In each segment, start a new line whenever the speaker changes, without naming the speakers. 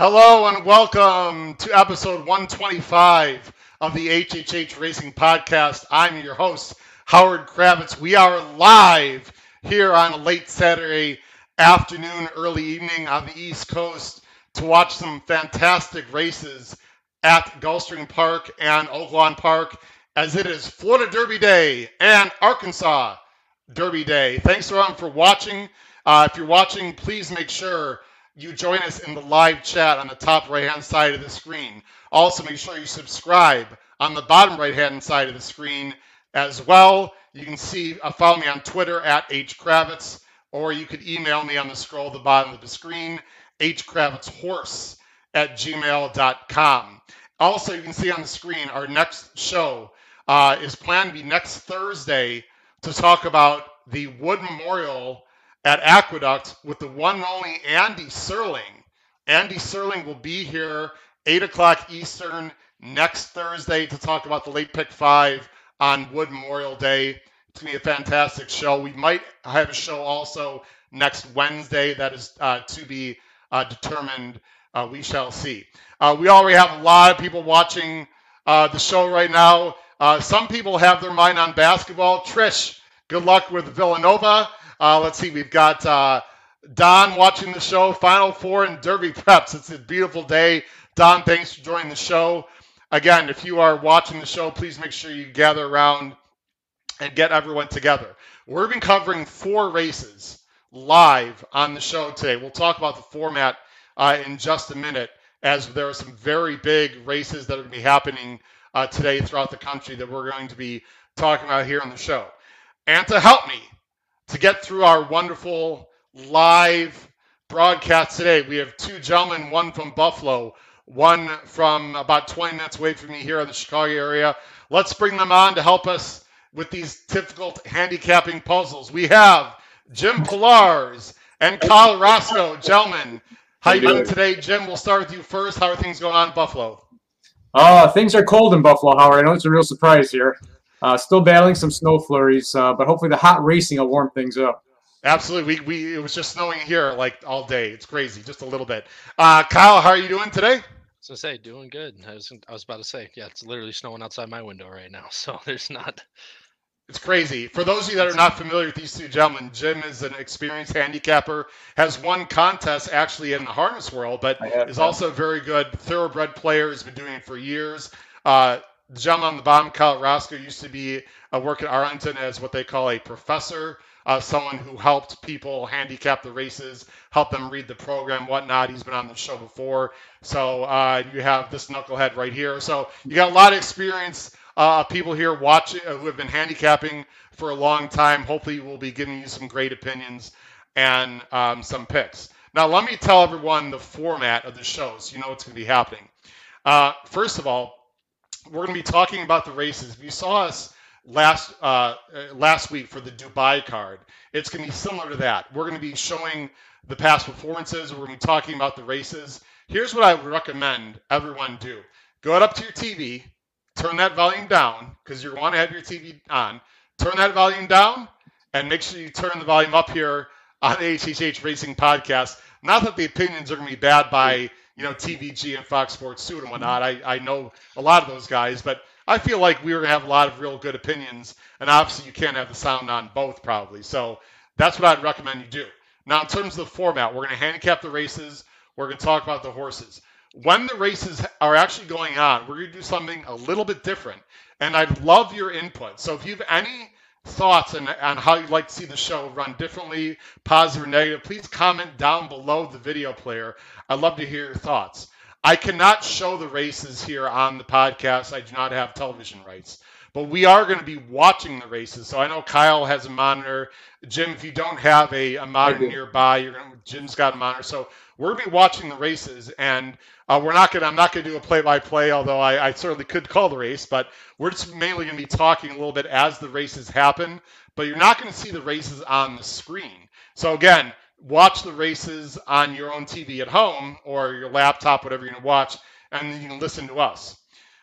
Hello and welcome to episode 125 of the HHH Racing Podcast. I'm your host, Howard Kravets. We are live here on a late Saturday afternoon, early evening on the East Coast to watch some fantastic races at Gulfstream Park and Oaklawn Park as it is Florida Derby Day and Arkansas Derby Day. Thanks everyone for watching. Uh, if you're watching, please make sure you join us in the live chat on the top right hand side of the screen. Also, make sure you subscribe on the bottom right hand side of the screen as well. You can see, uh, follow me on Twitter at hkravets, or you could email me on the scroll at the bottom of the screen, hkravetshorse at gmail.com. Also, you can see on the screen our next show uh, is planned to be next Thursday to talk about the Wood Memorial at Aqueduct with the one and only Andy Serling. Andy Serling will be here 8 o'clock Eastern next Thursday to talk about the late pick five on Wood Memorial Day. It's going to be a fantastic show. We might have a show also next Wednesday that is uh, to be uh, determined. Uh, we shall see. Uh, we already have a lot of people watching uh, the show right now. Uh, some people have their mind on basketball. Trish, good luck with Villanova. Uh, let's see, we've got uh, Don watching the show, Final Four and Derby Preps. It's a beautiful day. Don, thanks for joining the show. Again, if you are watching the show, please make sure you gather around and get everyone together. We're been covering four races live on the show today. We'll talk about the format uh, in just a minute, as there are some very big races that are going to be happening uh, today throughout the country that we're going to be talking about here on the show. And to help me to get through our wonderful live broadcast today. We have two gentlemen, one from Buffalo, one from about 20 minutes away from me here in the Chicago area. Let's bring them on to help us with these difficult handicapping puzzles. We have Jim Pilars and Kyle Roscoe. Gentlemen, how, are you doing today? Jim, we'll start with you first. How are things going on in Buffalo?
Uh, things are cold in Buffalo, Howard. I know it's a real surprise here. Uh, still battling some snow flurries, uh, but hopefully the hot racing will warm things up.
Absolutely. We, we it was just snowing here like all day. It's crazy, just a little bit. Uh, Kyle, how are you doing today?
So say doing good. I was I was about to say, yeah, it's literally snowing outside my window right now. So there's not.
It's crazy. For those of you that are not familiar with these two gentlemen, Jim is an experienced handicapper, has won contests actually in the harness world, but is also a very good thoroughbred player. Has been doing it for years. Uh, the gentleman on the bottom, Kyle Roscoe, used to be uh, work at Arlington as what they call a professor, uh, someone who helped people handicap the races, help them read the program, whatnot. He's been on the show before. So uh, you have this knucklehead right here. So you got a lot of experience. Uh, people here watching uh, who have been handicapping for a long time. Hopefully, we'll be giving you some great opinions and um, some picks. Now, let me tell everyone the format of the show so you know what's going to be happening. Uh, first of all, we're going to be talking about the races. If you saw us last uh, last week for the Dubai card, it's going to be similar to that. We're going to be showing the past performances. We're going to be talking about the races. Here's what I would recommend everyone do: go up to your TV, turn that volume down because you want to have your TV on. Turn that volume down, and make sure you turn the volume up here on the HHH Racing Podcast. Not that the opinions are going to be bad by you know, TVG and Fox Sports 2 and whatnot. I, I know a lot of those guys, but I feel like we are going to have a lot of real good opinions. And obviously, you can't have the sound on both, probably. So that's what I'd recommend you do. Now, in terms of the format, we're going to handicap the races. We're going to talk about the horses. When the races are actually going on, we're going to do something a little bit different. And I'd love your input. So if you have any thoughts on, on how you'd like to see the show run differently, positive or negative, please comment down below the video player. I'd love to hear your thoughts. I cannot show the races here on the podcast. I do not have television rights. But we are going to be watching the races. So I know Kyle has a monitor. Jim, if you don't have a, a monitor nearby, you're going to, Jim's got a monitor. So we're going to be watching the races, and uh, we're not going. I'm not going to do a play-by-play, although I, I, certainly could call the race. But we're just mainly going to be talking a little bit as the races happen. But you're not going to see the races on the screen. So again, watch the races on your own TV at home or your laptop, whatever you're going to watch, and then you can listen to us.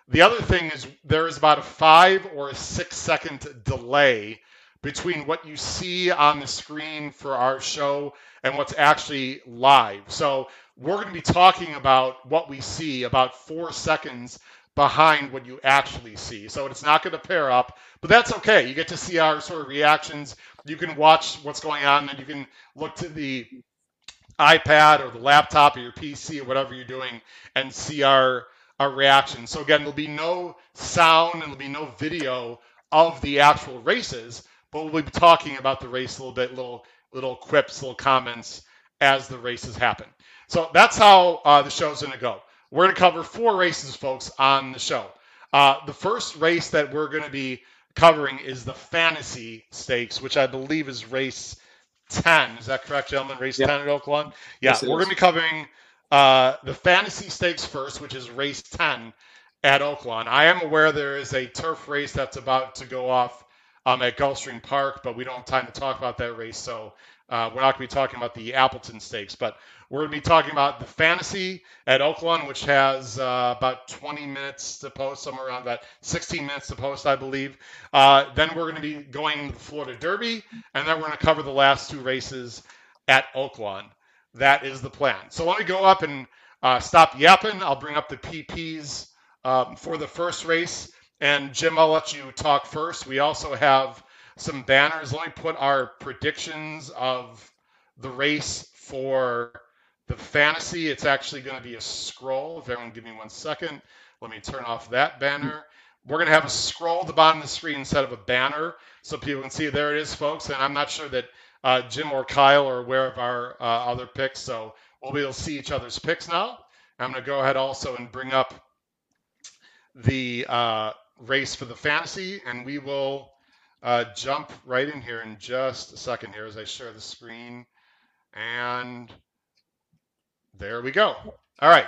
The other thing is there is about a five or a six second delay between what you see on the screen for our show and what's actually live. So we're going to be talking about what we see about four seconds behind what you actually see. So it's not going to pair up, but that's okay. You get to see our sort of reactions. You can watch what's going on, and you can look to the iPad or the laptop or your PC or whatever you're doing and see our our reaction. So again, there'll be no sound and there'll be no video of the actual races, but we'll be talking about the race a little bit, little little quips, little comments as the races happen. So that's how uh, the show's going to go. We're going to cover four races, folks, on the show. Uh, the first race that we're going to be covering is the Fantasy Stakes, which I believe is race 10. Is that correct, gentlemen? Race yep. 10 at Oaklawn? Yeah, yes, we're going to be covering uh, the Fantasy Stakes first, which is race 10 at Oaklawn. I am aware there is a turf race that's about to go off um, at Gulfstream Park, but we don't have time to talk about that race, so uh, we're not going to be talking about the Appleton Stakes. But we're going to be talking about the Fantasy at Oaklawn, which has uh, about 20 minutes to post, somewhere around that 16 minutes to post, I believe. Uh, then we're going to be going to the Florida Derby, and then we're going to cover the last two races at Oaklawn. That is the plan. So let me go up and uh, stop yapping. I'll bring up the PPs um, for the first race. And Jim, I'll let you talk first. We also have some banners. Let me put our predictions of the race for the fantasy. It's actually going to be a scroll. If everyone give me one second, let me turn off that banner. We're going to have a scroll at the bottom of the screen instead of a banner so people can see. There it is, folks. And I'm not sure that uh, Jim or Kyle are aware of our uh, other picks, so we'll be able to see each other's picks now. I'm going to go ahead also and bring up the uh, race for the fantasy, and we will uh, jump right in here in just a second here as I share the screen. And there we go. All right.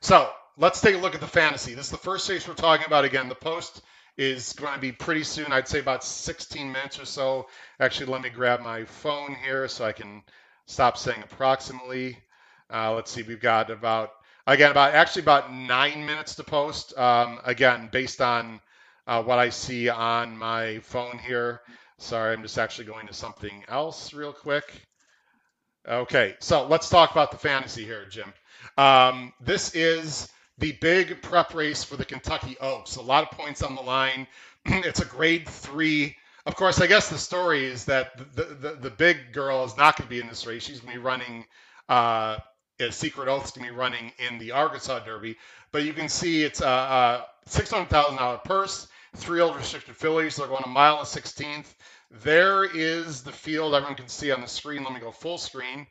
So let's take a look at the fantasy. This is the first race we're talking about. Again, the post is going to be pretty soon. I'd say about 16 minutes or so. Actually, let me grab my phone here so I can stop saying approximately. Uh, let's see. We've got about again about actually about nine minutes to post. Um, again, based on uh, what I see on my phone here. Sorry, I'm just actually going to something else real quick. Okay, so let's talk about the fantasy here, Jim. Um, this is the big prep race for the Kentucky Oaks. A lot of points on the line. it's a grade three. Of course, I guess the story is that the, the, the big girl is not going to be in this race. She's going to be running, uh, Secret Oath's going to be running in the Arkansas Derby. But you can see it's a, a $600,000 purse, three old restricted fillies. They're going a mile and 16th. There is the field everyone can see on the screen. Let me go full screen.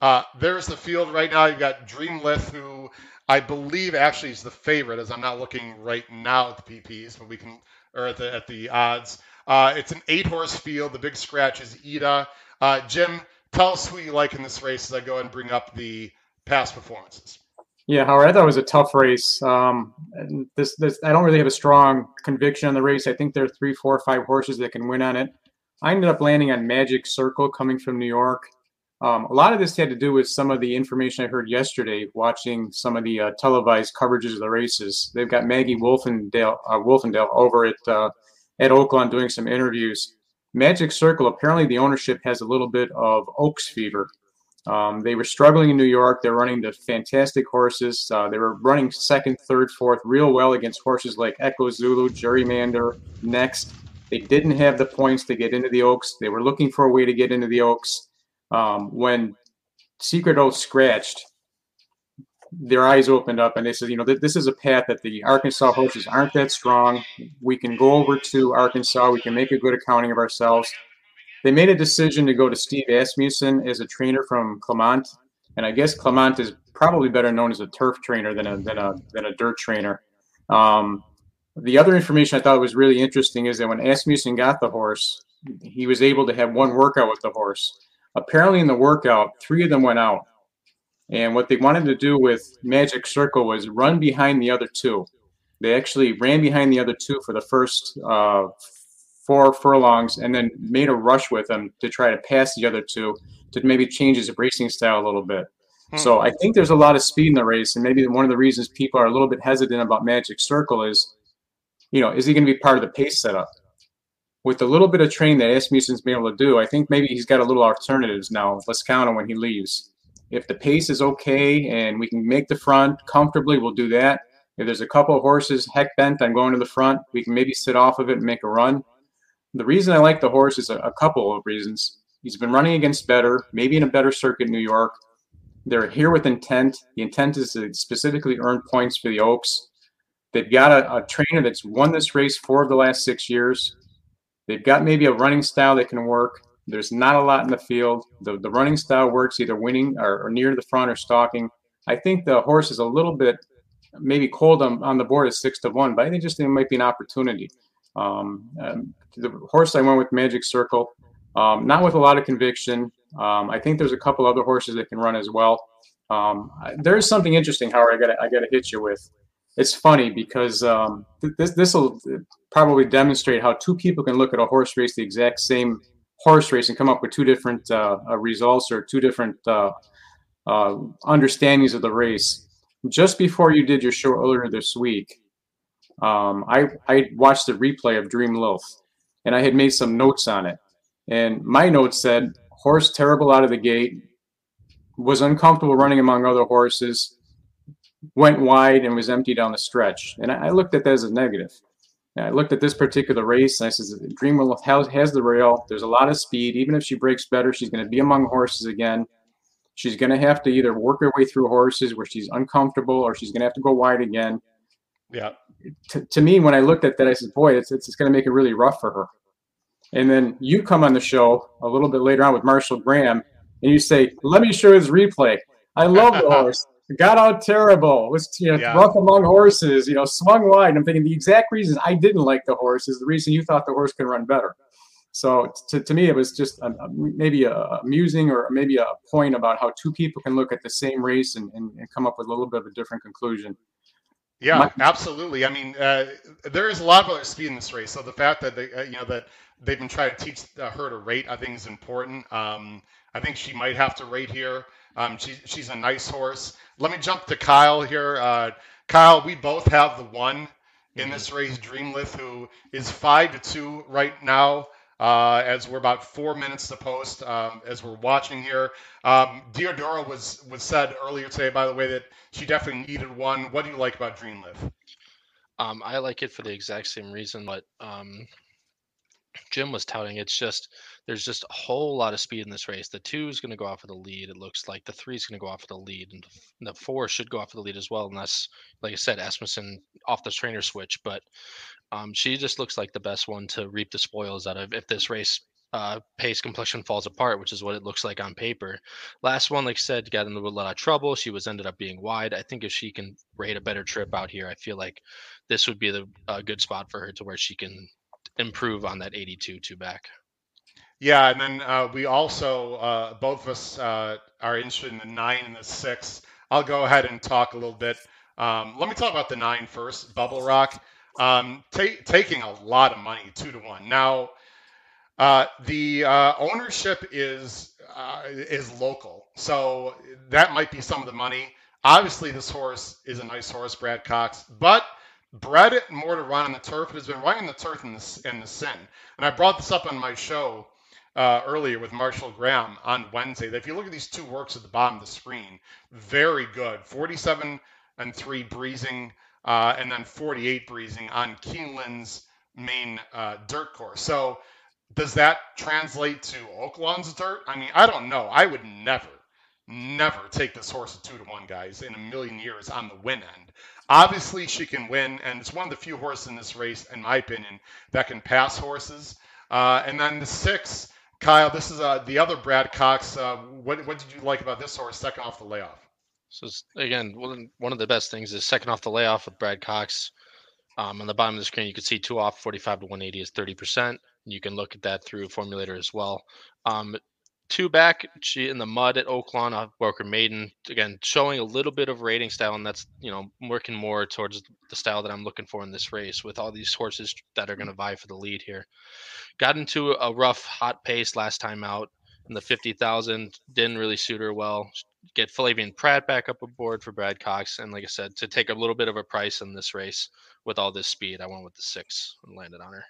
Uh, there's the field right now. You've got Dreamlith, who I believe actually is the favorite, as I'm not looking right now at the PPs, but we can, or at the, at the odds. Uh, it's an eight horse field. The big scratch is Ida. Uh, Jim, tell us who you like in this race as I go and bring up the past performances.
Yeah, Howard, I thought it was a tough race. Um, this, this, I don't really have a strong conviction on the race. I think there are three, four, five horses that can win on it. I ended up landing on Magic Circle coming from New York. Um, a lot of this had to do with some of the information I heard yesterday watching some of the uh, televised coverages of the races. They've got Maggie Wolfendale, uh, Wolfendale over at uh, at Oaklawn doing some interviews. Magic Circle, apparently the ownership has a little bit of Oaks fever. Um, they were struggling in New York. They're running the fantastic horses. Uh, they were running second, third, fourth real well against horses like Echo Zulu, Gerrymander, Nest. They didn't have the points to get into the Oaks. They were looking for a way to get into the Oaks um, when Secret Oath scratched, their eyes opened up and they said, you know, th- this is a path that the Arkansas horses aren't that strong. We can go over to Arkansas. We can make a good accounting of ourselves. They made a decision to go to Steve Asmussen as a trainer from Clement. And I guess Clement is probably better known as a turf trainer than a, than a, than a dirt trainer. Um, the other information I thought was really interesting is that when Asmussen got the horse, he was able to have one workout with the horse. Apparently, in the workout, three of them went out. And what they wanted to do with Magic Circle was run behind the other two. They actually ran behind the other two for the first uh, four furlongs and then made a rush with them to try to pass the other two to maybe change his racing style a little bit. Hmm. So I think there's a lot of speed in the race. And maybe one of the reasons people are a little bit hesitant about Magic Circle is, you know, is he going to be part of the pace setup? with a little bit of training that Asmussen's been able to do, I think maybe he's got a little alternatives now. Let's count on when he leaves. If the pace is okay and we can make the front comfortably, we'll do that. If there's a couple of horses heck bent on going to the front, we can maybe sit off of it and make a run. The reason I like the horse is a, a couple of reasons. He's been running against better, maybe in a better circuit in New York. They're here with intent. The intent is to specifically earn points for the Oaks. They've got a, a trainer that's won this race four of the last six years. They've got maybe a running style that can work. There's not a lot in the field. The, the running style works either winning or, or near the front or stalking. I think the horse is a little bit maybe cold on, on the board at six to one, but I think just it might be an opportunity. Um, the horse I went with Magic Circle, um, not with a lot of conviction. Um, I think there's a couple other horses that can run as well. Um, there is something interesting, Howard. I got I got to hit you with. It's funny because um, th- this this will probably demonstrate how two people can look at a horse race the exact same horse race and come up with two different uh, uh, results or two different uh, uh understandings of the race. Just before you did your show earlier this week, um, I I watched the replay of Dream Lith, and I had made some notes on it. And my notes said horse terrible out of the gate, was uncomfortable running among other horses, went wide and was empty down the stretch. And I, I looked at that as a negative. And I looked at this particular race and I said, Dream Lith has, has the rail. There's a lot of speed. Even if she breaks better, she's going to be among horses again. She's going to have to either work her way through horses where she's uncomfortable or she's going to have to go wide again.
Yeah.
To, to me, when I looked at that, I said, boy, it's, it's, it's going to make it really rough for her. And then you come on the show a little bit later on with Marshall Graham, and you say, "Let me show his replay." I love the horse. Got out terrible. Was you know, yeah. rough among horses. You know, swung wide. I'm thinking the exact reason I didn't like the horse is the reason you thought the horse could run better. So to, to me, it was just um, um, a, a, maybe a amusing or maybe a point about how two people can look at the same race and, and, and come up with a little bit of a different conclusion.
Yeah, My, absolutely. I mean, uh, there is a lot of other speed in this race. So the fact that they, uh, you know, that they've been trying to teach uh, her to rate, I think is important. Um, I think she might have to rate here. Um, she, she's a nice horse. Let me jump to Kyle here. Uh, Kyle, we both have the one in mm-hmm. this race, Dreamlith, who is five to two right now. Uh, as we're about four minutes to post, um, as we're watching here. Um, was was said earlier today, by the way, that she definitely needed one. What do you like about Dreamlith?
Um, I like it for the exact same reason, but um, Jim was touting. It's just there's just a whole lot of speed in this race. The two is going to go off of the lead. It looks like the three is going to go off of the lead, and the four should go off of the lead as well, unless, like I said, Asmussen off the trainer switch. But um, she just looks like the best one to reap the spoils out of if this race uh, pace complexion falls apart, which is what it looks like on paper. Last one, like I said, got into a lot of trouble. She was ended up being wide. I think if she can rate a better trip out here, I feel like this would be the a good spot for her to where she can improve on that 82 two back.
Yeah, and then uh, we also uh, both of us uh, are interested in the nine and the six. I'll go ahead and talk a little bit. Um, let me talk about the nine first. Bubble Rock um, taking a lot of money, two to one. Now, uh, the uh, ownership is uh, is local, so that might be some of the money. Obviously, this horse is a nice horse, Brad Cox, but bred it more to run on the turf. It has been running the turf in the, in the Sin. And I brought this up on my show uh, earlier with Marshall Graham on Wednesday. That if you look at these two works at the bottom of the screen, very good. 47 and 3 breezing, uh, and then 48 breezing on Keeneland's main uh, dirt course. So does that translate to Oaklawn's dirt? I mean, I don't know. I would never, never take this horse two to one, guys, in a million years on the win end. Obviously, she can win, and it's one of the few horses in this race, in my opinion, that can pass horses. Uh, and then the six, Kyle, this is uh, the other Brad Cox. Uh, what, what did you like about this horse second off the layoff?
So again, one of the best things is second off the layoff with Brad Cox. Um, on the bottom of the screen, you can see two off, 45 to 180 is 30%. You can look at that through Formulator as well. Um, two back she in the mud at Oaklawn uh, Worker Maiden again showing a little bit of rating style and that's you know working more towards the style that I'm looking for in this race with all these horses that are going to vie for the lead here. Got into a rough hot pace last time out in the 50,000 didn't really suit her well. Get Flavien Prat back up aboard for Brad Cox and like I said to take a little bit of a price in this race with all this speed I went with the 6 and landed on her.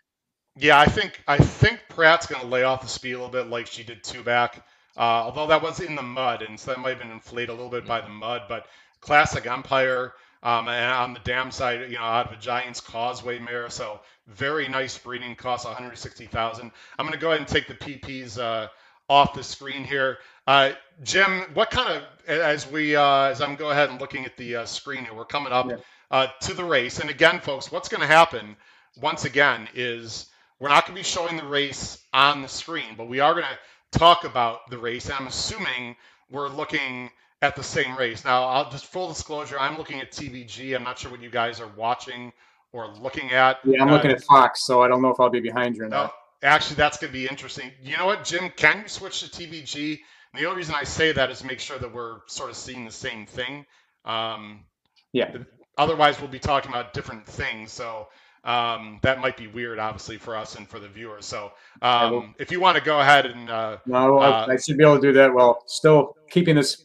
Yeah, I think I think Prat's going to lay off the speed a little bit, like she did two back. Uh, although that was in the mud, and so that might have been inflated a little bit by the mud. But classic Empire, um, and on the dam side, you know, out of a Giants Causeway mare, so very nice breeding, costs 160,000. I'm going to go ahead and take the PPs uh, off the screen here. Uh, Jim, what kind of as we uh, as I'm go ahead and looking at the uh, screen here, we're coming up
Yeah.
uh, to the race, and again, folks, what's going to happen once again is we're not going to be showing the race on the screen, but we are going to talk about the race. And I'm assuming we're looking at the same race. Now, I'll just full disclosure, I'm looking at TVG. I'm not sure what you guys are watching or looking at.
Yeah, I'm
Uh,
looking at Fox, so I don't know if I'll be behind you or
no,
not.
actually, that's going to be interesting. You know what, Jim? Can you switch to TVG? And the only reason I say that is to make sure that we're sort of seeing the same thing. Um,
Yeah.
Otherwise, we'll be talking about different things. So um, that might be weird, obviously, for us and for the viewers. So um, if you want to go ahead and, uh,
No, I-
uh,
I should be able to do that while still keeping this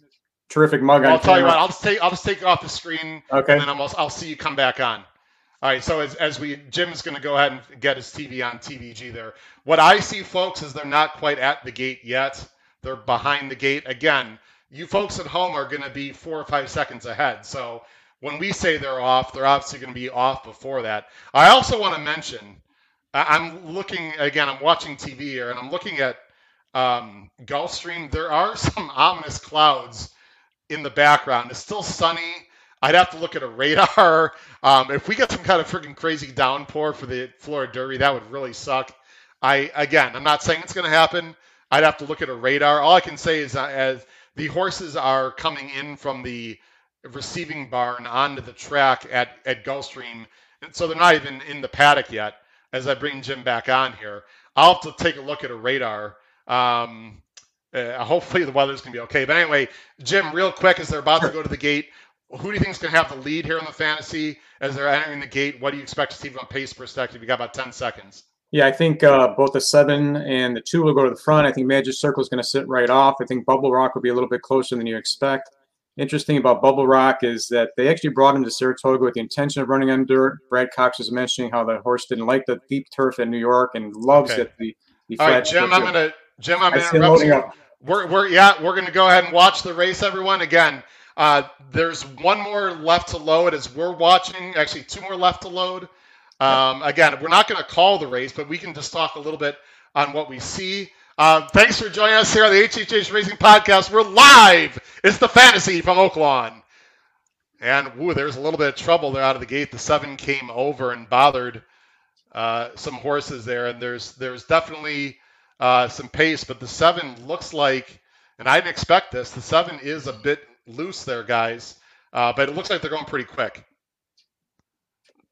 terrific mug on
I'll tell you what, I'll just take I'll just take it off the screen,
Okay.
and then I'll, I'll see you come back on. All right, so as, as we Jim's going to go ahead and get his TV on TVG there. What I see, folks, is they're not quite at the gate yet. They're behind the gate. Again, you folks at home are going to be four or five seconds ahead. So when we say they're off, they're obviously going to be off before that. I also want to mention, I'm looking again. I'm watching TV here, and I'm looking at um, Gulfstream. There are some ominous clouds in the background. It's still sunny. I'd have to look at a radar. Um, if we get some kind of freaking crazy downpour for the Florida Derby, that would really suck. I again, I'm not saying it's going to happen. I'd have to look at a radar. All I can say is that as the horses are coming in from the receiving barn onto the track at at Gulfstream, and so they're not even in the paddock yet. As I bring Jim back on here, I'll have to take a look at a radar. Um, uh, hopefully the weather's gonna be okay. But anyway, Jim, real quick, as they're about to go to the gate, who do you think is gonna have the lead here in the fantasy as they're entering the gate? What do you expect to see from a pace perspective? You got about ten seconds.
Yeah, I think uh, both the seven and the two will go to the front. I think Magic Circle is going to sit right off. I think Bubble Rock will be a little bit closer than you expect. Interesting about Bubble Rock is that they actually brought him to Saratoga with the intention of running on dirt. Brad Cox was mentioning how the horse didn't like the deep turf in New York and loves
Okay.
it. The, the
All right, Jim. I'm gonna Jim, I'm
I
gonna interrupt you. We're, we're yeah, we're gonna go ahead and watch the race, everyone. Again, uh, there's one more left to load as we're watching. Actually, two more left to load. Um, again, we're not gonna call the race, but we can just talk a little bit on what we see. Uh, thanks for joining us here on the HHH Racing Podcast. We're live. It's the fantasy from Oaklawn. And woo, there's a little bit of trouble there out of the gate. The seven came over and bothered uh, some horses there, and there's there's definitely uh, some pace, but the seven looks like, and I didn't expect this. The seven is a bit loose there, guys, uh, but it looks like they're going pretty quick.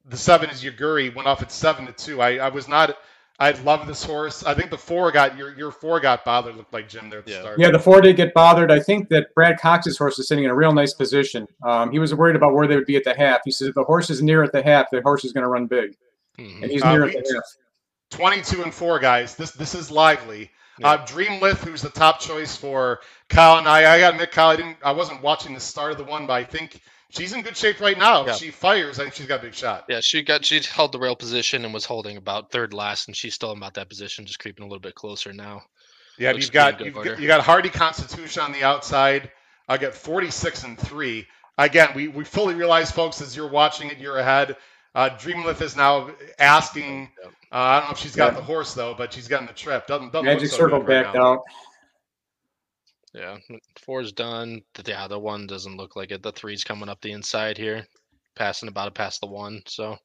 The seven is Yuugiri went off at seven to two. I, I was not. I love this horse. I think the four got your your four got bothered. Looked like Jim there at the
Yeah.
start.
Yeah, the four did get bothered. I think that Brad Cox's horse is sitting in a real nice position. Um, he was worried about where they would be at the half. He said if the horse is near at the half, the horse is going to run big,
Mhm.
and he's
Uh,
near
we-
at the half.
22 and 4 guys this this is lively
Yeah.
uh dreamlith who's the top choice for kyle and i i gotta admit kyle i didn't i wasn't watching the start of the one but i think she's in good shape right now if
Yeah.
she fires i think she's got a big shot
Yeah, she got she held the rail position and was holding about third last, and she's still about that position, just creeping a little bit closer now.
yeah
Looks
you've got you've got, you got hardy constitution on the outside i got 46 and 3 again we we fully realize folks as you're watching it you're ahead uh, Dreamlith is now asking. Uh, I don't know if she's got
Yeah.
the horse though, but she's gotten the trip. Doesn't, doesn't look
Magic
so
Circle
good right
backed
now.
out.
Yeah, four's done. The- Yeah, the one doesn't look like it. The three's coming up the inside here, passing about to pass the one. So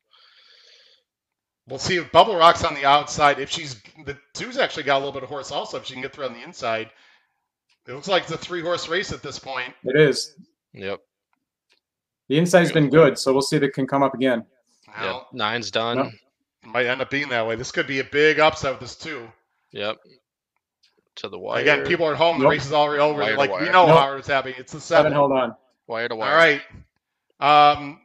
We'll see if Bubble Rock's on the outside. If she's the two's actually got a little bit of horse also. If she can get through on the inside, it looks like it's a three horse race at this point.
It is.
yep,
The inside's been good, so we'll see if it can come up again.
yep. Nine's done.
No.
might end up being that way. This could be a big upset with this two.
Yep. To the wire.
Again, people are at home. The
Nope.
race is already over.
Wire
like we know
Nope.
how it's happening. It's the
Seven
seven.
held on.
wire to
All
wire.
right. Um,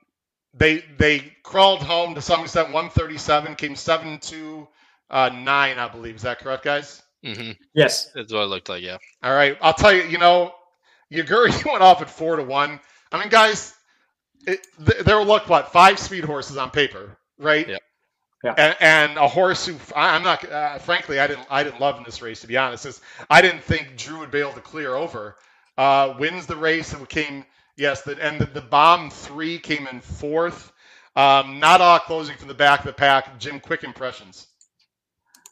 they they crawled home to some extent. One thirty seven came seven to uh, nine, I believe. Is that correct, guys?
Mm-hmm.
Yes.
That's what it looked like. Yeah.
All right, I'll tell you. You know, Yuugiri went off at four to one. I mean, guys, it, th- there were look what five speed horses on paper, right?
Yep.
Yeah.
And, and a horse who I'm not, uh, frankly, I didn't, I didn't love in this race to be honest. Is I didn't think Drew would be able to clear over. Uh, wins the race and came, yes, the, and the, the bomb three came in fourth. Um, not all closing from the back of the pack. Jim, quick impressions.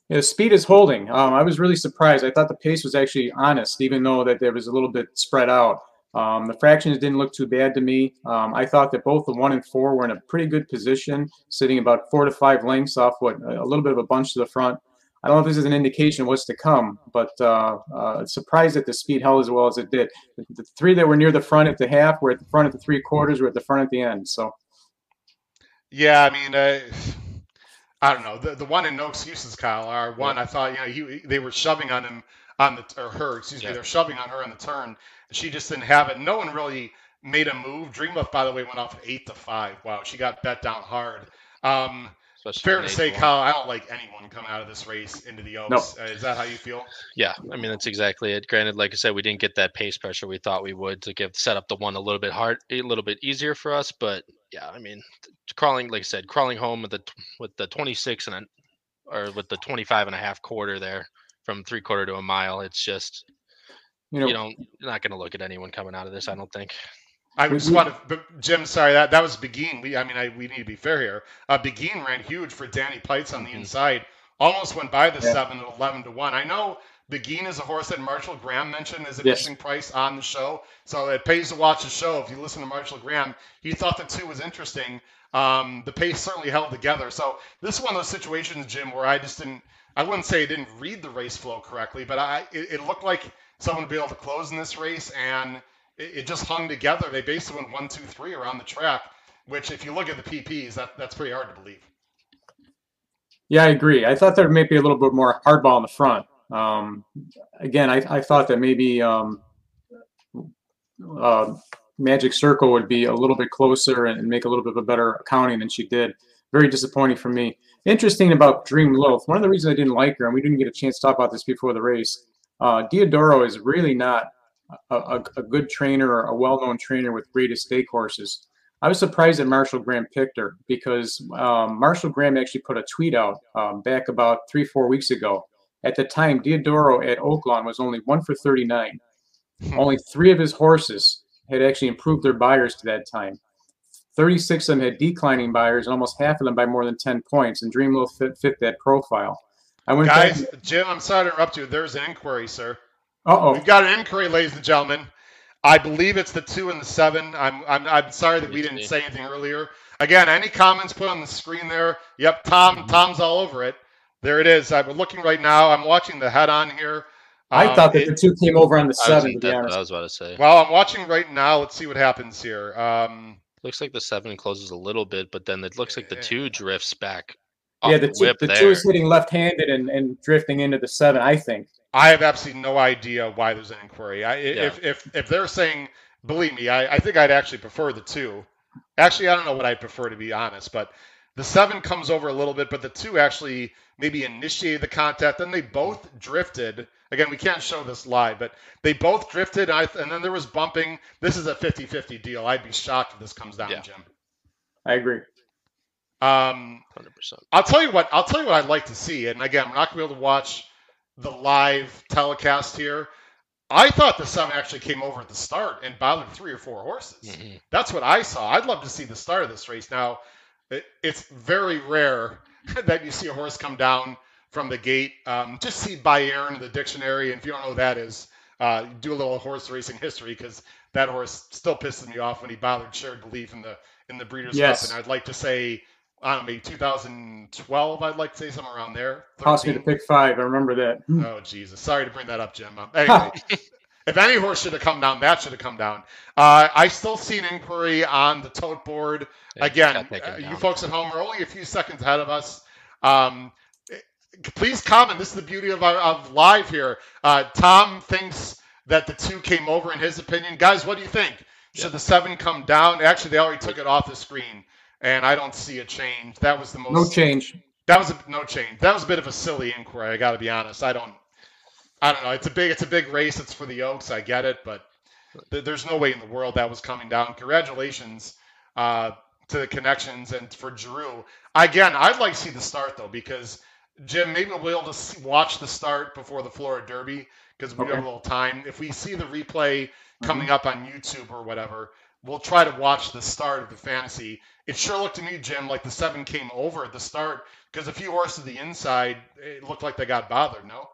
Yeah, the speed is holding. Um, I was really surprised. I thought the pace was actually honest, even though that there was a little bit spread out. Um, the fractions didn't look too bad to me. Um, I thought that both the one and four were in a pretty good position, sitting about four to five lengths off what a little bit of a bunch to the front. I don't know if this is an indication of what's to come, but uh, uh, surprised that the speed held as well as it did. The, the three that were near the front at the half were at the front at the three quarters, were at the front at the end. So
Yeah, I mean, uh, I don't know. The the one in no excuses, Kyle. Our one, I thought, you know, he, they were shoving on him on the or her, excuse me, they're shoving on her on the turn. She just didn't have it. No one really made a move. Dream Dreamlove, by the way, went off eight to five. Wow, she got bet down hard. Um,
Especially
fair to say,
one.
Kyle, I don't like anyone coming out of this race into the Oaks. Uh, is that how you feel?
Yeah, I mean that's exactly it. Granted, like I said, we didn't get that pace pressure we thought we would to give set up the one a little bit hard, a little bit easier for us. But yeah, I mean, crawling, like I said, crawling home with the with the 26 and an, or with the 25 and a half quarter there from three quarter to a mile. It's just
you know,
you don't you're not going to look at anyone coming out of this. I don't think.
I
We-
just
we-
want to, but Jim, sorry, that that was Begin. We, I mean, I, we need to be fair here. Uh, Begin ran huge for Danny Peitz on the
Mhm.
inside. Almost went by the
Yeah.
seven to eleven to one. I know Begin is a horse that Marshall Graham mentioned as an
Yes.
interesting price on the show, so it pays to watch the show. If you listen to Marshall Graham, he thought the two was interesting. Um, the pace certainly held together. So this is one of those situations, Jim, where I just didn't. I wouldn't say I didn't read the race flow correctly, but I it, it looked like someone would be able to close in this race and it, it just hung together. They basically went one, two, three around the track, which if you look at the PPs, that, that's pretty hard to believe.
Yeah, I agree. I thought there may be a little bit more hardball in the front. Um, again, I, I thought that maybe um, uh, Magic Circle would be a little bit closer and make a little bit of a better accounting than she did. Very disappointing for me. Interesting about Dream Loaf. One of the reasons I didn't like her, and we didn't get a chance to talk about this before the race, uh, Diodoro is really not a, a, a good trainer or a well-known trainer with great estate horses. I was surprised that Marshall Graham picked her because um, Marshall Graham actually put a tweet out um, back about three, four weeks ago. At the time, Diodoro at Oaklawn was only one for 39. only three of his horses had actually improved their Beyers to that time. 36 of them had declining Beyers, and almost half of them by more than 10 points, and Dreamloaf fit, fit that profile. I went
Guys,
back.
Jim, I'm sorry to interrupt you. There's an inquiry, sir.
Uh oh.
We've got an inquiry, ladies and gentlemen. I believe it's the two and the seven. I'm I'm, I'm sorry that we didn't say anything earlier. Again, any comments put on the screen there? Yep, Tom.
Mhm.
Tom's all over it. There it is. I'm looking right now. I'm watching the head on here.
I
Um,
thought that
it-
the two came over on the
I was,
seven, to be
that's
honest.
I was about to say.
well, I'm watching right now. Let's see what happens here. Um,
Looks like the seven closes a little bit, but then it looks like the two drifts back.
Yeah, the,
the
two,
whip
the two is hitting left handed and, and drifting into the seven, I think.
I have absolutely no idea why there's an inquiry. I,
Yeah.
If if if they're saying, believe me, I, I think I'd actually prefer the two. Actually, I don't know what I'd prefer to be honest, but the seven comes over a little bit, but the two actually maybe initiated the contact. Then they both drifted. Again, we can't show this live, but they both drifted, and, I, and then there was bumping. This is a 50-50 deal. I'd be shocked if this comes down,
Yeah.
Jim.
I agree.
Um,
Hundred percent.
I'll tell you what. I'll tell you what I'd like to see. And again, we're not going to be able to watch the live telecast here. I thought the sun actually came over at the start and bothered three or four horses.
Mhm.
That's what I saw. I'd love to see the start of this race. Now, it, it's very rare that you see a horse come down from the gate. Um, just see Bayern in the dictionary, and if you don't know what that is, uh, do a little horse racing history because that horse still pisses me off when he bothered shared belief in the in the Breeders'
Yes.
Cup. And I'd like to say, I don't know, maybe 2012. I'd like to say somewhere around there.
Cost me to pick five. I remember that.
Oh Jesus! Sorry to bring that up, Jim. Um, anyway, if any horse should have come down, that should have come down. Uh, I still see an inquiry on the tote board.
Yeah,
Again,
gotta take him
uh, you folks at home are only a few seconds ahead of us. Um, please comment. This is the beauty of our of live here. Uh, Tom thinks that the two came over in his opinion. Guys, what do you think? Should
Yeah.
the seven come down? Actually, they already took it off the screen, and I don't see a change. That was the most
No change.
that was a no change. That was a bit of a silly inquiry. I got to be honest. I don't. I don't know. It's a big. It's a big race. It's for the Oaks. I get it, but th- there's no way in the world that was coming down. Congratulations uh, to the connections and for Drew. Again, I'd like to see the start though because Jim, maybe we'll be able to watch the start before the Florida Derby because we
Okay.
have a little time. If we see the replay coming up on YouTube or whatever, we'll try to watch the start of the fantasy. It sure looked to me, Jim, like the seven came over at the start because a few horses to the inside, it looked like they got bothered. No.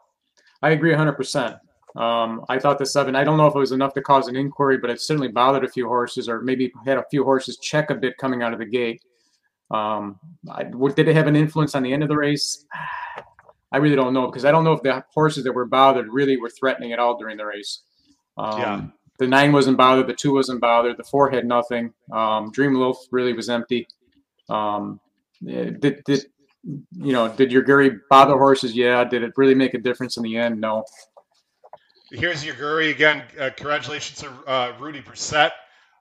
I agree 100%. Um, I thought the seven, I don't know if it was enough to cause an inquiry, but it certainly bothered a few horses or maybe had a few horses check a bit coming out of the gate. Um, I, did it have an influence on the end of the race? I really don't know because I don't know if the horses that were bothered really were threatening at all during the race. Um,
Yeah.
The nine wasn't bothered. The two wasn't bothered. The four had nothing. Um, Dream Loaf really was empty. Um, did, did you know? Did Yuugiri bother horses? Yeah. Did it really make a difference in the end? No.
Here's Yuugiri again. Uh, congratulations to uh, Rudy Brisset,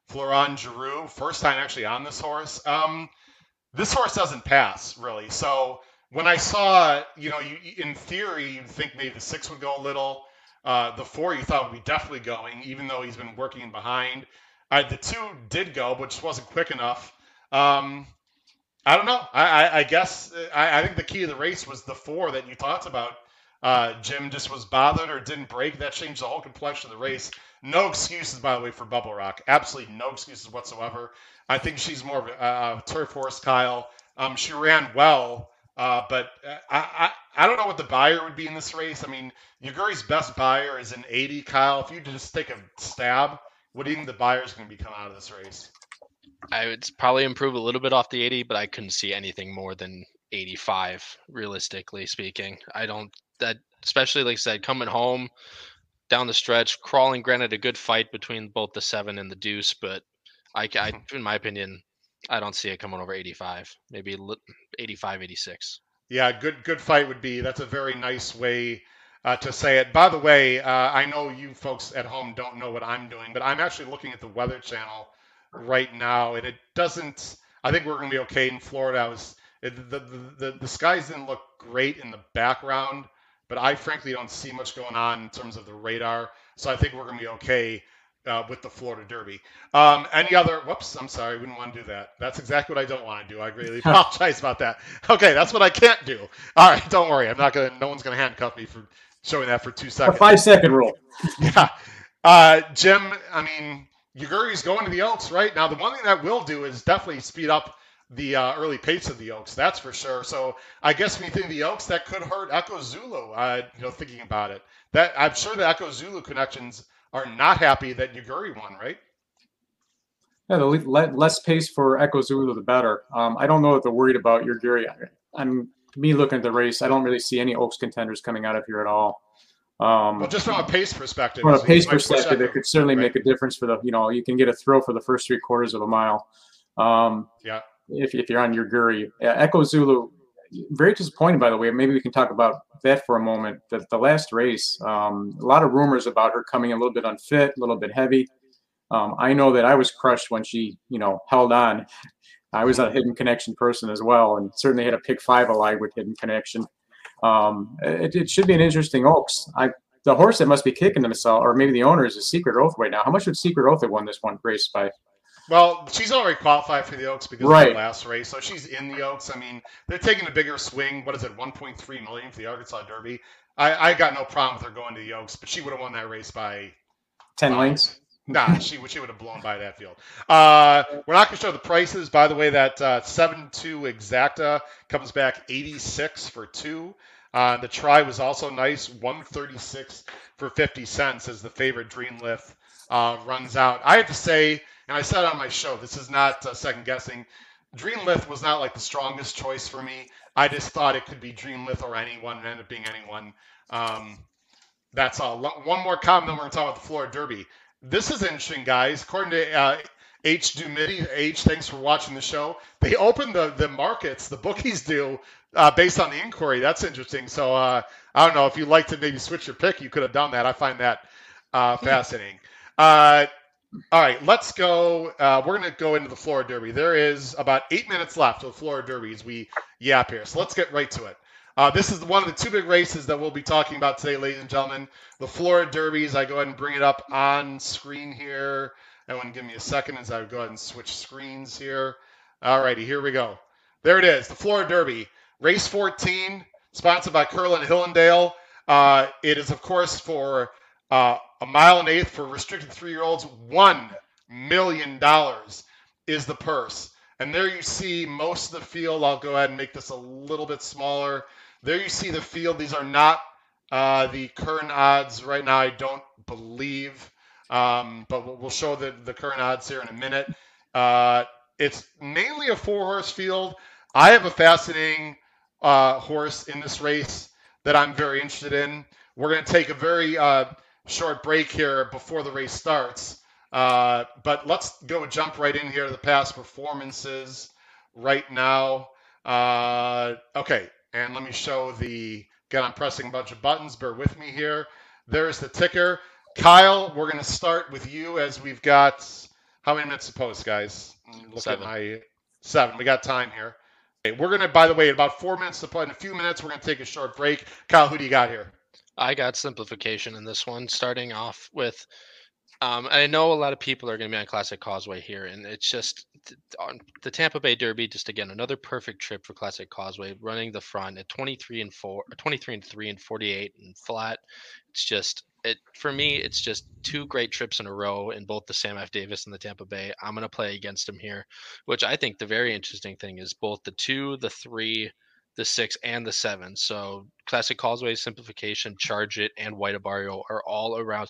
Florent Geroux, first time actually on this horse. Um, this horse doesn't pass really. So when I saw, you know, you in theory you'd think maybe the six would go a little. Uh, the four you thought would be definitely going, even though he's been working behind. Uh, the two did go, but just wasn't quick enough. Um, I don't know. I, I, I guess I, I think the key of the race was the four that you talked about. Uh, Jim just was bothered or didn't break. That changed the whole complexion of the race. No excuses, by the way, for Bubble Rock. Absolutely no excuses whatsoever. I think she's more of a, a turf horse, Kyle. Um, she ran well, uh, but uh, I, I I don't know what the Beyer would be in this race. I mean, Yuugiri's best Beyer is an 80, Kyle. If you just take a stab, what do you think the Beyer's going to be coming out of this race?
I would probably improve a little bit off the 80, but I couldn't see anything more than 85, realistically speaking. I don't that especially like I said, coming home down the stretch, crawling. Granted, a good fight between both the seven and the deuce, but I, I in my opinion, I don't see it coming over 85. Maybe li- 85, 86.
Yeah, good good fight would be. That's a very nice way uh, to say it. By the way, uh, I know you folks at home don't know what I'm doing, but I'm actually looking at the Weather Channel right now, and it doesn't. I think we're going to be okay in Florida. I was it, the, the the the skies didn't look great in the background, but I frankly don't see much going on in terms of the radar. So I think we're going to be okay uh, with the Florida Derby. Um, any other? Whoops, I'm sorry, we didn't want to do that. That's exactly what I don't want to do. I greatly apologize about that. Okay, that's what I can't do. All right, don't worry. I'm not gonna. No one's gonna handcuff me for showing that for two
A
seconds.
five second rule.
Yeah, uh, Jim. I mean, Yuugiri's going to the Oaks, right now. The one thing that will do is definitely speed up the uh, early pace of the Oaks. That's for sure. So I guess when you think the Oaks, that could hurt Echo Zulu. Uh, you know, thinking about it, that I'm sure the Echo Zulu connections are not happy that Yuugiri won, right?
Yeah, the le- le- less pace for Echo Zulu, the better. Um, I don't know if they're worried about Yuugiri. I'm me looking at the race. I don't really see any Oaks contenders coming out of here at all. Um,
Well, just from a pace perspective.
from a pace perspective, it could certainly
right?
make a difference for the. You know, you can get a throw for the first three quarters of a mile. Um,
Yeah.
If, if you're on Yuugiri, yeah, Echo Zulu, very disappointed by the way. Maybe we can talk about that for a moment. The, the last race, um, a lot of rumors about her coming a little bit unfit, a little bit heavy. Um, I know that I was crushed when she, you know, held on. I was a hidden connection person as well, and certainly had a pick five alive with hidden connection. Um, it, it should be an interesting Oaks. I the horse that must be kicking himself, or maybe the owner is a Secret Oath right now. How much would Secret Oath have won this one race by?
Well, she's already qualified for the Oaks because of the last race, so she's in the Oaks. I mean, they're taking a bigger swing. What is it, 1.3 million for the Arkansas Derby? I, I got no problem with her going to the Oaks, but she would have won that race by
Ten
Wow.
lengths.
Nah, she would she would have blown by that field. Uh, we're not going to show the prices. By the way, that uh, seven two exacta comes back eighty six for two. Uh, the try was also nice, one thirty six for fifty cents as the favorite Dreamlith uh, runs out. I have to say, and I said on my show, this is not uh, second guessing. Dreamlith was not like the strongest choice for me. I just thought it could be Dreamlith or anyone, and ended up being anyone. Um, that's all. One more comment, then we're going to talk about the Florida Derby. This is interesting, guys. According to uh, H. Dumidi, H, thanks for watching the show. They open the, the markets, the bookies do, uh, based on the inquiry. That's interesting. So uh, I don't know if you'd like to maybe switch your pick, you could have done that. I find that uh, fascinating. All right, let's go. Uh, we're going to go into the Florida Derby. There is about eight minutes left of Florida Derby as we yap here. So let's get right to it. Uh, this is one of the two big races that we'll be talking about today, ladies and gentlemen. The Florida Derbies. I go ahead and bring it up on screen here. Everyone, give me a second as I go ahead and switch screens here. All righty, here we go. There it is, the Florida Derby, race 14, sponsored by Curlin Hill 'n' Dale. Uh, it is, of course, for uh, a mile and eighth for restricted three-year-olds. One million dollars is the purse. And there you see most of the field. I'll go ahead and make this a little bit smaller. There you see the field. These are not uh, the current odds right now. I don't believe, um, but we'll show the, the current odds here in a minute. Uh, it's mainly a four-horse field. I have a fascinating uh, horse in this race that I'm very interested in. We're going to take a very uh, short break here before the race starts. Uh, but let's go jump right in here to the past performances right now. Uh, okay, and let me show the. Again, I'm pressing a bunch of buttons. Bear with me here. There's the ticker. Kyle, we're going to start with you as we've got how many minutes to post, guys?
Look seven. at my
seven. We got time here. Okay, we're going to, by the way, in about four minutes to in a few minutes, we're going to take a short break. Kyle, who do you got here?
I got simplification in this one, starting off with um, I know a lot of people are going to be on Classic Causeway here, and it's just on the Tampa Bay Derby. Just again, another perfect trip for Classic Causeway, running the front at 23 and four, 23 and three, and 48 and flat. It's just it for me. It's just two great trips in a row in both the Sam F. Davis and the Tampa Bay. I'm going to play against him here, which I think the very interesting thing is both the two, the three, the six, and the seven. So Classic Causeway, Simplification, Charge It, and White Abarrio are all around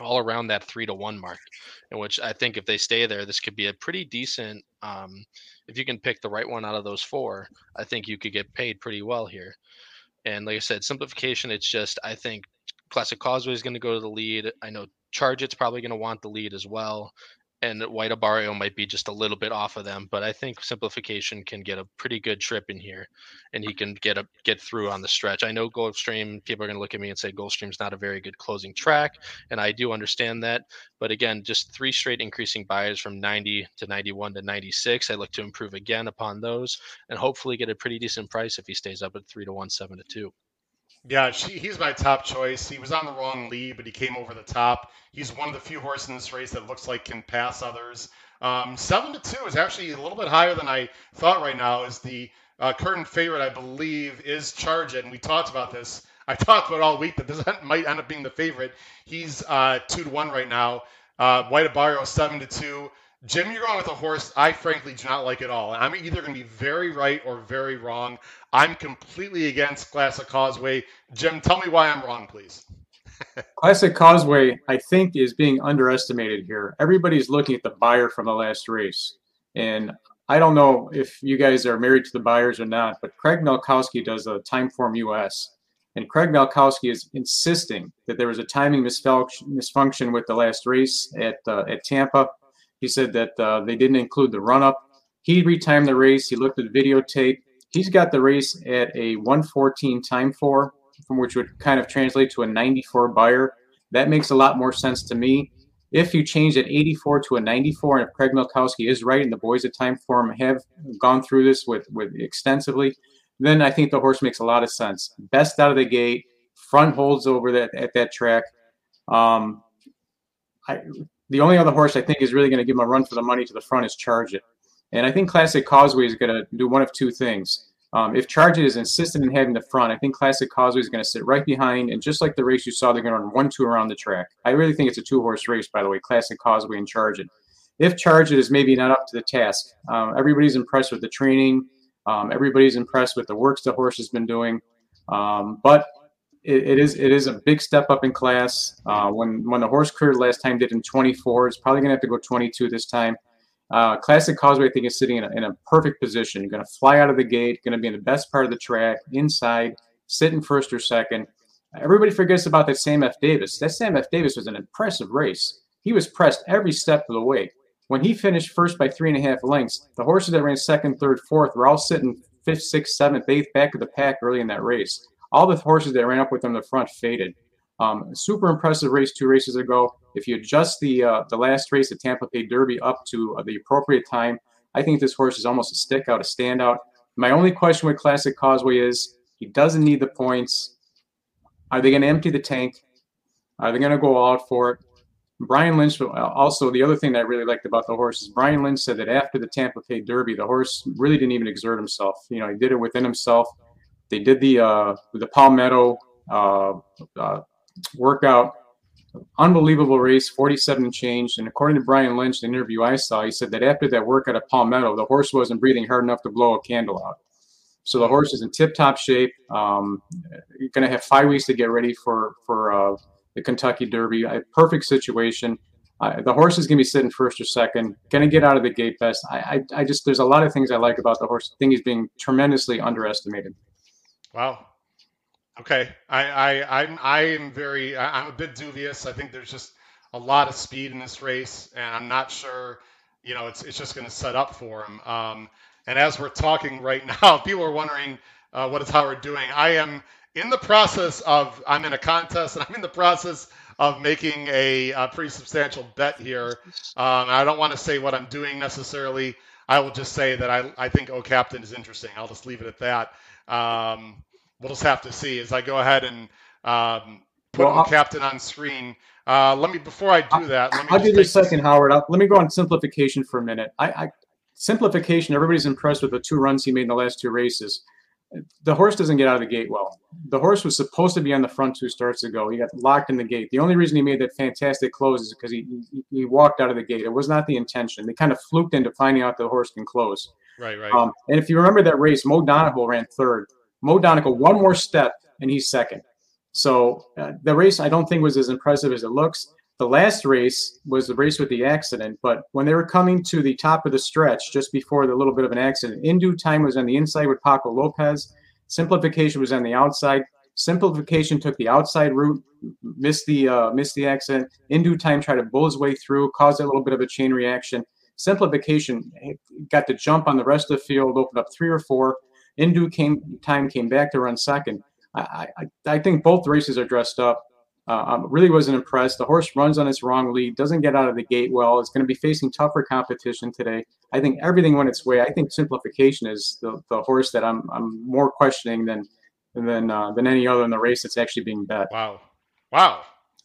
all around that three to one mark, in which I think if they stay there, this could be a pretty decent. Um, if you can pick the right one out of those four, I think you could get paid pretty well here. And like I said, simplification, it's just I think Classic Causeway is going to go to the lead. I know Charge It's probably going to want the lead as well and White Abarrio might be just a little bit off of them, but I think simplification can get a pretty good trip in here, and he can get a get through on the stretch. I know Gulfstream people are going to look at me and say Gulfstream's not a very good closing track, and I do understand that. But again, just three straight increasing Beyers from 90 to 91 to 96. I look to improve again upon those, and hopefully get a pretty decent price if he stays up at three to one, seven to two.
Yeah, she, he's my top choice. He was on the wrong lead, but he came over the top. He's one of the few horses in this race that looks like can pass others. Um, seven to two is actually a little bit higher than I thought. Right now is the uh, current favorite, I believe, is Charge It, and we talked about this. I talked about all week that this might end up being the favorite. He's uh, two to one right now. Uh, White Abarrio seven to two. Jim, you're going with a horse I frankly do not like at all. I'm either going to be very right or very wrong. I'm completely against Classic Causeway. Jim, tell me why I'm wrong, please.
Classic Causeway, I think, is being underestimated here. Everybody's looking at the Beyer from the last race. And I don't know if you guys are married to the Beyers or not, but Craig Milkowski does a Timeform US. And Craig Milkowski is insisting that there was a timing misfunction with the last race at, uh, at Tampa he said that uh, they didn't include the run up. He retimed the race. He looked at the videotape. He's got the race at a 114 time for, from which would kind of translate to a 94 Beyer. That makes a lot more sense to me. If you change an 84 to a 94, and if Craig Milkowski is right, and the boys at Time Timeform have gone through this with, with extensively, then I think the horse makes a lot of sense. Best out of the gate, front holds over that at that track. Um, I, the only other horse I think is really going to give him a run for the money to the front is Charge It. And I think Classic Causeway is going to do one of two things. Um, if Charge It is insistent in having the front, I think Classic Causeway is going to sit right behind. And just like the race you saw, they're going to run one, two around the track. I really think it's a two horse race, by the way, Classic Causeway and Charge It. If Charge It is maybe not up to the task, um, everybody's impressed with the training. Um, everybody's impressed with the works the horse has been doing. Um, but it, it is it is a big step up in class. Uh, when when the horse cleared last time did in 24, it's probably going to have to go 22 this time. Uh, Classic Causeway, I think, is sitting in a, in a perfect position. You're going to fly out of the gate, going to be in the best part of the track, inside, sitting first or second. Everybody forgets about that Sam F. Davis. That Sam F. Davis was an impressive race. He was pressed every step of the way. When he finished first by three and a half lengths, the horses that ran second, third, fourth were all sitting fifth, sixth, seventh, eighth back of the pack early in that race all the horses that ran up with in the front faded. Um, super impressive race two races ago. If you adjust the uh, the last race, the Tampa Bay Derby, up to uh, the appropriate time, I think this horse is almost a stick out, a standout. My only question with Classic Causeway is he doesn't need the points. Are they going to empty the tank? Are they going to go out for it? Brian Lynch, also the other thing that I really liked about the horse is Brian Lynch said that after the Tampa Bay Derby, the horse really didn't even exert himself. You know, he did it within himself. They did the uh, the Palmetto uh, uh, workout, unbelievable race, 47 and change. And according to Brian Lynch, the interview I saw, he said that after that workout at Palmetto, the horse wasn't breathing hard enough to blow a candle out. So the horse is in tip-top shape. Um, you're going to have five weeks to get ready for for uh, the Kentucky Derby. A perfect situation. Uh, the horse is going to be sitting first or second. Going to get out of the gate best. I, I, I just there's a lot of things I like about the horse. I think he's being tremendously underestimated.
Wow. Okay. I I I'm I am very I'm a bit dubious. I think there's just a lot of speed in this race, and I'm not sure. You know, it's it's just going to set up for him. Um, and as we're talking right now, people are wondering uh, what is Howard doing. I am in the process of I'm in a contest, and I'm in the process of making a, a pretty substantial bet here. Um, I don't want to say what I'm doing necessarily. I will just say that I, I think O Captain is interesting. I'll just leave it at that. Um, we'll just have to see as I go ahead and um, put well, Captain on screen. Uh, let me before I do that. Let me
I'll give you a second, Howard. I'll, let me go on simplification for a minute. I, I simplification. Everybody's impressed with the two runs he made in the last two races. The horse doesn't get out of the gate well. The horse was supposed to be on the front two starts ago. He got locked in the gate. The only reason he made that fantastic close is because he, he, he walked out of the gate. It was not the intention. They kind of fluked into finding out the horse can close.
Right, right. Um,
and if you remember that race, Mo Donegal ran third. Mo Donegal one more step and he's second. So uh, the race I don't think was as impressive as it looks. The last race was the race with the accident, but when they were coming to the top of the stretch just before the little bit of an accident, in due time was on the inside with Paco Lopez. Simplification was on the outside. Simplification took the outside route, missed the uh, missed the accident. In due time, tried to bull his way through, caused a little bit of a chain reaction. Simplification got to jump on the rest of the field, opened up three or four. In due came, time, came back to run second. I, I, I think both races are dressed up. Uh, um, really wasn't impressed. The horse runs on its wrong lead, doesn't get out of the gate well. It's going to be facing tougher competition today. I think everything went its way. I think simplification is the, the horse that I'm I'm more questioning than than uh, than any other in the race that's actually being bet.
Wow, wow.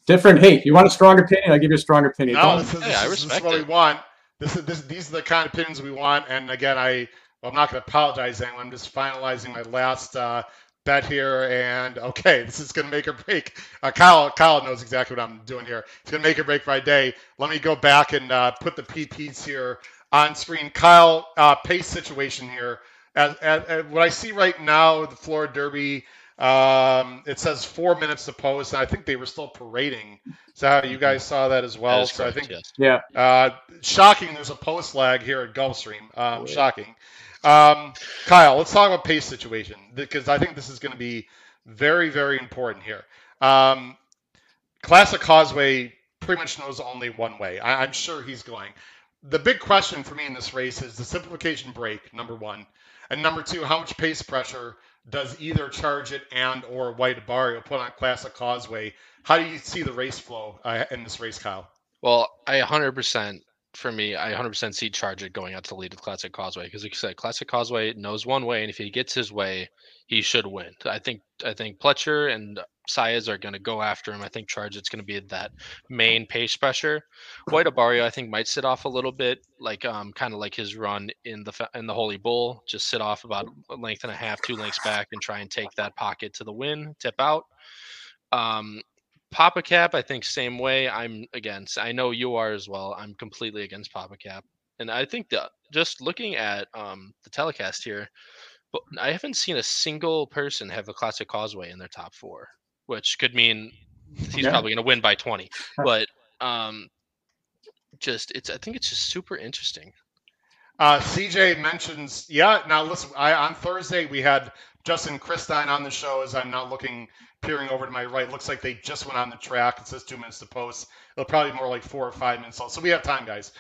Different. Hey, you want a strong opinion? I'll give you a strong opinion.
No, this is, this, I respect this is what it. we want. This is this, these are the kind of opinions we want. And again, I well, I'm not going to apologize to anyone. I'm just finalizing my last uh, bet here, and okay, this is going to make or break. Uh, Kyle, Kyle knows exactly what I'm doing here. It's going to make or break my day. Let me go back and uh, put the PPs here on screen. Kyle, uh, pace situation here. As, as, as, what I see right now, the Florida Derby, um, it says four minutes to post, and I think they were still parading. So you guys saw that as well.
so correct,
I think,
yes.
yeah,
uh, shocking. There's a post lag here at Gulfstream. Um, oh, yeah. Shocking. Um, Kyle, let's talk about pace situation because I think this is going to be very, very important here. Um, Classic Causeway pretty much knows only one way. I, am sure he's going. The big question for me in this race is the simplification break, number one, and number two, how much pace pressure does either Charge It and or White Abarrio put on Classic Causeway? How do you see the race flow uh, in this race, Kyle?
Well, I 100% for me, I 100% see Charge It going out to lead with Classic Causeway because, like you said, Classic Causeway knows one way, and if he gets his way, he should win. I think I think Pletcher and Saez are going to go after him. I think Charge It's going to be that main pace pressure. White Abarrio, I think, might sit off a little bit, like um, kind of like his run in the in the Holy Bull, just sit off about a length and a half, two lengths back, and try and take that pocket to the win, tip out. Um, Pappacap, I think same way. I'm against. I know you are as well. I'm completely against Pappacap, and I think that just looking at um, the telecast here, but I haven't seen a single person have a Classic Causeway in their top four, which could mean he's yeah. probably going to win by 20. But um, just it's I think it's just super interesting.
Uh, CJ mentions, yeah. Now listen, I, on Thursday we had Justin Christine on the show. As I'm now looking, peering over to my right, looks like they just went on the track. It says two minutes to post. It'll probably be more like four or five minutes. So we have time, guys.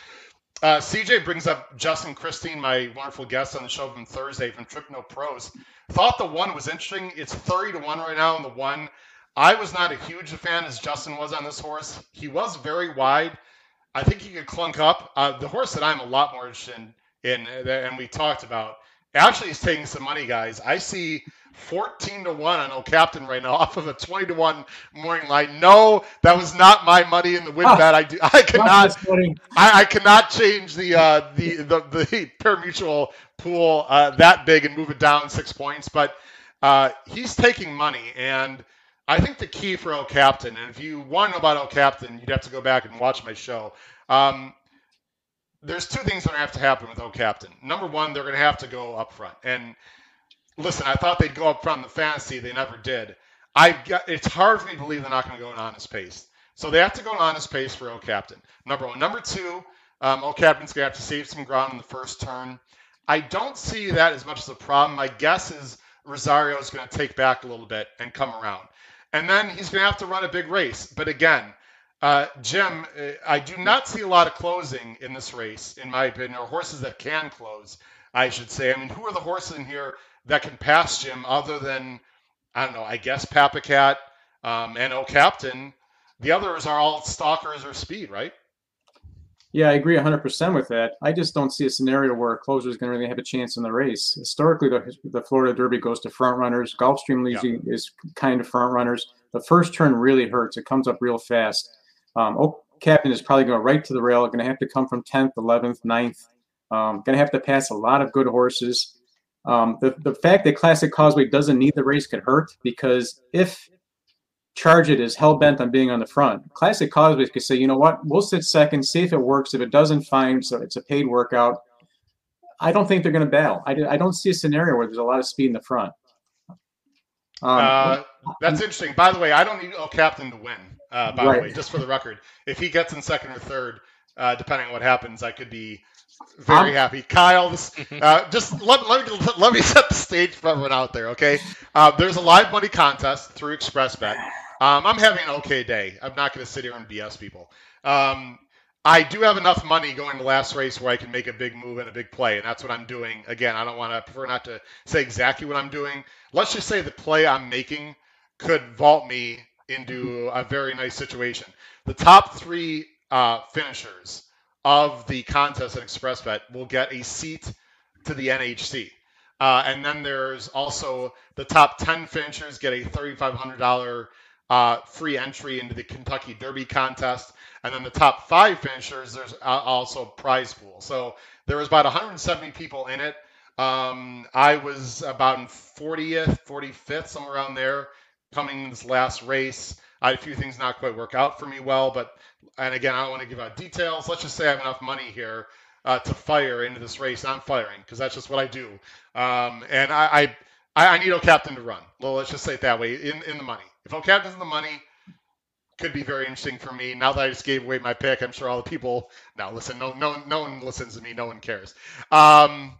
Uh, CJ brings up Justin Christine, my wonderful guest on the show from Thursday from Trip No Pros. Thought the one was interesting. It's 30 to 1 right now in the one. I was not a huge fan as Justin was on this horse. He was very wide. I think he could clunk up. Uh, the horse that I'm a lot more interested in, in, and we talked about, actually is taking some money, guys. I see 14 to 1 on O Captain right now off of a 20 to 1 morning line. No, that was not my money in the win
Ah,
bet. I do I cannot I, I cannot change the uh, the the the pari-mutuel pool uh, that big and move it down six points, but uh, he's taking money, and I think the key for O Captain, and if you want to know about O Captain, you'd have to go back and watch my show. Um, there's two things that have to happen with O Captain. Number one, they're going to have to go up front, and listen, I thought they'd go up front in the fantasy, they never did. I got, it's hard for me to believe they're not going to go an honest pace. So they have to go an honest pace for O Captain. Number one. Number two, um, O Captain's going to have to save some ground in the first turn. I don't see that as much as a problem. My guess is Rosario is going to take back a little bit and come around. And then he's going to have to run a big race. But again, uh, Jim, uh, I do not see a lot of closing in this race, in my opinion, or horses that can close, I should say. I mean, who are the horses in here that can pass Jim other than, I don't know, I guess Pappacap um, and O Captain? The others are all stalkers or speed, right?
Yeah, I agree 100% with that. I just don't see a scenario where a closer is going to really have a chance in the race. Historically, the, the Florida Derby goes to front runners. Gulfstream leads
Yeah.
is kind of front runners. The first turn really hurts. It comes up real fast. Um, Oak Captain is probably going to right to the rail. Going to have to come from 10th, 11th, 9th. Um, going to have to pass a lot of good horses. Um, the, the fact that Classic Causeway doesn't need the race could hurt because if Charge It is hell bent on being on the front. Classic Causeway could say, you know what, we'll sit second, see if it works. If it doesn't, fine. So it's a paid workout. I don't think they're going to battle. I, I don't see a scenario where there's a lot of speed in the front. Um,
Uh, that's interesting. By the way, I don't need O Captain to win. Uh, by
Right.
the way, just for the record, if he gets in second or third, uh, depending on what happens, I could be very
I'm-
happy. Kyle, this, uh, just let, let, me, let me set the stage for everyone out there, okay? Uh, there's a live money contest through ExpressBet. Um, I'm having an okay day. I'm not going to sit here and BS people. Um, I do have enough money going to last race where I can make a big move and a big play, and that's what I'm doing. Again, I don't want to prefer not to say exactly what I'm doing. Let's just say the play I'm making could vault me into a very nice situation. The top three uh, finishers of the contest at ExpressBet will get a seat to the NHC. Uh, and then there's also the top 10 finishers get a $3,500 uh, free entry into the Kentucky Derby contest. And then the top five finishers, there's uh, also a prize pool. So there was about 170 people in it. Um, I was about in 40th, 45th, somewhere around there, coming in this last race. I had a few things not quite work out for me well, but and again, I don't want to give out details. Let's just say I have enough money here uh, to fire into this race. I'm firing because that's just what I do. Um, and I, I, I need O Captain to run. Well, let's just say it that way. In in the money. If O Captain's in the money, could be very interesting for me. Now that I just gave away my pick, I'm sure all the people now listen. No, no, no one listens to me. No one cares. Um,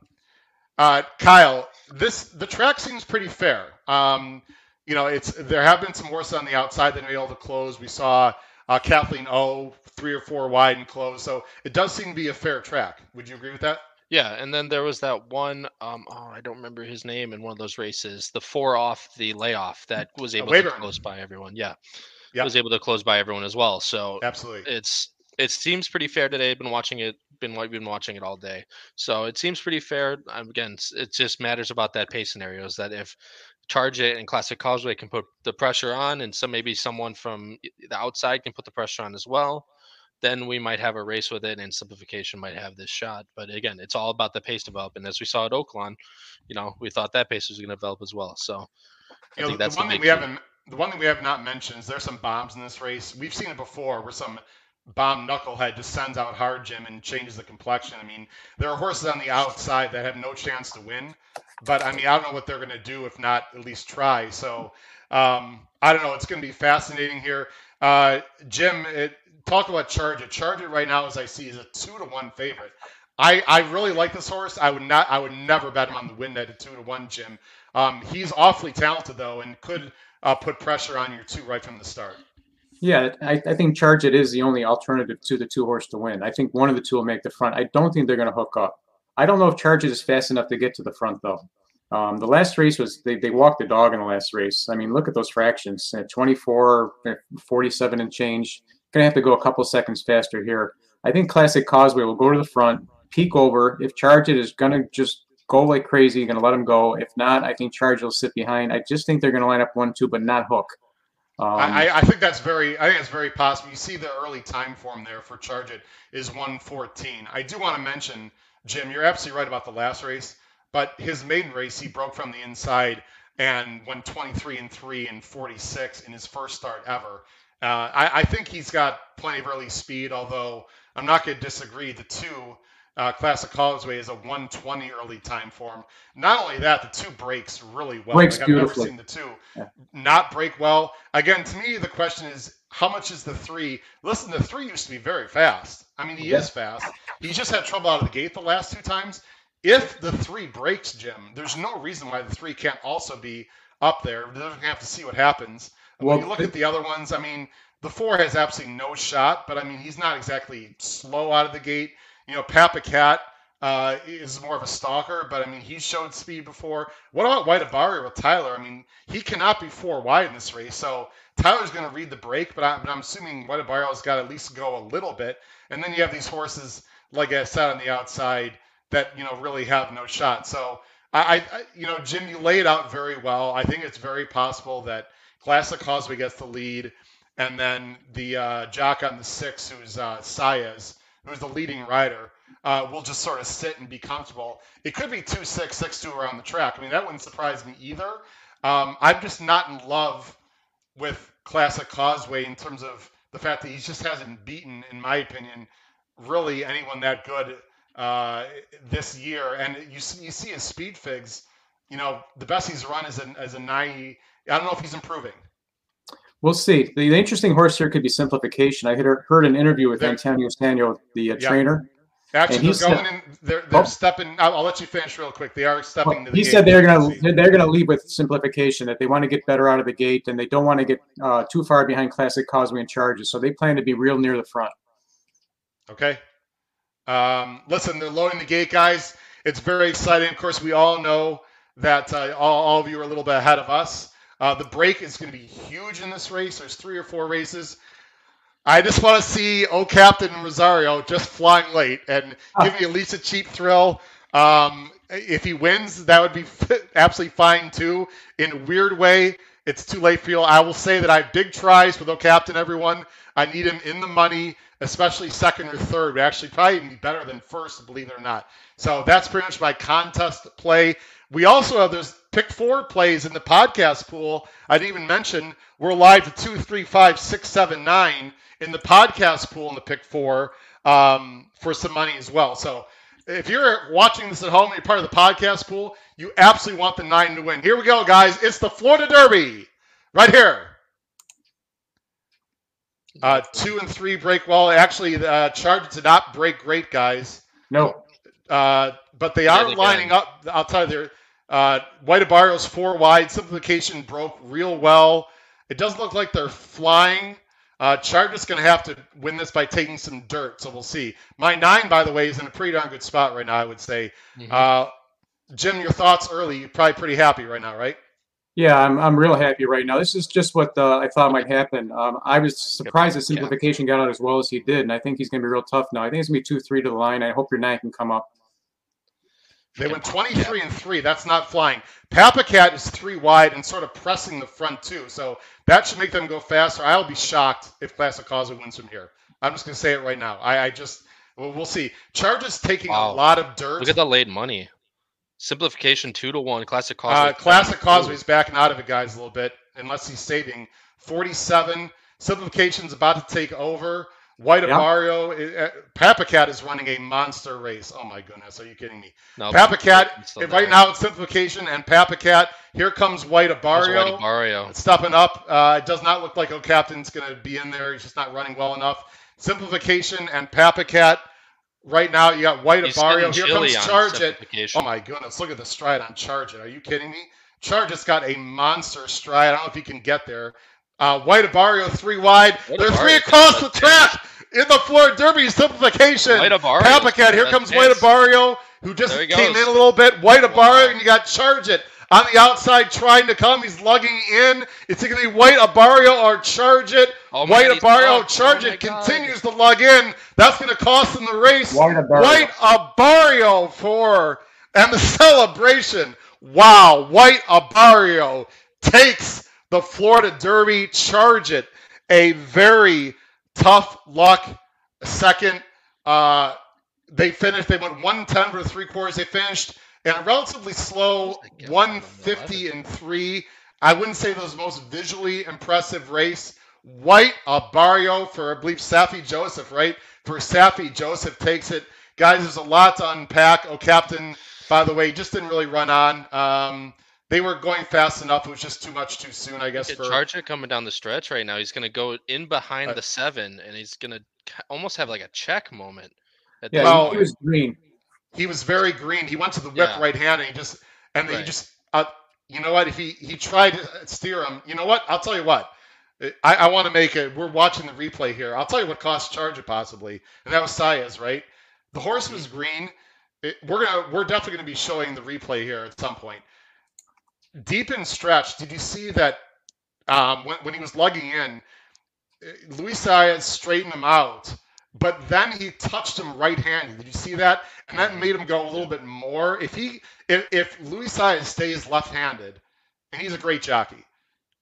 uh, Kyle, this the track seems pretty fair. Um, you know, it's there have been some horses on the outside that are able to close. We saw uh, Kathleen O three or four wide and close, so it does seem to be a fair track. Would you agree with that?
Yeah, and then there was that one. Um, oh, I don't remember his name in one of those races. The four off the layoff that was able to close by everyone. Yeah,
Yeah.
was able to close by everyone as well. So
Absolutely.
it's it seems pretty fair today. I've Been watching it. Been wa- been watching it all day. So it seems pretty fair. Again, it just matters about that pace scenarios. That if Charge It and Classic Causeway can put the pressure on, and some maybe someone from the outside can put the pressure on as well, then we might have a race with it, and simplification might have this shot. But again, it's all about the pace development. As we saw at Oaklawn, you know, we thought that pace was going to develop as well. So I
You know,
think
the
that's
one thing we
key.
haven't, the one thing we have not mentioned is there's some bombs in this race. We've seen it before, where some bomb knucklehead just sends out hard Jim and changes the complexion. I mean, there are horses on the outside that have no chance to win, but I mean, I don't know what they're going to do if not at least try. So um, I don't know. It's going to be fascinating here. Uh, Jim, it, talk about Charge It. Charge It right now, as I see, is a two to one favorite. I, I really like this horse. I would not. I would never bet him on the win at a two to one, Jim. Um, he's awfully talented though, and could uh, put pressure on your two right from the start.
Yeah, I, I think Charge It is the only alternative to the two horse to win. I think one of the two will make the front. I don't think they're going to hook up. I don't know if Charge It is fast enough to get to the front though. Um, the last race was they, they walked the dog in the last race. I mean, look at those fractions: uh, 24, uh, 47 and change. To have to go a couple seconds faster here. I think Classic Causeway will go to the front, peek over. If Charge It is to just go like crazy, to let him go. If not, I think Charge will sit behind. I just think they're to line up one two, but not Hook.
Um, I, I, think that's very. I think it's very possible. You see the early time form there for Charge It is 114. I do want to mention, Jim, you're absolutely right about the last race, but his maiden race he broke from the inside and went 23 and three and 46 in his first start ever. Uh, I, I, think he's got plenty of early speed, although I'm not going to disagree. The two uh, Classic Causeway is a 120 early time form. Not only that, the two breaks really well.
Breaks
like,
I've beautifully.
never seen the two yeah. not break well. Again, to me, the question is how much is the three? Listen, the three used to be very fast. I mean, he is fast. He just had trouble out of the gate the last two times. If the three breaks, Jim, there's no reason why the three can't also be up there. We're going to have to see what happens. Well, when you look at the other ones, I mean, the four has absolutely no shot, but I mean, he's not exactly slow out of the gate. You know, Pappacap uh, is more of a stalker, but I mean, he's showed speed before. What about White Abarrio with Tyler? I mean, he cannot be four wide in this race, so Tyler's going to read the break, but, I, but I'm assuming White Abarrio's got at least go a little bit. And then you have these horses, like I said, on the outside that you know really have no shot. So I, I you know, Jim, you lay it out very well. I think it's very possible that Classic Causeway gets the lead, and then the uh, jock on the six, who's uh, Saez, who's the leading rider, uh, will just sort of sit and be comfortable. It could be two six six two around the track. I mean, that wouldn't surprise me either. Um, I'm just not in love with Classic Causeway in terms of the fact that he just hasn't beaten, in my opinion, really anyone that good uh, this year. And you see, you see his speed figs. You know, the best he's run is a, as a 90. I don't know if he's improving.
We'll see. The, the interesting horse here could be simplification. I heard, heard an interview with they're, Antonio Sano, the uh, yeah. trainer.
Actually, they're said, going in. They're, they're oh, stepping. I'll, I'll, let you finish real quick. They are stepping.
Well, he said they're going to they're going to lead with simplification. That they want to get better out of the gate, and they don't want to get uh, too far behind Classic Causeway and Charges. So they plan to be real near the front.
Okay. Um, listen, they're loading the gate, guys. It's very exciting. Of course, we all know that uh, all, all of you are a little bit ahead of us. Uh, the break is going to be huge in this race. There's three or four races. I just want to see O Captain Rosario just flying late and give me at least a cheap thrill. Um, if he wins, that would be absolutely fine too. In a weird way, it's too late for you. I will say that I have big tries with O Captain, everyone. I need him in the money, especially second or third. Would actually probably even be better than first, believe it or not. So that's pretty much my contest play. We also have those pick four plays in the podcast pool. I didn't even mention we're live to two, three, five, six, seven, nine in the podcast pool in the pick four um, for some money as well. So if you're watching this at home and you're part of the podcast pool, you absolutely want the nine to win. Here we go, guys. It's the Florida Derby right here. Uh, two and three break well. Actually, the uh, Chargers did not break great, guys.
No.
Uh, but they are lining up. I'll tell you, uh, White Abarrio's four wide. Simplification broke real well. It doesn't look like they're flying. Uh, Chargers going to have to win this by taking some dirt, so we'll see. My nine, by the way, is in a pretty darn good spot right now. I would say. Mm-hmm. Uh, Jim, your thoughts early? You're probably pretty happy right now, right?
Yeah, I'm, I'm real happy right now. This is just what uh, I thought might happen. Um, I was surprised that simplification got out as well as he did, and I think he's going to be real tough now. I think it's going to be two three to the line. I hope your nine can come up.
They went 23 and 3. That's not flying. Pappacap is three wide and sort of pressing the front, too. So that should make them go faster. I'll be shocked if Classic Causeway wins from here. I'm just going to say it right now. I, I just, well, we'll see. Charges taking wow. a lot of dirt.
Look at the late money. Simplification 2 to 1. Classic Causeway.
Uh, Classic Causeway's backing out of it, guys, a little bit, unless he's saving. 47. Simplification's about to take over. White yep. Abarrio, uh, Pappacap is running a monster race. Oh my goodness, are you kidding me? No, Pappacap, right now it's simplification and Pappacap. Here comes White Abarrio.
White Abarrio.
It's stepping up. Uh, it does not look like O Captain's going to be in there. He's just not running well enough. Simplification and Pappacap. Right now, you got White He's Abarrio. Here comes Charge It. Oh my goodness, look at the stride on Charge It. Are you kidding me? Charge It's got a monster stride. I don't know if he can get there. Uh, White Abarrio three wide. White They're three across the track in the Florida Derby simplification.
White
Pappacap. Here comes White Abarrio, who just came in a little bit. White Abarrio, wow. and you got Charge It on the outside trying to come. He's lugging in. It's going to be White Abarrio or Charge It. Oh, White man, Abarrio, Charge oh, It continues to lug in. That's going to cost him the race.
White Abarrio.
White Abarrio for And the celebration, wow, White Abarrio takes the Florida Derby, charge it. A very tough luck second. Uh, they finished, they went 110 for three quarters. They finished in a relatively slow 150 and three. I wouldn't say those most visually impressive race. White Abarrio for, I believe, Saffie Joseph, right? For Saffie Joseph takes it. Guys, there's a lot to unpack. Oh, Captain, by the way, just didn't really run on. Um, they were going fast enough. It was just too much too soon, I guess. For
Charger coming down the stretch right now. He's going to go in behind
Uh,
the seven, and he's going to almost have like a check moment. At
Yeah,
this
Well,
he was green.
he was very green. He went to the whip
Yeah.
right hand, and he just and he just uh, you know what? If he he tried to steer him, you know what? I'll tell you what. I, I want to make it. We're watching the replay here. I'll tell you what cost Charger possibly, and that was Saez, right? The horse was green. It, we're gonna we're definitely gonna be showing the replay here at some point. Deep in stretch, did you see that um, when when he was lugging in, Luis Saez straightened him out, but then he touched him right-handed. Did you see that? And that made him go a little bit more. If he if, if Luis Saez stays left-handed, and he's a great jockey,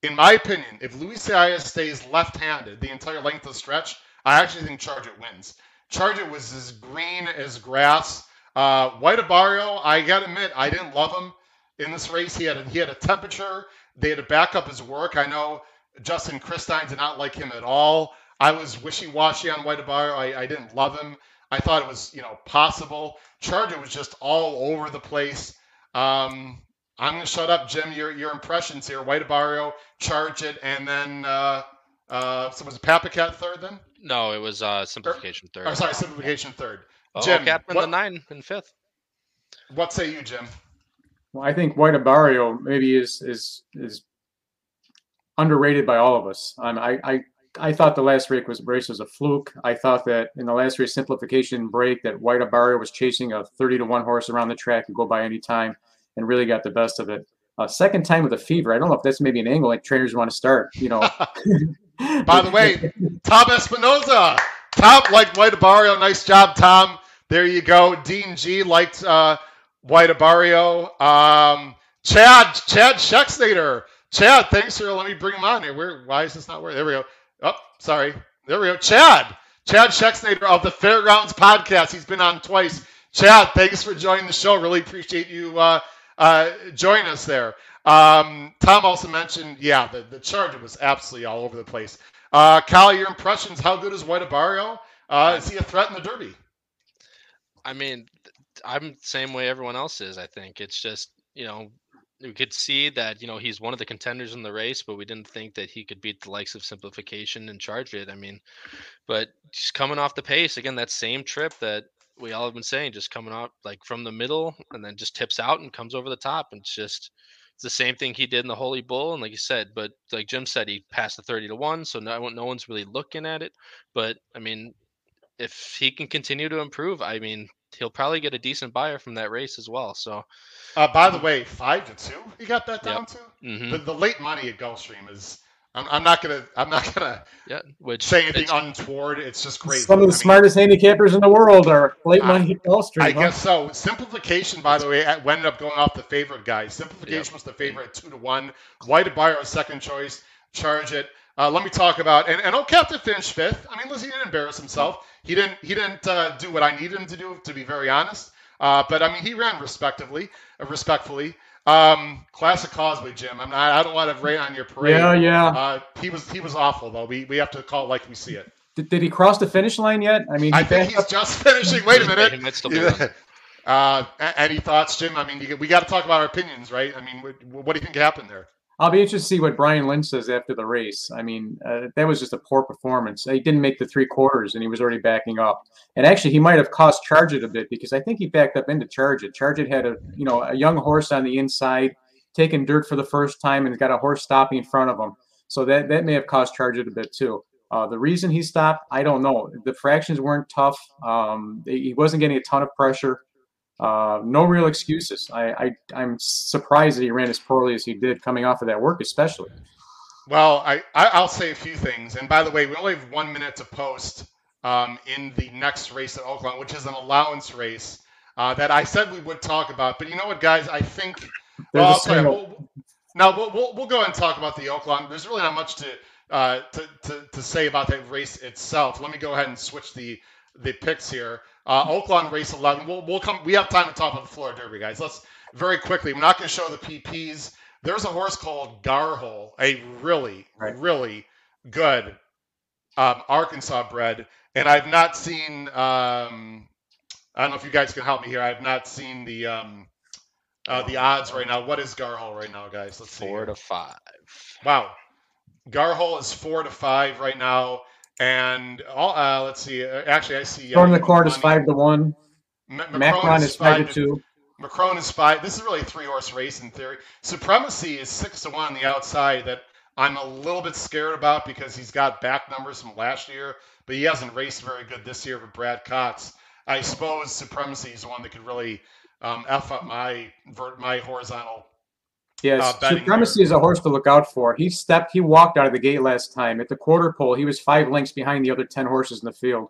in my opinion, if Luis Saez stays left-handed the entire length of stretch, I actually think Charge It wins. Charge It was as green as grass. Uh, White Abarrio, I gotta admit, I didn't love him in this race. He had a, he had a temperature. They had to back up his work. I know Justin Christine did not like him at all. I was wishy-washy on White Abarrio. I, I didn't love him. I thought it was you know possible. Charger was just all over the place. Um, I'm gonna shut up, Jim. Your your impressions here. White Abarrio, charge it, and then uh, uh, so was it Pappacap third then?
no, it was uh, simplification third.
Or sorry, simplification third.
oh,
Jim,
Captain
what-
the nine and fifth.
What say you, Jim?
Well, I think White Abarrio maybe is is is underrated by all of us. Um, I I I thought the last race was race was a fluke. I thought that in the last race simplification break that White Abarrio was chasing a 30 to one horse around the track and go by any time and really got the best of it. Uh, second time with a fever. I don't know if that's maybe an angle like trainers want to start. You know.
By the way, Tom Espinoza. Tom liked White Abarrio. Nice job, Tom. There you go. Dean G liked uh, White Abarrio. Um, Chad, Chad Schexnader. Chad, thanks for let me bring him on here. Where? Why is this not working? There we go. Oh, sorry. There we go. Chad. Chad Schexnader of the Fairgrounds podcast. He's been on twice. Chad, thanks for joining the show. Really appreciate you uh, uh, joining us there. Um, Tom also mentioned, yeah, the, the Charger was absolutely all over the place. Uh, Kyle, your impressions? How good is White Abarrio? Uh, is he a threat in the Derby?
I mean, I'm the same way everyone else is. I think it's just you know we could see that you know he's one of the contenders in the race, but we didn't think that he could beat the likes of Simplification and Charge It. I mean, but just coming off the pace again, that same trip that we all have been saying, just coming out like from the middle and then just tips out and comes over the top, and it's just it's the same thing he did in the Holy Bull, and like you said, but like Jim said, he passed the thirty to one, so no no one's really looking at it. But I mean, if he can continue to improve, I mean, he'll probably get a decent Beyer from that race as well. So,
Uh, by the way, five to two. You got that
Yep.
down to
mhm,
the, the late money at Gulfstream is. I'm, I'm not gonna. I'm not gonna
yeah, which
say anything
it's-
untoward. It's just crazy.
Some of the
I mean,
smartest handicappers in the world are late
I-
money at Wall Street.
I
huh?
guess so. Simplification, by the way, at- ended up going off the favorite guy. Simplification was the favorite at two to one. White Abarrio second choice. Charge it. Uh, let me talk about and and oh, Captain finished fifth. I mean, listen, he didn't embarrass himself. He didn't he didn't uh, do what I needed him to do, to be very honest. Uh, but I mean, he ran respectively, uh, respectfully. Um, classic Causeway, Jim. I'm not. I don't want to rain on your parade.
Yeah, yeah.
Uh, he was he was awful though. We we have to call it like we see it.
Did, did he cross the finish line yet? I mean,
I think he's
up-
just finishing. Wait a minute.
He might still be.
Uh, any thoughts, Jim? I mean, you, we got to talk about our opinions, right? I mean, what, what do you think happened there?
I'll be interested to see what Brian Lynch says after the race. I mean, uh, that was just a poor performance. He didn't make the three quarters, and he was already backing up. And actually, he might have cost Charge It a bit because I think he backed up into Charge It. Charge It had a you know a young horse on the inside, taking dirt for the first time, and got a horse stopping in front of him. So that that may have cost Charge It a bit too. Uh, the reason he stopped, I don't know. The fractions weren't tough. Um, he wasn't getting a ton of pressure. Uh, no real excuses. I, I I'm surprised that he ran as poorly as he did coming off of that work, especially.
Well, I, I I'll say a few things. And by the way, we only have one minute to post um, in the next race at Oaklawn, which is an allowance race. uh, that I said we would talk about. But you know what, guys? I think.
There's
Well,
a
I'll tell you,
single-
we'll, now we'll, we'll, we'll go ahead and talk about the Oaklawn. There's really not much to, uh, to, to to say about that race itself. Let me go ahead and switch the the picks here. Uh, Oaklawn race 11. We'll, we'll come. We have time to talk about the Florida Derby, guys. Let's very quickly. We're not going to show the PPs. There's a horse called Garhole, a really,
Right.
really good um, Arkansas bred, and I've not seen. Um, I don't know if you guys can help me here. I've not seen the um, uh, the odds right now. What is Garhole right now, guys? Let's see.
Four to five.
Wow. Garhole is four to five right now, and all, uh, let's see. uh, Actually, I see.
The
uh,
is five to one.
Ma-
Macron is five to two.
Macron is five. This is really a three horse race in theory. Supremacy is six to one on the outside that I'm a little bit scared about because he's got back numbers from last year, but he hasn't raced very good this year with Brad Cox. I suppose Supremacy is one that could really um, f up my my horizontal.
Yes,
uh,
Supremacy is a horse to look out for. He stepped, he walked out of the gate last time at the quarter pole. He was five lengths behind the other ten horses in the field.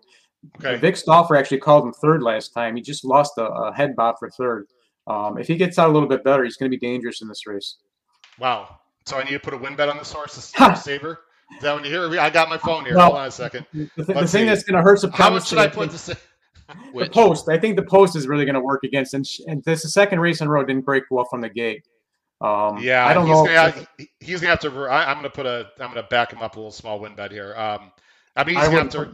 Okay.
Vic Stauffer actually called him third last time. He just lost a, a head bob for third. Um, if he gets out a little bit better, he's going to be dangerous in this race.
Wow. So I need to put a win bet on this horse to saver. Is that when you hear? I got my phone here.
No.
Hold on a second.
The, th- the thing
see.
that's going to hurt Supremacy.
How much should I put this?
The post. I think the post is really going to work against. And, sh- and this the second race in a row didn't break well from the gate. Um,
Yeah,
I don't
he's
know.
Gonna,
if,
he's gonna have to. I, am gonna put a. I'm gonna back him up a little small win bet here. Um, I mean, he's
I
gonna have to.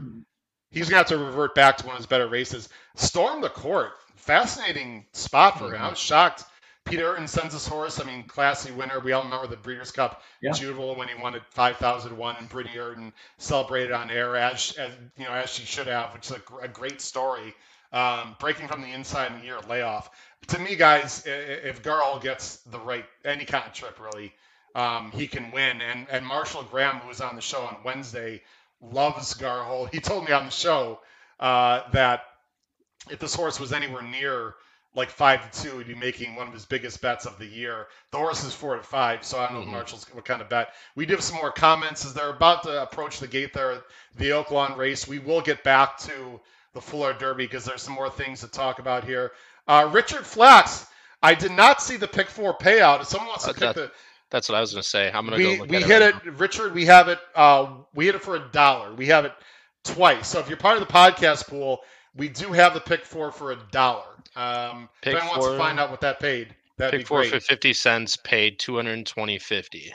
He's gonna have to revert back to one of his better races. Storm the court. Fascinating spot for him. I was shocked. Peter Eurton sends his horse. I mean, classy winner. We all remember the Breeders' Cup
Yeah.
Jewel when he won at 5,001, and Brittany Eurton celebrated on air as, as you know as she should have, which is a, a great story. Um, breaking from the inside in the year layoff. To me, guys, if Garl gets the right any kind of trip, really, um, he can win. And and Marshall Graham, who was on the show on Wednesday, loves Garhole. He told me on the show uh, that if this horse was anywhere near like five to two, he'd be making one of his biggest bets of the year. The horse is four to five, so I don't know
Mhm.
if Marshall's what kind of bet. We do have some more comments as they're about to approach the gate there, at the Oaklawn race. We will get back to the Florida Derby because there's some more things to talk about here. Uh, Richard Flax, I did not see the pick four payout. If someone wants to
Uh,
pick
that-
the
that's what I was gonna say. I'm gonna
we
go look
we
at
hit
it.
it, Richard. We have it. Uh, we hit it for a dollar. We have it twice. So if you're part of the podcast pool, we do have the pick four for a dollar. Um, if
Pick
anyone wants to find out what that paid, that'd
Pick four for fifty cents, paid two hundred twenty fifty.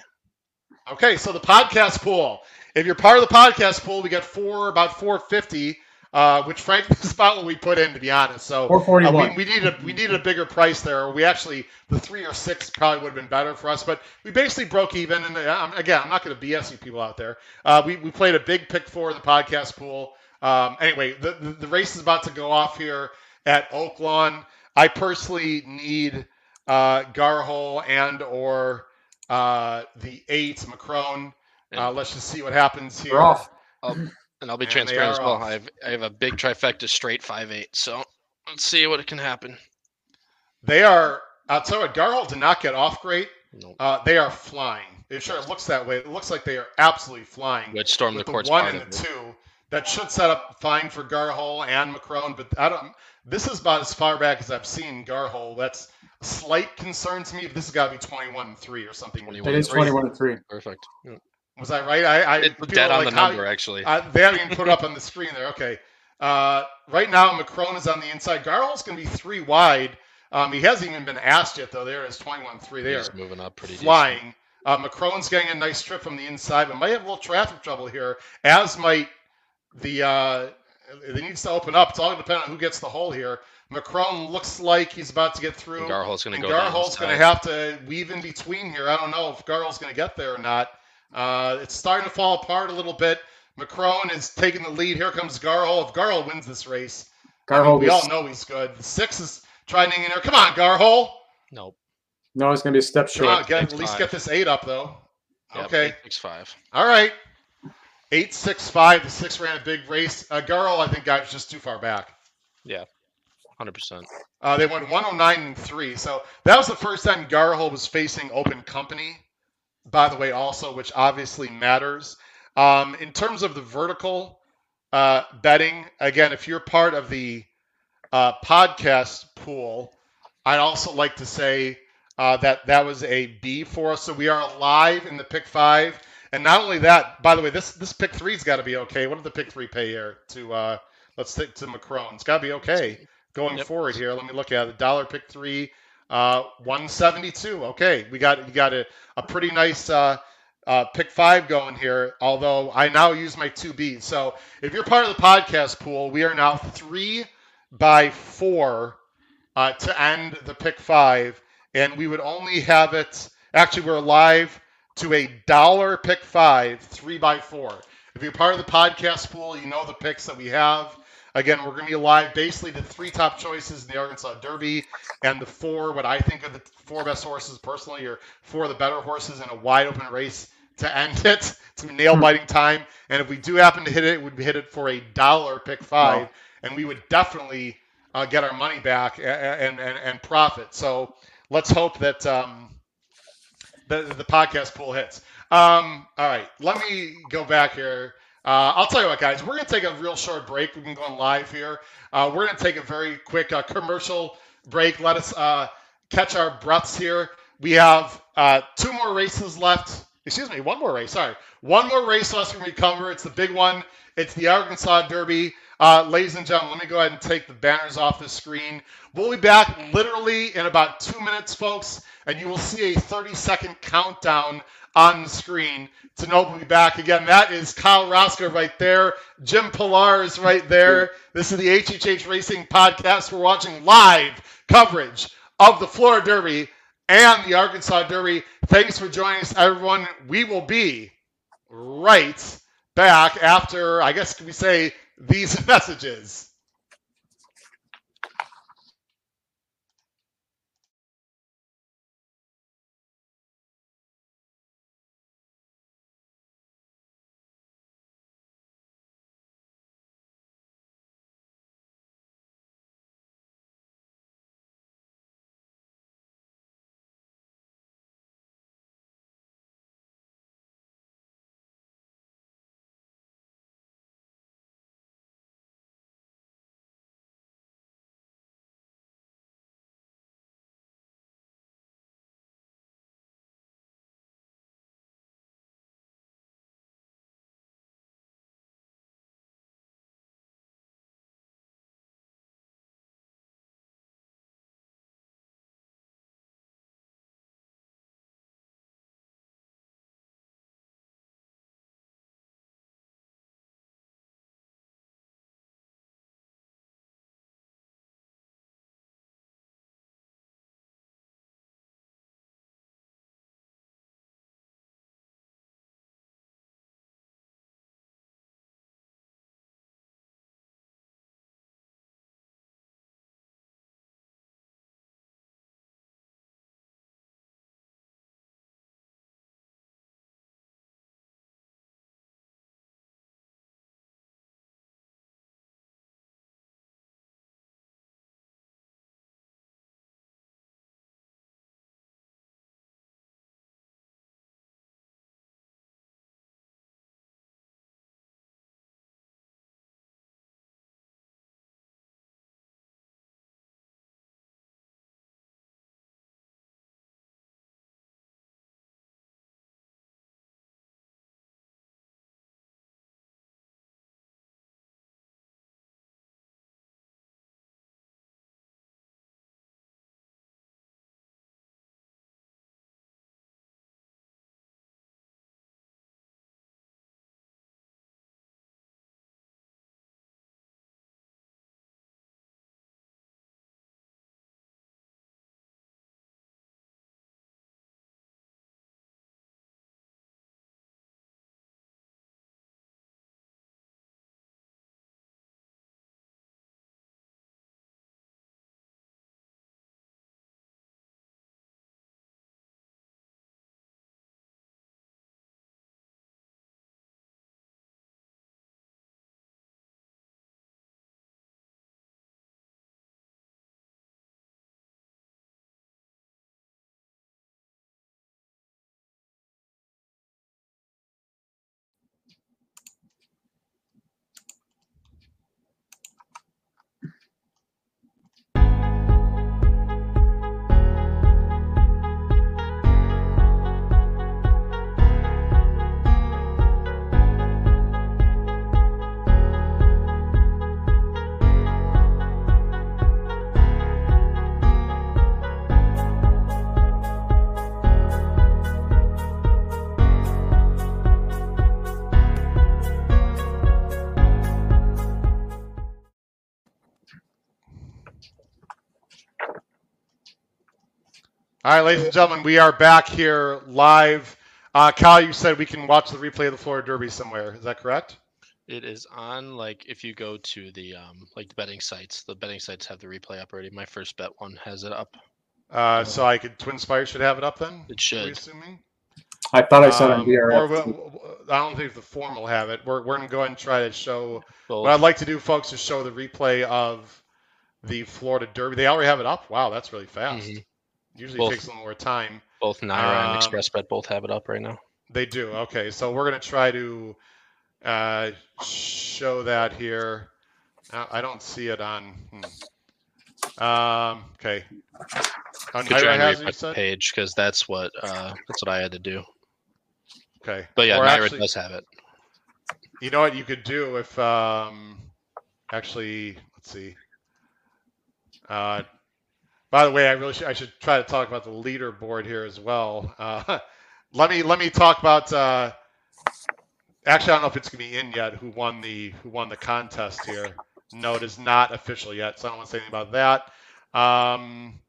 Okay, so the podcast pool. If you're part of the podcast pool, we got four about 450, uh, which frankly is about what we put in, to be honest. So Uh, we, we needed a we needed a bigger price there. We actually the three or six probably would have been better for us, but we basically broke even. And uh, um, again, I'm not going to BS you people out there. Uh, we we played a big pick four in the podcast pool. Um, anyway, the, the the race is about to go off here at Oak Lawn. I personally need uh, Garhole and or uh, the eight Macron. Uh, let's just see what happens here.
We're off.
And I'll be
And
transparent as well.
off.
I have I have a big trifecta straight five eight. So let's see what it can happen.
They are. I'll tell you what. Garhole did not get off great.
Nope.
Uh, they are flying. It sure looks that way. It looks like they are absolutely flying.
Which storm the
with the
court's
one and the two. That should set up fine for Garhole and Macron, but I don't. This is about as far back as I've seen Garhole. That's a slight concern to me. But this has got to be twenty-one and three or something.
21
It is twenty-one and three.
Perfect. Yeah.
Was I right? I, I
dead on
like,
the
how-
number actually.
uh, they haven't even put it up on the screen there. Okay. Uh, right now, Macron is on the inside. Garhole's going to be three wide. Um, he hasn't even been asked yet, though. There is 21-3 there.
He's moving up pretty decent.
flying. Uh, Macron's getting a nice trip from the inside, but might have a little traffic trouble here, as might the. Uh, it needs to open up. It's all going to depend on who gets the hole here. Macron looks like he's about to get through.
And Garhole's gonna go. down
Garhole's going to have to weave in between here. I don't know if Garhole's going to get there or not. Uh, it's starting to fall apart a little bit. Macron is taking the lead. Here comes Garhole. If Garhole wins this race, I mean,
Garhole
we all know he's good. The six is trying to hang in there. Come on, Garhole.
Nope.
no, it's going to be a step
Come on,
short.
get,
Six
at least
five.
get this eight up, though.
Yep,
Okay.
Six five.
All right. Eight six five. The six ran a big race. Uh, Garl, I think, got just too far back. Yeah.
Hundred percent.
Uh, they went 109 and three. So that was the first time Garhole was facing open company. By the way, also, which obviously matters. Um, in terms of the vertical uh, betting, again, if you're part of the uh, podcast pool, I'd also like to say uh, that that was a B for us. So we are live in the pick five. And not only that, by the way, this this pick three's got to be okay. What did the pick three pay here to uh, let's stick to Macron? It's got to be okay going
Yep.
forward here. Let me look at it. Dollar pick three, uh, one seventy two. Okay, we got you got a, a pretty nice uh, uh, pick five going here. Although I now use my two Bs. So if you're part of the podcast pool, we are now three by four uh, to end the pick five, and we would only have it. Actually, we're live to a dollar pick five, three by four. If you're part of the podcast pool, you know the picks that we have. Again, we're going to be live basically the three top choices in the Arkansas Derby and the four, what I think are the four best horses personally, or four of the better horses in a wide open race to end it. It's nail biting time. And if we do happen to hit it, we'd hit it for a dollar pick five, and we would definitely uh, get our money back and, and, and profit. So let's hope that um, the, the podcast pool hits. Um, all right, let me go back here. Uh, I'll tell you what, guys, we're going to take a real short break. We've been going live here. Uh, we're going to take a very quick uh, commercial break. Let us uh, catch our breaths here. We have uh, two more races left. Excuse me, one more race. Sorry. One more race left when we cover. It's the big one. It's the Arkansas Derby. Uh, ladies and gentlemen, let me go ahead and take the banners off the screen. We'll be back literally in about two minutes, folks, and you will see a 30 second countdown on the screen to know we'll be back again. That is Kyle Roscoe right there. Jim Pilar is right there. This is the HHH Racing Podcast. We're watching live coverage of the Florida Derby and the Arkansas Derby. Thanks for joining us, everyone. We will be right back after, I guess, can we say, these messages. All right, ladies and gentlemen, we are back here live. Uh, Kyle, you said we can watch the replay of the Florida Derby somewhere. Is that correct?
It is on like if you go to the um like the betting sites, the betting sites have the replay up already. My first bet one has it up.
Uh, so I could Twin Spire should have it up then.
It
Are we
should.
assuming?
I thought I saw it on
Um, or we'll- I don't think the form will have it. We're, we're going to go ahead and try to show.
Both.
What I'd like to do, folks, is show the replay of the Florida Derby. They already have it up. Wow, that's really fast.
Mhm.
Usually
Both.
takes a little more time.
Both NYRA
Um,
and XpressBet both have it up right now.
They do. Okay, so we're going to try to uh, show that here. I don't see it on. Hmm. Um, okay. On
Could NYRA
has it, you
page because that's what uh that's what I had to do.
Okay.
But yeah,
Or
NYRA
actually-
does have it.
You know what you could do if um actually let's see. Uh by the way, I really should, I should try to talk about the leaderboard here as well. Uh let me let me talk about uh actually I don't know if it's gonna be in yet who won the who won the contest here. No, it is not official yet, so I don't want to say anything about that. Um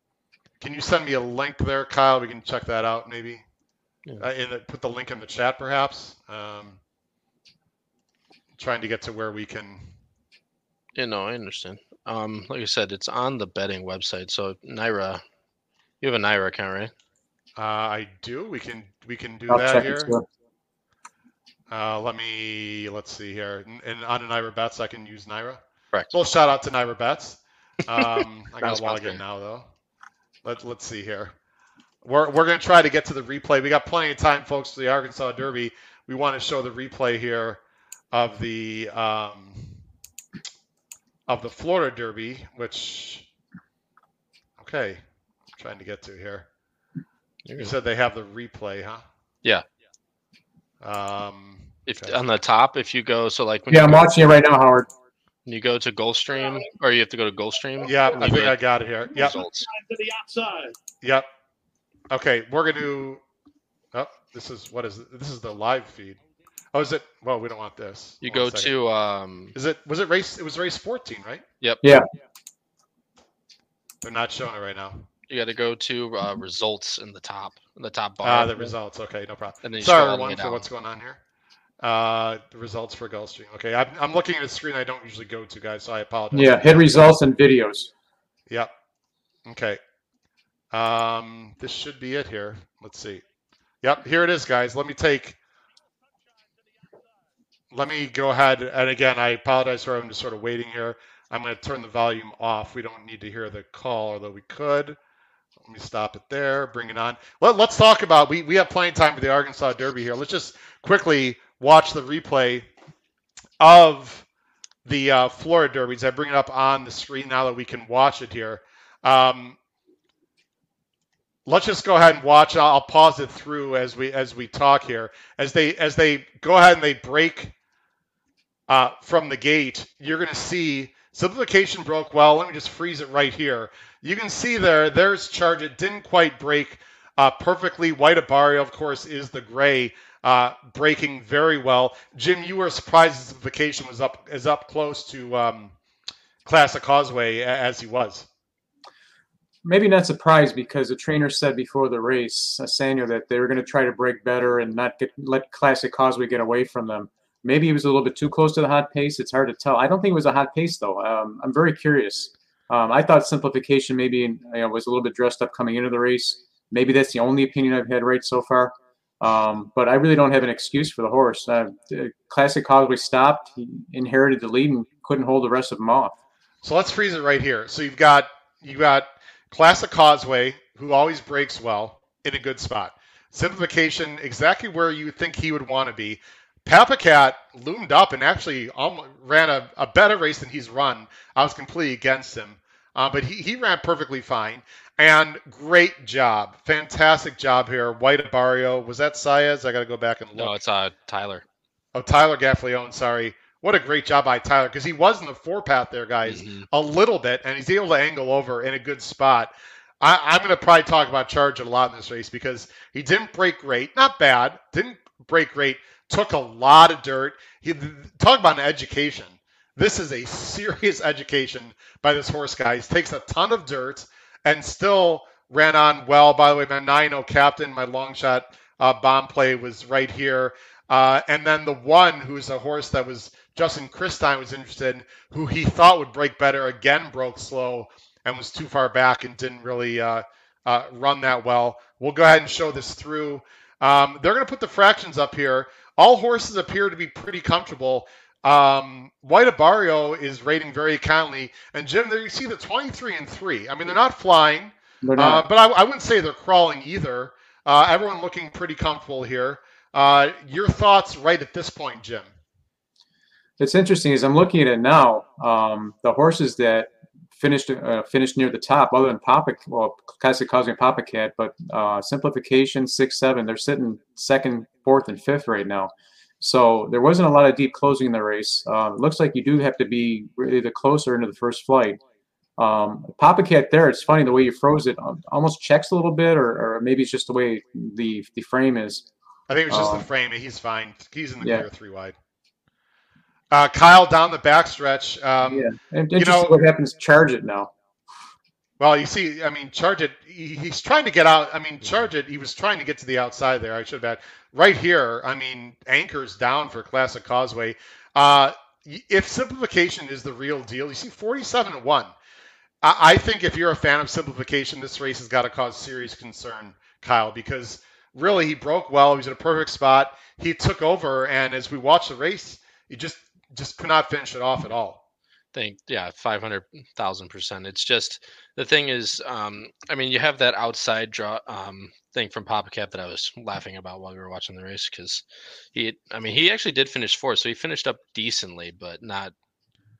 can you send me a link there, Kyle? We can check that out maybe.
Yeah.
Uh, in the, put the link in the chat, perhaps. Um, trying to get to where we can.
Yeah, no, I understand. Um, like I said, it's on the betting website. So NYRA, you have a NYRA account, right?
Uh, I do. We can. We can do
I'll
that here. Uh, let me. Let's see here. And, and on a NYRA Bets, I can use NYRA.
Correct.
Well, shout out to NYRA Bets. Um, I got to log
sponsored.
in now though. Let Let's see here. We're we're gonna try to get to the replay. We got plenty of time, folks, for the Arkansas Derby. We want to show the replay here of the um, of the Florida Derby, which okay, I'm trying to get to here.
You're
You
good.
said they have the replay, huh?
Yeah.
Um,
If
okay.
on the top, if you go, so like when
Yeah, I'm
go,
watching it right now, Howard.
you go to Gulfstream, or you have to go to Gulfstream.
yeah, I think I got it here.
to
Yep,
Results.
to the outside.
yep. Okay, we're gonna. do- Oh, this is what is this is the live feed. Oh, is it? Well, we don't want this.
You
Hold
go to um,
Is it? Was it race? It was race 14, right?
Yep.
Yeah.
They're not showing it right now.
you got to go to uh, results in the top, in the top bar.
Ah, the results. Okay, no problem.
And then
Sorry,
scroll all the way
everyone, for what's going on here. Uh, the results for Gulfstream. Okay, I'm, I'm looking at a screen I don't usually go to, guys, so I apologize.
Yeah, hit results and videos.
Yep. Okay. Um, this should be it here. Let's see. Yep, here it is, guys. Let me take. Let me go ahead and again, I apologize for I'm just sort of waiting here. I'm going to turn the volume off. We don't need to hear the call, although we could. Let me stop it there. Bring it on. Let, let's talk about. We we have plenty of time for the Arkansas Derby here. Let's just quickly watch the replay of the uh, Florida Derbies. I bring it up on the screen now that we can watch it here. Um, let's just go ahead and watch. I'll, I'll pause it through as we as we talk here. As they as they go ahead and they break uh, from the gate, you're going to see simplification broke well. Let me just freeze it right here. You can see there. There's charge. It didn't quite break uh, perfectly. White Abarrio, of course, is the gray. Uh, breaking very well. Jim, you were surprised simplification was up is up close to um, Classic Causeway as he was.
Maybe not surprised because the trainer said before the race, uh, Sano, that they were going to try to break better and not get let Classic Causeway get away from them. Maybe he was a little bit too close to the hot pace. It's hard to tell. I don't think it was a hot pace though. Um, I'm very curious. Um, I thought simplification maybe you know, was a little bit dressed up coming into the race. Maybe that's the only opinion I've had right so far. Um, but I really don't have an excuse for the horse. Uh, Classic Causeway stopped. He inherited the lead and couldn't hold the rest of them off.
So let's freeze it right here. So you've got you got Classic Causeway, who always breaks well in a good spot. Simplification, exactly where you think he would want to be. Pappacap loomed up and actually ran a, a better race than he's run. I was completely against him, uh, but he, he ran perfectly fine. And great job, fantastic job here. White Abarrio, was that Saez? I got to go back and look.
No, it's uh Tyler.
Oh, Tyler Gaffalione, sorry. What a great job by Tyler because he was in the four path there, guys,
Mhm.
a little bit, and he's able to angle over in a good spot. I, I'm going to probably talk about Charge a lot in this race because he didn't break great, not bad, didn't break great, took a lot of dirt. He talk about an education. This is a serious education by this horse, guy. guys. Takes a ton of dirt and still ran on well. By the way, my 9 captain, my long shot uh, bomb play was right here. Uh, and then the one who's a horse that was Justin Christine was interested in, who he thought would break better, again broke slow and was too far back and didn't really uh, uh, run that well. We'll go ahead and show this through. Um, they're going to put the fractions up here. All horses appear to be pretty comfortable. Um, White Abarrio is rating very kindly, and Jim, there you see the 23 and three. I mean, they're not flying,
They're
uh, but I, I wouldn't say they're crawling either. Uh, everyone looking pretty comfortable here. Uh, your thoughts right at this point, Jim?
It's interesting as I'm looking at it now. Um, the horses that finished uh, finished near the top, other than Papa, well, Classic Cosmic Pappacap, but uh, Simplification six seven, they're sitting second, fourth, and fifth right now. So there wasn't a lot of deep closing in the race. Uh, looks like you do have to be really the closer into the first flight. Um, Pappacap there, it's funny the way you froze it, um, almost checks a little bit, or, or maybe it's just the way the the frame is.
I think it was just
Um,
the frame. He's fine. He's in the
yeah.
clear three wide. Uh, Kyle down the backstretch. Um,
yeah, and
you know-
what happens. Charge it now.
Well, you see, I mean, charge it. He, he's trying to get out. I mean, charge it. He was trying to get to the outside there. I should have had right here. I mean, anchors down for Classic Causeway. Uh, if simplification is the real deal, you see, forty-seven to one. I, I think if you're a fan of simplification, this race has got to cause serious concern, Kyle, because really he broke well. He was in a perfect spot. He took over, and as we watch the race, he just just could not finish it off at all.
think yeah 500,000 percent it's just the thing is um i mean you have that outside draw um thing from Pappacap that i was laughing about while we were watching the race because he i mean he actually did finish fourth so he finished up decently but not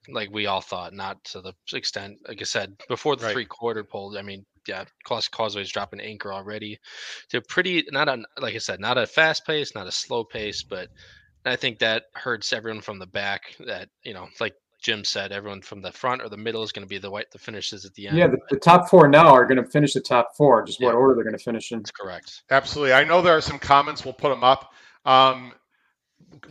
like we all thought not to the extent like i said before the
Right.
three quarter pole i mean yeah Class causeway's dropping anchor already to pretty not a like i said not a fast pace not a slow pace but I think that hurts everyone from the back. That you know, like Jim said, everyone from the front or the middle is going to be the white the finishes at the end.
Yeah, the, the top four now are going to finish the top four. Just what
Yeah.
order they're going to finish in.
That's correct.
Absolutely. I know there are some comments. We'll put them up. Um,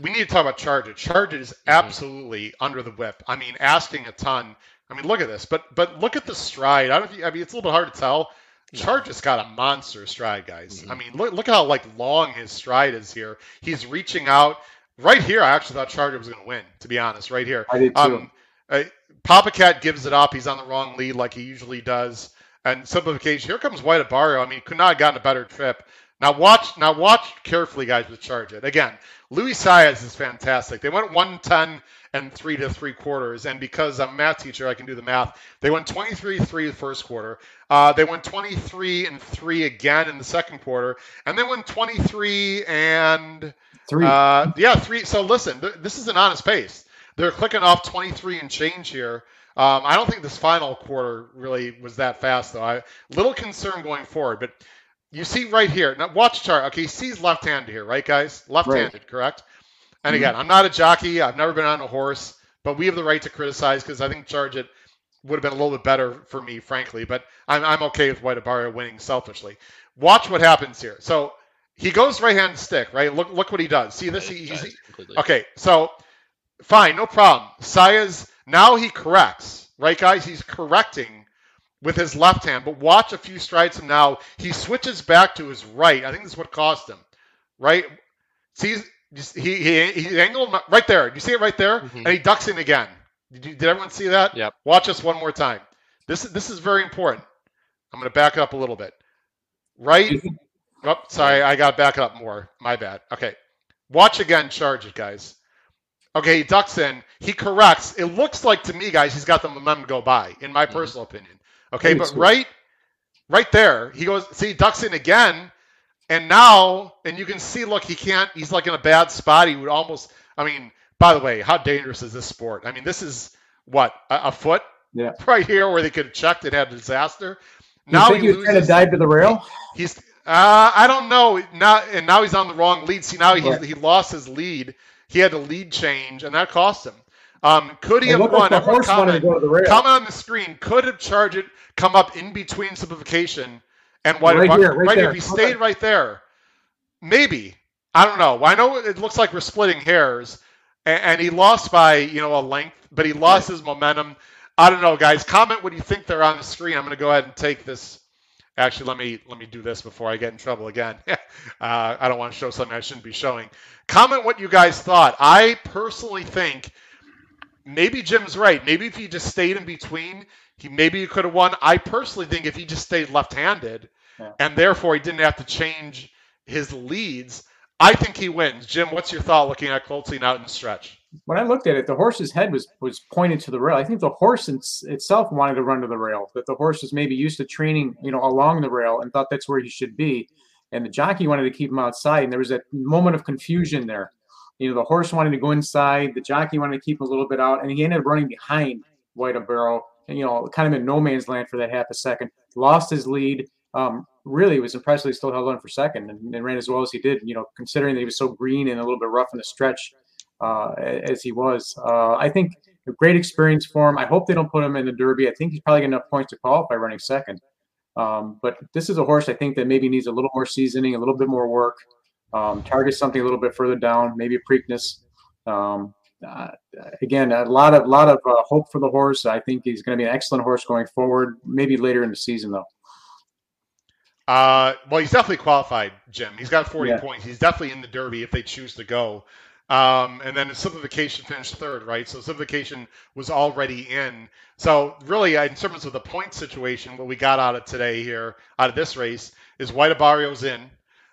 we need to talk about Charge It. Charge It is absolutely under the whip. I mean, asking a ton. I mean, look at this. But but look at the stride. I don't. know you- I mean, it's a little bit hard to tell.
No.
Charge has got a monster stride, guys. I
Mhm.
mean, look look how like long his stride is here. He's reaching out. Right here, I actually thought Charger was going to win. To be honest, right here.
I did too.
Um, uh, Pappacap gives it up. He's on the wrong lead like he usually does. And simplification. Here comes White Abarrio. I mean, could not have gotten a better trip. Now watch. Now watch carefully, guys. With Charge It again. Luis Saez is fantastic. They went 110 and three to three quarters, and because I'm a math teacher, I can do the math. They went 23-3 the first quarter. Uh, they went 23 and three again in the second quarter, and they went 23 and
Three.
uh, yeah, three. So listen, th- this is an honest pace. They're clicking off 23 and change here. Um, I don't think this final quarter really was that fast, though. I little concern going forward, but you see right here. Now watch chart. Okay, he sees left-handed here, right, guys? Left-handed, correct? And
Mhm.
again, I'm not a jockey. I've never been on a horse, but we have the right to criticize because I think Charge It would have been a little bit better for me, frankly. But I'm, I'm okay with White Abarrio winning selfishly. Watch what happens here. So he goes right hand stick, right? Look, look what he does. See this? He, he's. Okay, so fine, no problem. Saya's now he corrects, right, guys? He's correcting with his left hand, but watch a few strides from now. He switches back to his right. I think this is what cost him, right? See, he he he angled right there. You see it right there?
Mhm.
And he ducks in again. Did, you, did everyone see that?
Yep.
Watch us one more time. This this is very important. I'm going to back up a little bit. Right Oh, sorry, I got back up more. My bad. Okay. Watch again, charge it, guys. Okay, he ducks in. He corrects. It looks like to me, guys, he's got the momentum to go by, in my
Mhm.
personal opinion. Okay, but
so.
right right there, he goes, see, he ducks in again. And now, and you can see, look, he can't, he's like in a bad spot. He would almost, I mean, by the way, how dangerous is this sport? I mean, this is what, a, a foot?
Yeah.
Right here where they could have checked and had a disaster.
you
Now he
he was trying to
loses.
dive to the rail?
He's uh, I don't know now, and now he's on the wrong lead. See, now he
Right.
he lost his lead. He had to lead change, and that cost him. Um, could he have won? Everyone
horse wanted to
comment,
go to the rail.
comment on the screen. Could have charged it, come up in between simplification and what?
Right here, right
here. If he stayed right there, maybe. I don't know. I know it looks like we're splitting hairs, and, and he lost by you know a length, but he lost his momentum. I don't know, guys. Comment what you think they're on the screen. I'm going to go ahead and take this Actually, let me let me do this before I get in trouble again. uh, I don't want to show something I shouldn't be showing. Comment what you guys thought. I personally think maybe Jim's right. Maybe if he just stayed in between, he maybe he could have won. I personally think if he just stayed left-handed,
Yeah.
and therefore he didn't have to change his leads, I think he wins. Jim, what's your thought looking at Coltsy out in the stretch?
When I looked at it, the horse's head was was pointed to the rail. I think the horse in, itself wanted to run to the rail. That the horse was maybe used to training, you know, along the rail and thought that's where he should be. And the jockey wanted to keep him outside. And there was that moment of confusion there. You know, the horse wanted to go inside. The jockey wanted to keep him a little bit out, and he ended up running behind White Barrow. And you know, kind of in no man's land for that half a second. Lost his lead. Um, really was impressive. He still held on for second and, and ran as well as he did. You know, considering that he was so green and a little bit rough in the stretch uh, as he was. Uh, I think a great experience for him. I hope they don't put him in the Derby. I think he's probably got enough points to qualify running second. Um, but this is a horse I think that maybe needs a little more seasoning, a little bit more work. Um, target something a little bit further down, maybe Preakness. Um, uh, again, a lot of lot of uh, hope for the horse. I think he's going to be an excellent horse going forward. Maybe later in the season though.
Uh, well, he's definitely qualified, Jim. He's got 40
Yeah.
points. He's definitely in the Derby if they choose to go. Um, and then the simplification finished third, right? So simplification was already in. So really, uh, in terms of the point situation, what we got out of today here, out of this race, is White Barrio's in,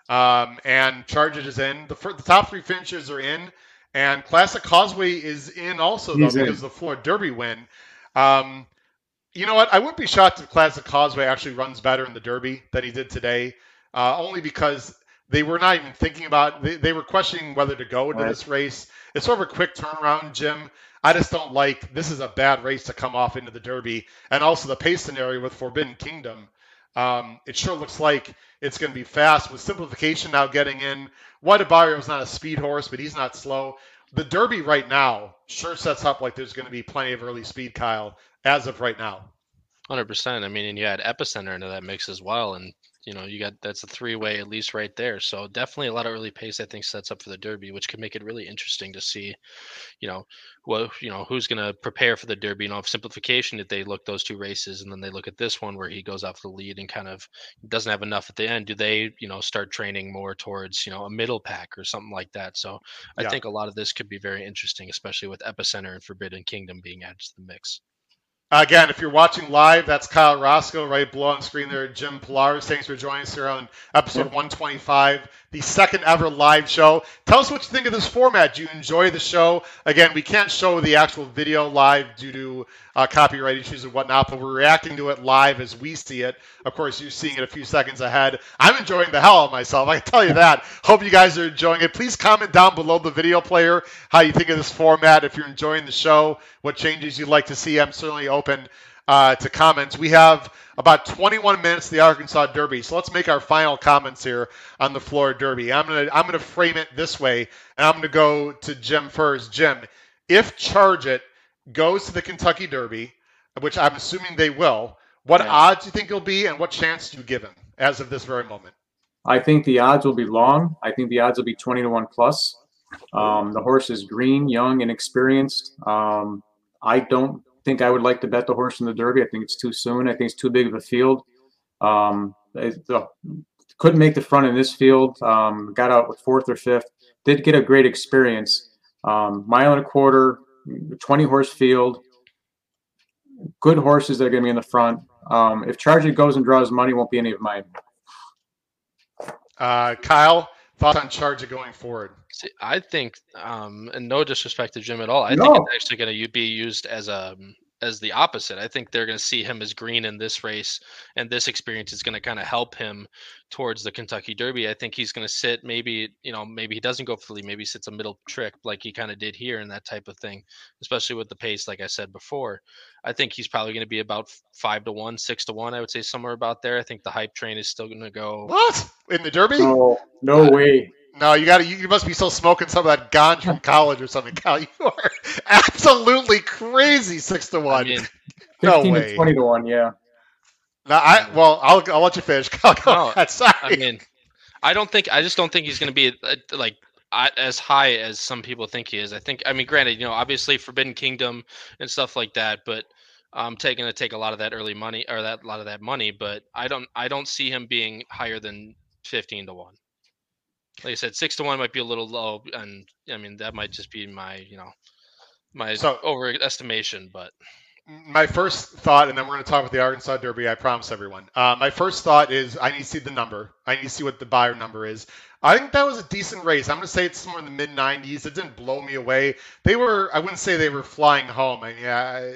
um, and Charge It is in. The, the top three finishers are in, and Classic Causeway is in also though
He's in.
because of the Florida Derby win. Um, you know what? I wouldn't be shocked if Classic Causeway actually runs better in the Derby than he did today, uh, only because they were not even thinking about. They, they were questioning whether to go into
Right.
this race. It's sort of a quick turnaround, Jim. I just don't like. This is a bad race to come off into the Derby, and also the pace scenario with Forbidden Kingdom. Um, it sure looks like it's going to be fast with simplification now getting in. White is not a speed horse, but he's not slow. The Derby right now sure sets up like there's going to be plenty of early speed, Kyle, as of right now.
Hundred percent. I mean, and you add epicenter into that mix as well, and you know you got that's a three way at least right there. So definitely a lot of early pace. I think sets up for the Derby, which could make it really interesting to see, you know, well, you know, who's going to prepare for the Derby. You know, if simplification, if they look those two races and then they look at this one where he goes off the lead and kind of doesn't have enough at the end, do they, you know, start training more towards you know a middle pack or something like that? So I
Yeah.
think a lot of this could be very interesting, especially with epicenter and Forbidden Kingdom being added to the mix.
Again, if you're watching live, that's Kyle Roscoe right below on screen there. Jim Pilares, thanks for joining us here on episode 125, the second ever live show. Tell us what you think of this format. Do you enjoy the show? Again, we can't show the actual video live due to uh, copyright issues and whatnot, but we're reacting to it live as we see it. Of course, you're seeing it a few seconds ahead. I'm enjoying the hell out of myself. I can tell you that. Hope you guys are enjoying it. Please comment down below the video player how you think of this format. If you're enjoying the show, what changes you'd like to see. I'm certainly open uh, to comments. We have about 21 minutes to the Arkansas Derby, so let's make our final comments here on the Florida Derby. I'm gonna I'm gonna frame it this way, and I'm gonna go to Jim first. Jim, if Charge It goes to the Kentucky Derby, which I'm assuming they will, what odds do you think it'll be, and what chance do you give him as of this very moment?
I think the odds will be long. I think the odds will be 20 to 1 plus. Um, the horse is green, young, and experienced. Um, I don't think I would like to bet the horse in the Derby. I think it's too soon. I think it's too big of a field. Um, it- the- couldn't make the front in this field. Um, got out with fourth or fifth. Did get a great experience. Um, mile and a quarter, 20 horse field. Good horses that are going to be in the front. Um, if Charge It goes and draws money, won't be any of mine.
Uh, Kyle, thoughts on Charge It going forward?
See, I think, um, and no disrespect to Jim at all, I
No.
think it's actually going to be used as a as the opposite. I think they're going to see him as green in this race, and this experience is going to kind of help him towards the Kentucky Derby. I think he's going to sit maybe, you know, maybe he doesn't go for the lead, maybe he sits a middle trick like he kind of did here and that type of thing, especially with the pace, like I said before. I think he's probably going to be about five to one, six to one. I would say somewhere about there. I think the hype train is still going to go.
What in the Derby?
No, no way.
No, you got to. You must be still smoking some of that ganja from college or something, Cal. You are absolutely crazy. Six to
I
one.
mean,
no way.
to 20 to 1, yeah.
No, I well, I'll I'll let you finish. Kyle, go
No,
ahead. Sorry.
I mean, I don't think I just don't think he's going to be uh, like uh, as high as some people think he is. I think I mean, granted, you know, obviously Forbidden Kingdom and stuff like that, but I'm um, taking to take a lot of that early money or that a lot of that money, but I don't I don't see him being higher than fifteen to one. Like I said, six to one might be a little low, and I mean that might just be my you know my
So-
overestimation, but
my first thought, and then we're going to talk about the Arkansas Derby. I promise everyone. Uh, my first thought is I need to see the number. I need to see what the Beyer number is. I think that was a decent race. I'm going to say it's somewhere in the mid 90s. It didn't blow me away. They were. I wouldn't say they were flying home. I mean, yeah,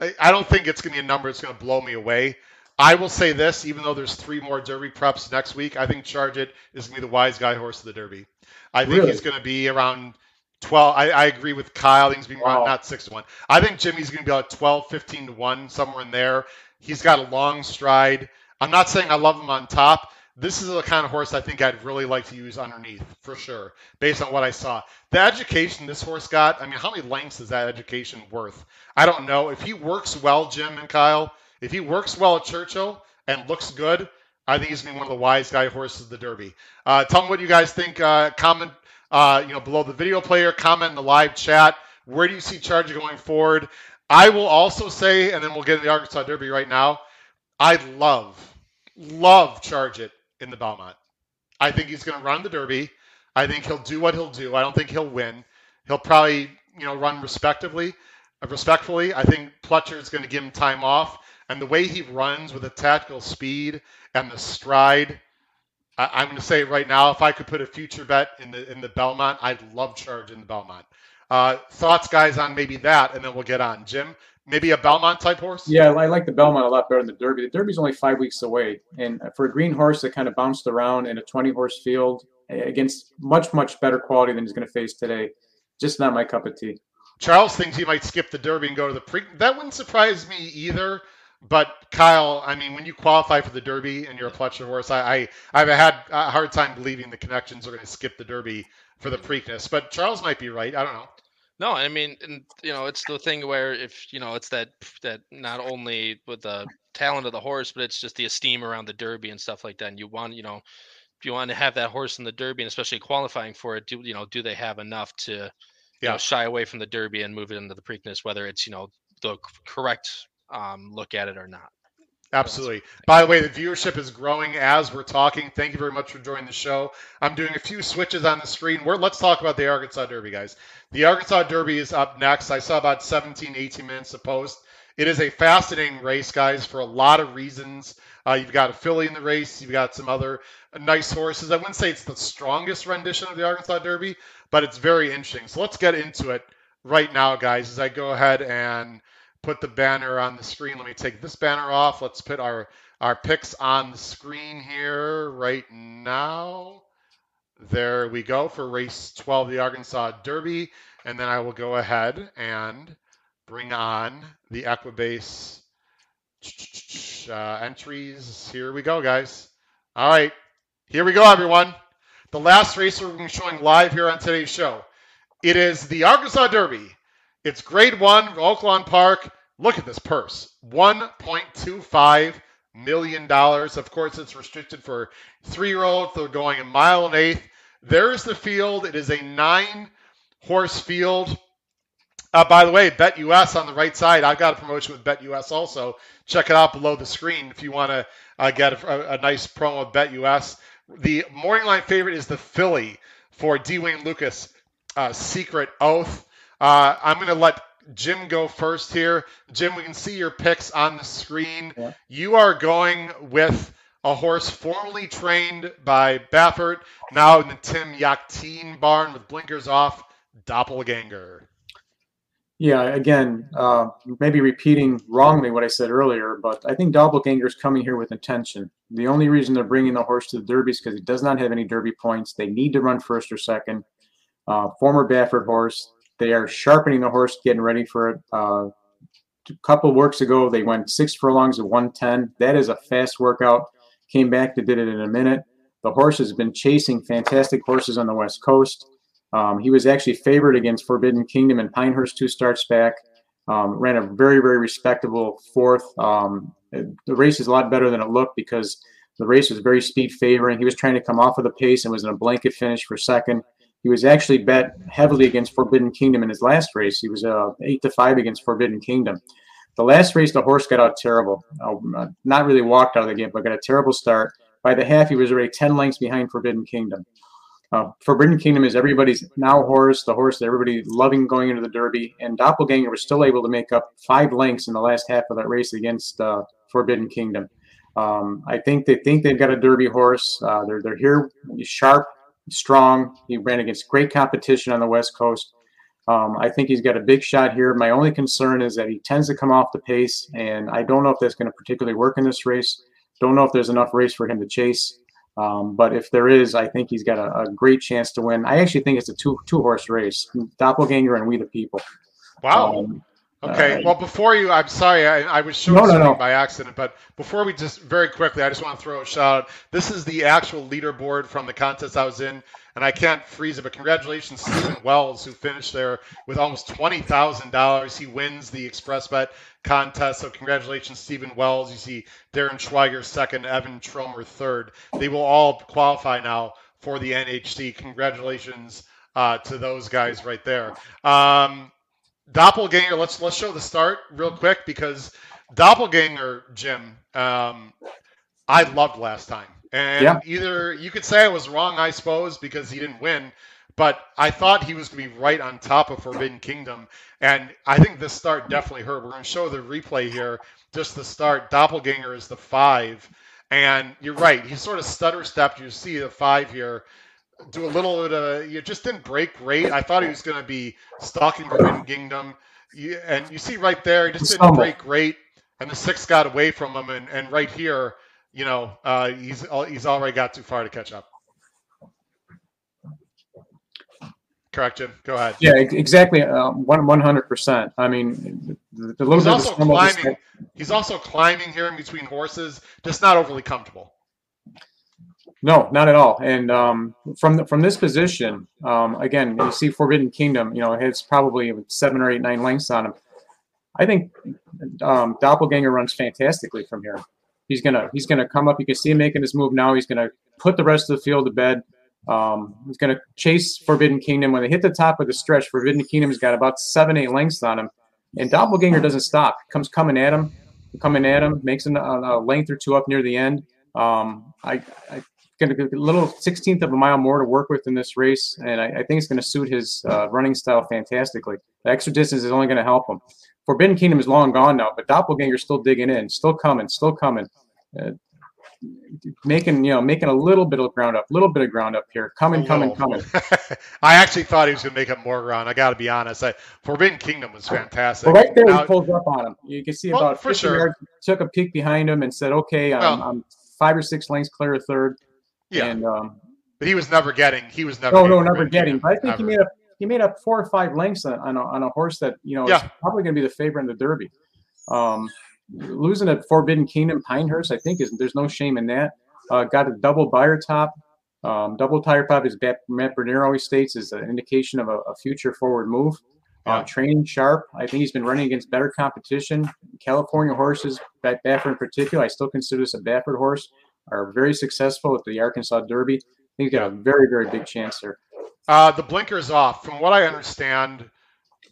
I, I don't think it's going to be a number that's going to blow me away. I will say this, even though there's three more Derby preps next week, I think Charge It is going to be the wise guy horse of the Derby. I think
Really?
he's going to be around 12. I, I agree with Kyle. I think he's going to be around
Wow.
not 6 to 1. I think Jimmy's going to be about 12, 15 to 1, somewhere in there. He's got a long stride. I'm not saying I love him on top. This is the kind of horse I think I'd really like to use underneath, for sure, based on what I saw. The education this horse got, I mean, how many lengths is that education worth? I don't know. If he works well, Jim and Kyle, if he works well at Churchill and looks good, I think he's going to be one of the wise guy horses of the Derby. Uh, tell me what you guys think. Uh, comment, uh, you know, below the video player. Comment in the live chat. Where do you see Charger going forward? I will also say, and then we'll get in the Arkansas Derby right now. I love, love Charge It in the Belmont. I think he's going to run the Derby. I think he'll do what he'll do. I don't think he'll win. He'll probably, you know, run respectively, respectfully. I think Pletcher is going to give him time off, and the way he runs with the tactical speed and the stride. I, I'm going to say it right now. If I could put a future bet in the in the Belmont, I'd love Charge in the Belmont. Uh, thoughts, guys, on maybe that, and then we'll get on. Jim, maybe a Belmont type horse.
Yeah, I like the Belmont a lot better than the Derby. The Derby's only five weeks away, and for a green horse that kind of bounced around in a 20 horse field against much much better quality than he's going to face today, just not my cup of tea.
Charles thinks he might skip the Derby and go to the pre. That wouldn't surprise me either. But Kyle, I mean, when you qualify for the Derby and you're a Pletcher horse, I, I I've had a hard time believing the connections are going to skip the Derby for the Preakness. But Charles might be right. I don't know.
No, I mean, and you know, it's the thing where if you know, it's that that not only with the talent of the horse, but it's just the esteem around the Derby and stuff like that. And you want, you know, if you want to have that horse in the Derby, and especially qualifying for it, do you know, do they have enough to, you
Yeah.
know, shy away from the Derby and move it into the Preakness, whether it's you know the correct um, look at it or not.
Absolutely. By the way, the viewership is growing as we're talking. Thank you very much for joining the show. I'm doing a few switches on the screen. We're, let's talk about the Arkansas Derby, guys. The Arkansas Derby is up next. I saw about 17, 18 minutes of post. It is a fascinating race, guys, for a lot of reasons. Uh, you've got a filly in the race. You've got some other nice horses. I wouldn't say it's the strongest rendition of the Arkansas Derby, but it's very interesting. So let's get into it right now, guys, as I go ahead and put the banner on the screen. Let me take this banner off. Let's put our our picks on the screen here right now. There we go for race 12, the Arkansas Derby, and then I will go ahead and bring on the Equibase uh, entries. Here we go, guys. All right, here we go, everyone. The last race we're going to be showing live here on today's show. It is the Arkansas Derby. It's grade one, Oaklawn Park. Look at this purse $1.25 million. Of course, it's restricted for three year olds. They're going a mile and eighth. There's the field. It is a nine horse field. Uh, by the way, BetUS on the right side. I've got a promotion with BetUS also. Check it out below the screen if you want to uh, get a, a nice promo with BetUS. The morning line favorite is the filly for D. Wayne Lukas, uh, Secret Oath. Uh, I'm going to let Jim go first here. Jim, we can see your picks on the screen.
Yeah.
You are going with a horse formerly trained by Baffert, now in the Tim Yakteen barn with blinkers off, Doppelganger.
Yeah, again, uh, maybe repeating wrongly what I said earlier, but I think Doppelganger is coming here with intention. The only reason they're bringing the horse to the Derby is because he does not have any Derby points. They need to run first or second. Uh, former Baffert horse. They are sharpening the horse, getting ready for it. Uh, a couple works ago, they went six furlongs at 110. That is a fast workout. Came back, they did it in a minute. The horse has been chasing fantastic horses on the West Coast. Um, he was actually favored against Forbidden Kingdom and Pinehurst two starts back. Um, ran a very, very respectable fourth. Um, the race is a lot better than it looked because the race was very speed favoring. He was trying to come off of the pace and was in a blanket finish for second. He was actually bet heavily against Forbidden Kingdom in his last race. He was uh, eight to five against Forbidden Kingdom. the last race, the horse got out terrible. Uh, not really walked out of the game, but got a terrible start. By the half, he was already 10 lengths behind Forbidden Kingdom. Uh, Forbidden Kingdom is everybody's now horse, the horse that everybody loving going into the Derby, and Doppelganger was still able to make up five lengths in the last half of that race against uh, Forbidden Kingdom. Um, I think they think they've got a Derby horse. Uh, they're they're here, sharp, strong. He ran against great competition on the West Coast. Um, I think he's got a big shot here. My only concern is that he tends to come off the pace, and I don't know if that's going to particularly work in this race. Don't know if there's enough race for him to chase. Um, but if there is, I think he's got a, a, great chance to win. I actually think it's a two two horse race, Doppelganger and We the People.
Wow. Um, okay. Uh, well, before you, I'm sorry, I, I was showing no, no, no. by accident, but before we just very quickly, I just want to throw a shout out. This is the actual leaderboard from the contest I was in and I can't freeze it. But congratulations, Stephen Wells, who finished there with almost twenty thousand dollars. He wins the XpressBet contest. So congratulations, Stephen Wells. You see Darren Schweiger second, Evan Tromer third. They will all qualify now for the NHC. Congratulations uh, to those guys right there. Um, Doppelganger. Let's let's show the start real quick because Doppelganger, Jim. Um, I loved last time. And yeah. either you could say I was wrong, I suppose, because he didn't win, but I thought he was going to be right on top of Forbidden Kingdom. And I think this start definitely hurt. We're going to show the replay here, just the start. Doppelganger is the five. And you're right, he sort of stutter stepped. You see the five here do a little bit of, you just didn't break great. I thought he was going to be stalking Forbidden Kingdom. You, and you see right there, he just didn't break great. And the six got away from him. And, and right here, you know, uh, he's he's already got too far to catch up. Correct, Jim. Go ahead.
Yeah, exactly. Um, one one hundred percent. I mean, the, the
he's also climbing. He's also climbing here in between horses, just not overly comfortable.
No, not at all. And um, from the, from this position, um, again, you see Forbidden Kingdom. You know, it's probably seven or eight, nine lengths on him. I think um, Doppelganger runs fantastically from here. He's gonna he's gonna come up. You can see him making his move now. He's gonna put the rest of the field to bed. Um, he's gonna chase Forbidden Kingdom. When they hit the top of the stretch, Forbidden Kingdom's got about seven eight lengths on him, and Doppelganger doesn't stop. Comes coming at him, coming at him, makes a, a length or two up near the end. Um, I, I going to get a little 16th of a mile more to work with in this race, and I, I think it's going to suit his uh, running style fantastically. The extra distance is only going to help him. Forbidden Kingdom is long gone now, but Doppelganger's still digging in, still coming, still coming. Uh, making you know making a little bit of ground up, a little bit of ground up here, coming, coming, coming.
I actually thought he was going to make up more ground. I got to be honest. I, Forbidden Kingdom was fantastic.
Well, right there, now, he pulls up on him. You can see well, about for sure. Yards, took a peek behind him and said, "Okay, I'm, well, I'm five or six lengths clear of third."
Yeah, and, um, but he was never getting. He was never.
No, no, never getting. But I think ever. he made a he made up four or five lengths on, on, a, on a horse that you know yeah. is probably going to be the favorite in the Derby. Um, losing at Forbidden Kingdom, Pinehurst, I think is there's no shame in that. Uh, got a double Beyer top, um, double tire pop, as Matt Bernier always states, is an indication of a, a future forward move. Uh, training sharp. I think he's been running against better competition. California horses, Baffert in particular, I still consider this a Baffert horse, are very successful at the Arkansas Derby. I think he's got a very, very big chance there.
Uh, the blinker's off. From what I understand,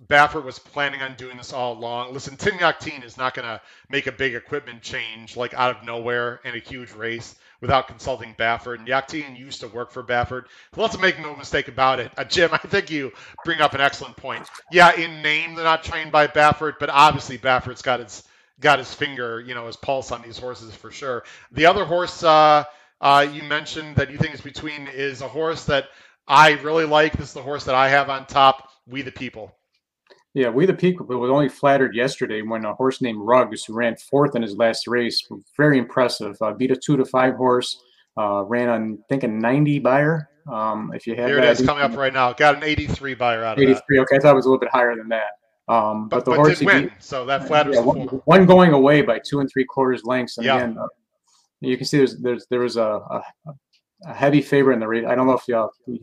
Baffert was planning on doing this all along. Listen, Tim Yakteen is not going to make a big equipment change like out of nowhere in a huge race without consulting Baffert. And Yakteen used to work for Baffert. Let's make no mistake about it. Uh, Jim, I think you bring up an excellent point. Yeah, in name they're not trained by Baffert, but obviously Baffert's got his got his finger, you know, his pulse on these horses for sure. The other horse uh, uh, you mentioned that you think is between is a horse that I really like. This is the horse that I have on top. We the People.
Yeah, We the People was only flattered yesterday when a horse named Ruggs, who ran fourth in his last race, very impressive. Uh, beat a two to five horse. Uh, ran on, I think, a 90 Beyer. Um, if you have
here it is coming up right now. Got an 83 Beyer out of
83. That. Okay, I thought it was a little bit higher than that. Um, but, but, the
but
horse
did win, so that flatters
yeah, one, one, going away by two and three quarters lengths. And yeah. again, uh, you can see there's, there's there was a, a, a heavy favorite in the race. I don't know if you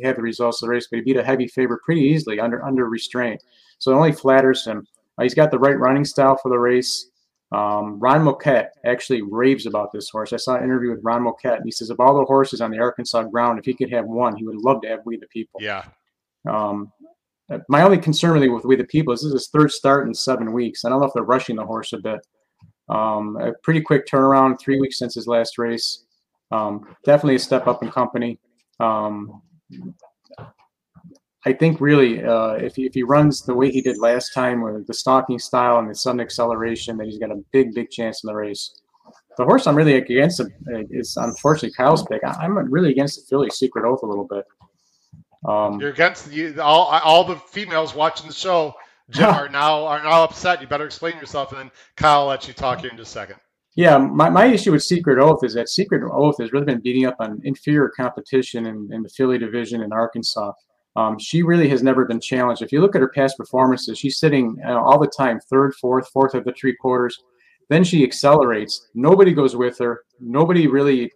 have the results of the race, but he beat a heavy favorite pretty easily under under restraint. So it only flatters him. Uh, he's got the right running style for the race. Um, Ron Moquett actually raves about this horse. I saw an interview with Ron Moquett, and he says of all the horses on the Arkansas ground, if he could have one, he would love to have We the People.
Yeah.
Um, my only concern really with We the People is this is his third start in seven weeks. I don't know if they're rushing the horse a bit. Um, a pretty quick turnaround, three weeks since his last race. Um, definitely a step up in company. Um, I think really, uh, if, he, if he runs the way he did last time with the stalking style and the sudden acceleration, that he's got a big, big chance in the race. The horse I'm really against is unfortunately Kyle's pick. I'm really against the filly Secret Oath a little bit.
Um, You're against you, all all the females watching the show. Jim are now are now upset. You better explain yourself, and then Kyle will let you talk here in just a second.
Yeah, my, my issue with Secret Oath is that Secret Oath has really been beating up on inferior competition in, in the filly division in Arkansas. Um, she really has never been challenged. If you look at her past performances, she's sitting uh, all the time third, fourth, fourth of the three quarters. Then she accelerates. Nobody goes with her. Nobody really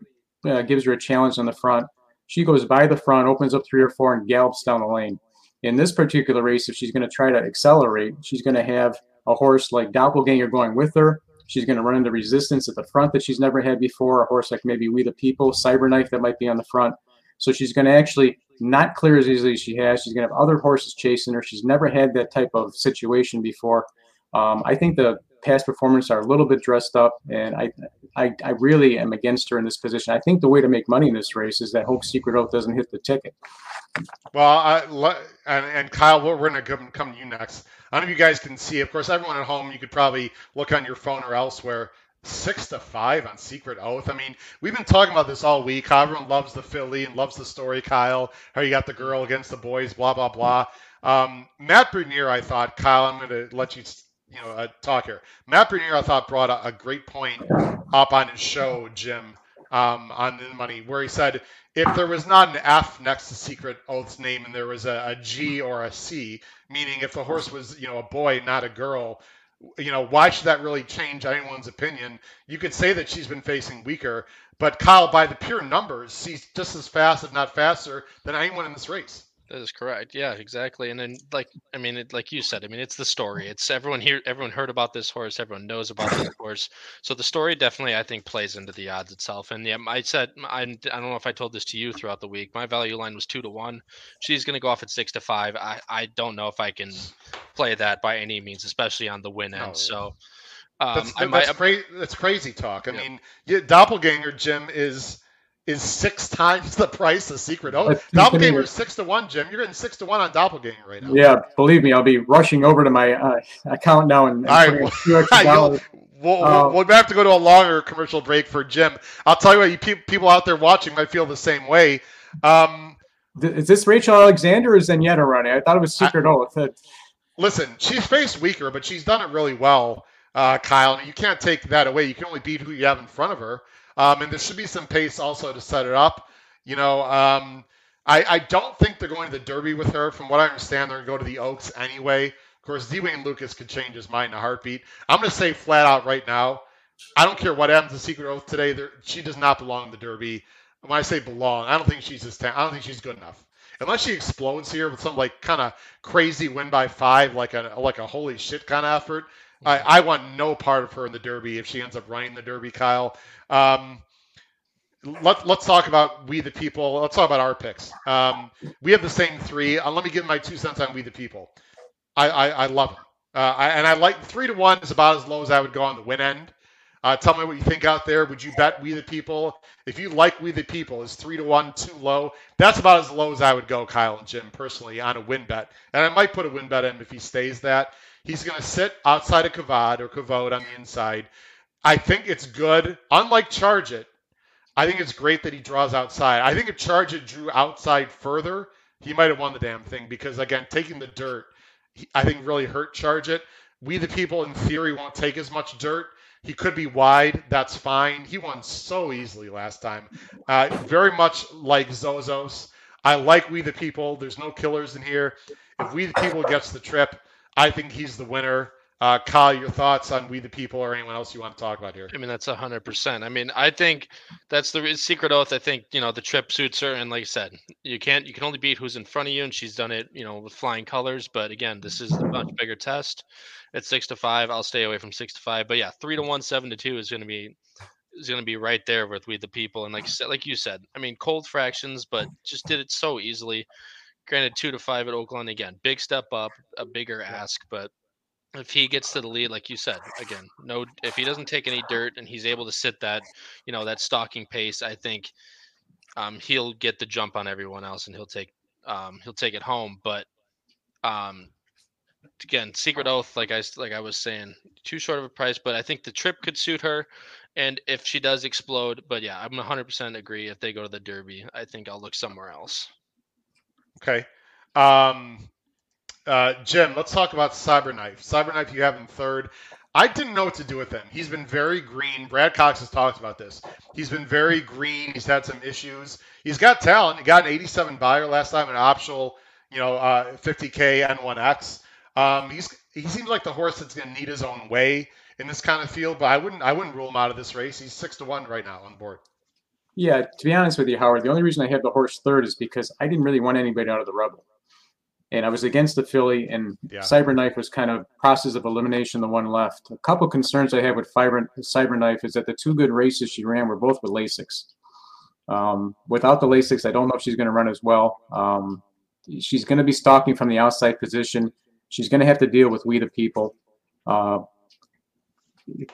uh, gives her a challenge on the front. She goes by the front, opens up three or four, and gallops down the lane. In this particular race, if she's going to try to accelerate, she's going to have a horse like Doppelganger going with her. She's going to run into resistance at the front that she's never had before. A horse like maybe We the People, Cyberknife that might be on the front. So she's going to actually not clear as easily as she has. She's going to have other horses chasing her. She's never had that type of situation before. Um, I think the past performances are a little bit dressed up, and I, I, I really am against her in this position. I think the way to make money in this race is that Hope Secret Oath doesn't hit the ticket.
Well, I, and, and Kyle, we're going to come, to you next. I don't know if you guys can see. Of course, everyone at home, you could probably look on your phone or elsewhere six to five on Secret Oath. I mean, we've been talking about this all week. How everyone loves the filly and loves the story, Kyle. How you got the girl against the boys, blah blah blah. Um, Matt Bernier, I thought, Kyle, I'm going to let you you know uh, talk here. Matt Bernier, I thought, brought a, a great point up on his show, Jim, um, on the money, where he said if there was not an F next to Secret Oath's name and there was a, a G or a C, meaning if the horse was you know a boy, not a girl, you know, why should that really change anyone's opinion? You could say that she's been facing weaker, but Kyle, by the pure numbers, she's just as fast, if not faster, than anyone in this race.
That is correct. Yeah, exactly. And then, like, I mean, it, like you said, I mean, it's the story. It's everyone here. Everyone heard about this horse. Everyone knows about this horse. So the story definitely, I think, plays into the odds itself. And yeah, I said, I, I don't know if I told this to you throughout the week. My value line was two to one. She's going to go off at six to five. I, I don't know if I can play that by any means, especially on the win end. No. So.
Um, that's, that's, might, cra- that's, crazy talk. I yeah. mean, yeah, Doppelganger Jim is is six times the price of Secret Oath. Doppelganger is six to one, Jim. You're getting six to one on Doppelganger right now.
Yeah, believe me, I'll be rushing over to my uh, account now and, and
All right, well, we'll, uh, we'll, have to go to a longer commercial break for Jim. I'll tell you what, you pe- people out there watching might feel the same way. Um,
is this Rachel Alexandra or Zenyatta running? I thought it was Secret I, Oath.
Listen, she's faced weaker, but she's done it really well, uh, Kyle. You can't take that away. You can only beat who you have in front of her. Um, and there should be some pace also to set it up. You know, um, I, I don't think they're going to the Derby with her. From what I understand, they're going to go to the Oaks anyway. Of course, D. Lukas could change his mind in a heartbeat. I'm going to say flat out right now, I don't care what happens to Secret Oath today. She does not belong in the Derby. When I say belong, I don't think she's as ta- I don't think she's good enough. Unless she explodes here with some like kind of crazy win by five, like a like a holy shit kind of effort. I, I want no part of her in the Derby if she ends up running the Derby, Kyle. Um, let, let's talk about we the people. Let's talk about our picks. Um, we have the same three. Uh, let me give my two cents on we the people. I, I, I love them. Uh, I, and I like three to one is about as low as I would go on the win end. Uh, tell me what you think out there. Would you bet we the people? If you like we the people, is three to one too low? That's about as low as I would go, Kyle and Jim, personally, on a win bet. And I might put a win bet in if he stays that. He's going to sit outside of Kavad or Kavod on the inside. I think it's good. Unlike Charge It, I think it's great that he draws outside. I think if Charge It drew outside further, he might have won the damn thing because, again, taking the dirt, I think really hurt Charge It. We, the people, in theory, won't take as much dirt. He could be wide. That's fine. He won so easily last time. Uh, very much like Zozos. I like We the People. There's no killers in here. If We the People gets the trip, I think he's the winner. Uh, Kyle, your thoughts on We the People or anyone else you want to talk about here?
I mean, that's 100%. I mean, I think that's the secret oath. I think, you know, the trip suits her. And like I said, you can't, you can only beat who's in front of you. And she's done it, you know, with flying colors. But again, this is a much bigger test. At six to five, I'll stay away from six to five. But yeah, three to one, seven to two is going to be is going to be right there with we the people and like like you said i mean cold fractions but just did it so easily granted two to five at Oaklawn again, big step up, a bigger ask, but if he gets to the lead, like you said, again, no, if he doesn't take any dirt and he's able to sit that, you know, that stalking pace, I think um, he'll get the jump on everyone else and he'll take um, he'll take it home. But um, again, Secret Oath, like I like I was saying, too short of a price, but I think the trip could suit her. And if she does explode, but yeah, I'm 100% agree. If they go to the Derby, I think I'll look somewhere else.
Okay. Um, uh, Jim, let's talk about Cyberknife. Cyberknife, you have him third. I didn't know what to do with him. He's been very green. Brad Cox has talked about this. He's been very green. He's had some issues. He's got talent. He got an 87 Beyer last time, an optional, you know, uh, 50k N1X. Um, he's he seems like the horse that's going to need his own way in this kind of field. But I wouldn't I wouldn't rule him out of this race. He's six to one right now on board.
Yeah, to be honest with you, Howard, the only reason I had the horse third is because I didn't really want anybody out of the Rebel and I was against the filly, and yeah. Cyberknife was kind of process of elimination, the one left. A couple concerns I have with Fiber, Cyberknife is that the two good races she ran were both with Lasix. Um, without the Lasix, I don't know if she's going to run as well. Um, she's going to be stalking from the outside position. She's going to have to deal with we the people. Uh,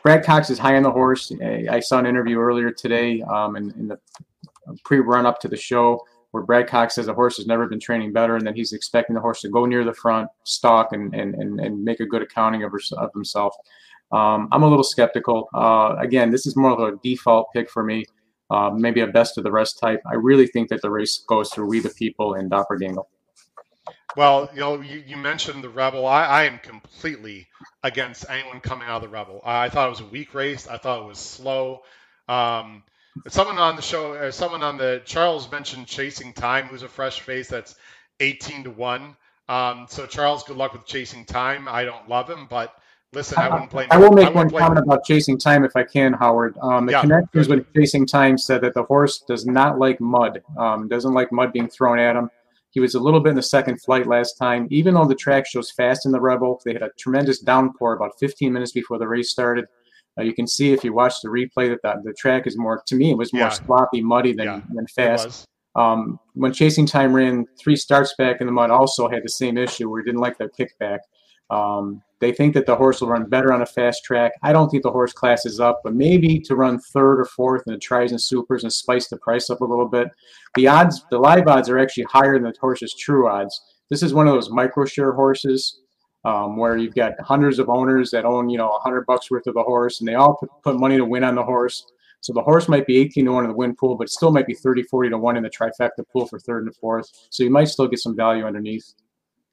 Brad Cox is high on the horse. I saw an interview earlier today um, in, in the pre-run up to the show where Brad Cox says the horse has never been training better, and that he's expecting the horse to go near the front, stalk, and and and, and make a good accounting of, of himself. Um, I'm a little skeptical. Uh, again, this is more of a default pick for me. Uh, maybe a best of the rest type. I really think that the race goes through We the People and Dingle.
Well, you know, you, you mentioned the Rebel. I, I, am completely against anyone coming out of the Rebel. I thought it was a weak race. I thought it was slow. Um, Someone on the show, uh, someone on the Charles mentioned Chasing Time, who's a fresh face that's 18 to one. Um, so Charles, good luck with Chasing Time. I don't love him, but listen, I wouldn't blame.
I will make one comment about Chasing Time if I can, Howard. Um, the yeah, connectors with Chasing Time said that the horse does not like mud. Um, doesn't like mud being thrown at him. He was a little bit in the second flight last time. Even though the track shows fast in the Rebel, they had a tremendous downpour about 15 minutes before the race started. Uh, you can see if you watch the replay that the, the track is more, to me, it was more yeah. sloppy, muddy than, yeah, than fast. Um, when Chasing Time ran three starts back in the mud, also had the same issue where he didn't like the kickback. Um, they think that the horse will run better on a fast track. I don't think the horse classes up, but maybe to run third or fourth in the tries and supers and spice the price up a little bit. The odds, the live odds are actually higher than the horse's true odds. This is one of those micro share horses um, where you've got hundreds of owners that own, you know, a hundred bucks worth of the horse, and they all put, put money to win on the horse. So the horse might be 18 to 1 in the win pool, but still might be 30, 40 to 1 in the trifecta pool for third and fourth. So you might still get some value underneath.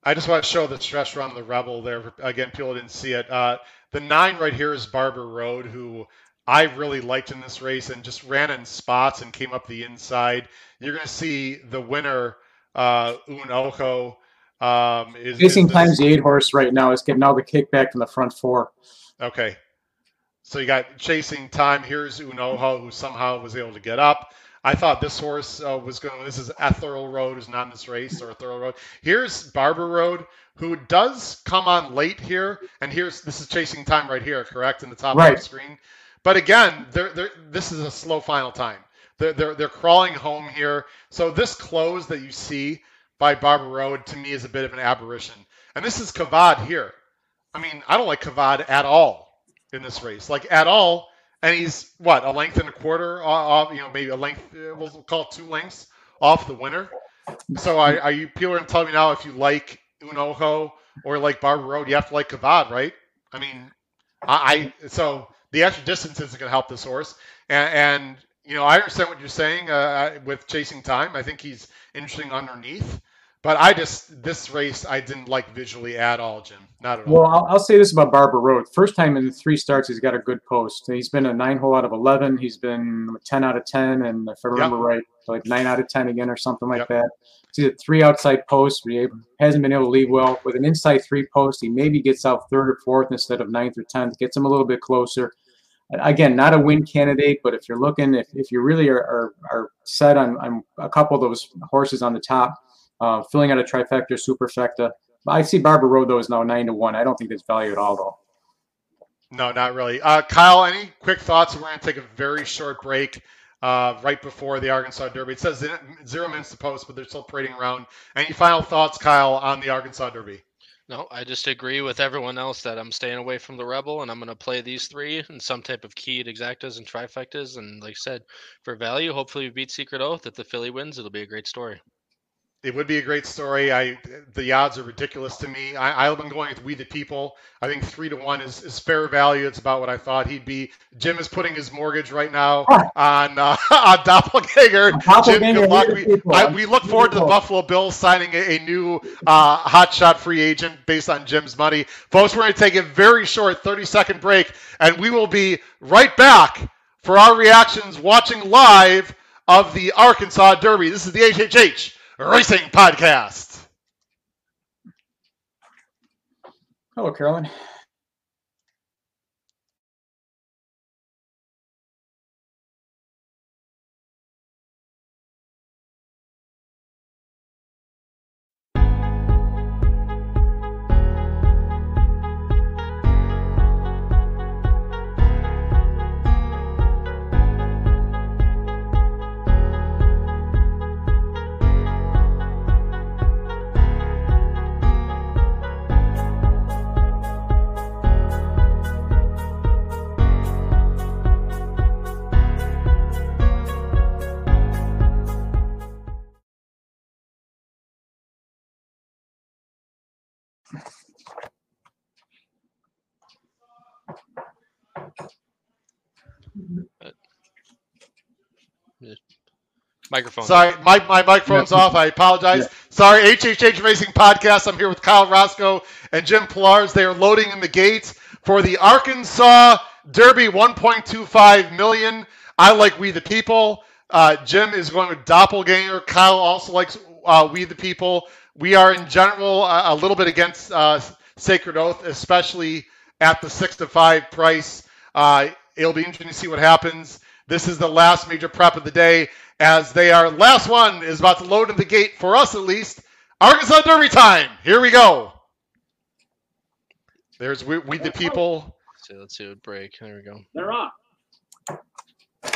I just want to show the stress run the Rebel there. Again, people didn't see it. Uh, the nine right here is Barber Road, who I really liked in this race and just ran in spots and came up the inside. You're going to see the winner, uh, um,
is, Chasing is Times the eight horse right now is getting all the kickback from the front four.
Okay. So you got Chasing Time. Here's Un Ojo, who somehow was able to get up. I thought this horse uh, was going. This is Ethereal Road, who's not in this race, or Ethereal Road. Here's Barber Road, who does come on late here, and here's this is Chasing Time right here, correct in the top right. of the screen. But again, they're, they're, this is a slow final time. They're, they're, they're crawling home here. So this close that you see by Barber Road to me is a bit of an aberration. And this is Kavad here. I mean, I don't like Kavad at all in this race, like at all. And he's what a length and a quarter off, you know, maybe a length. Uh, we'll call two lengths off the winner. So are, are you people are telling me now if you like Un Ojo or like Barber Road, you have to like Kavad, right? I mean, I, I so the extra distance isn't going to help this horse, and, and you know, I understand what you're saying uh, with chasing time. I think he's interesting underneath. But I just this race I didn't like visually at all, Jim. Not at
all. Well, I'll, I'll, say this about Barber Road. First time in the three starts, he's got a good post. He's been a nine hole out of eleven. He's been ten out of ten, and if I remember yep. right, like nine out of ten again or something like yep. that. He's got three outside posts. He hasn't been able to lead well. With an inside three post, he maybe gets out third or fourth instead of ninth or tenth. Gets him a little bit closer. Again, not a win candidate, but if you're looking, if, if you really are, are, are set on, on a couple of those horses on the top, uh, filling out a trifecta, superfecta. I see Barber Road though is now nine to one. I don't think there's value at all though.
No, not really. Uh, Kyle, any quick thoughts? We're going to take a very short break. uh, right before the Arkansas Derby. It says zero minutes to post, but they're still parading around. Any final thoughts, Kyle, on the Arkansas Derby?
No, I just agree with everyone else that I'm staying away from the Rebel and I'm going to play these three in some type of keyed exactas and trifectas. And like I said, for value, hopefully we beat Secret Oath. If the filly wins, it'll be a great story
it would be a great story. I the odds are ridiculous to me. I, I've been going with We the People. I think three to one is, is fair value. It's about what I thought he'd be. Jim is putting his mortgage right now on uh, on Doppelganger. Doppelganger Jim, good luck. We, I, we look forward to the Buffalo Bills signing a, a new uh, hotshot free agent based on Jim's money. Folks, we're going to take a very short 30 second break, and we will be right back for our reactions watching live of the Arkansas Derby. This is the HHH Racing Podcast.
Hello, Carolyn.
Microphone.
Sorry, my, my microphone's off. I apologize. Yeah. Sorry, HHH Racing Podcast. I'm here with Kyle Roscoe and Jim Pilars. They are loading in the gates for the Arkansas Derby 1.25 million. I like We the People. Uh, Jim is going with Doppelganger. Kyle also likes uh, We the People. We are in general a, a little bit against uh, Secret Oath, especially at the six to five price. Uh, it'll be interesting to see what happens. This is the last major prep of the day as they are last one is about to load in the gate for us at least. Arkansas Derby time. Here we go. There's we, we the people.
Let's see, let's see it break. There we go.
They're on.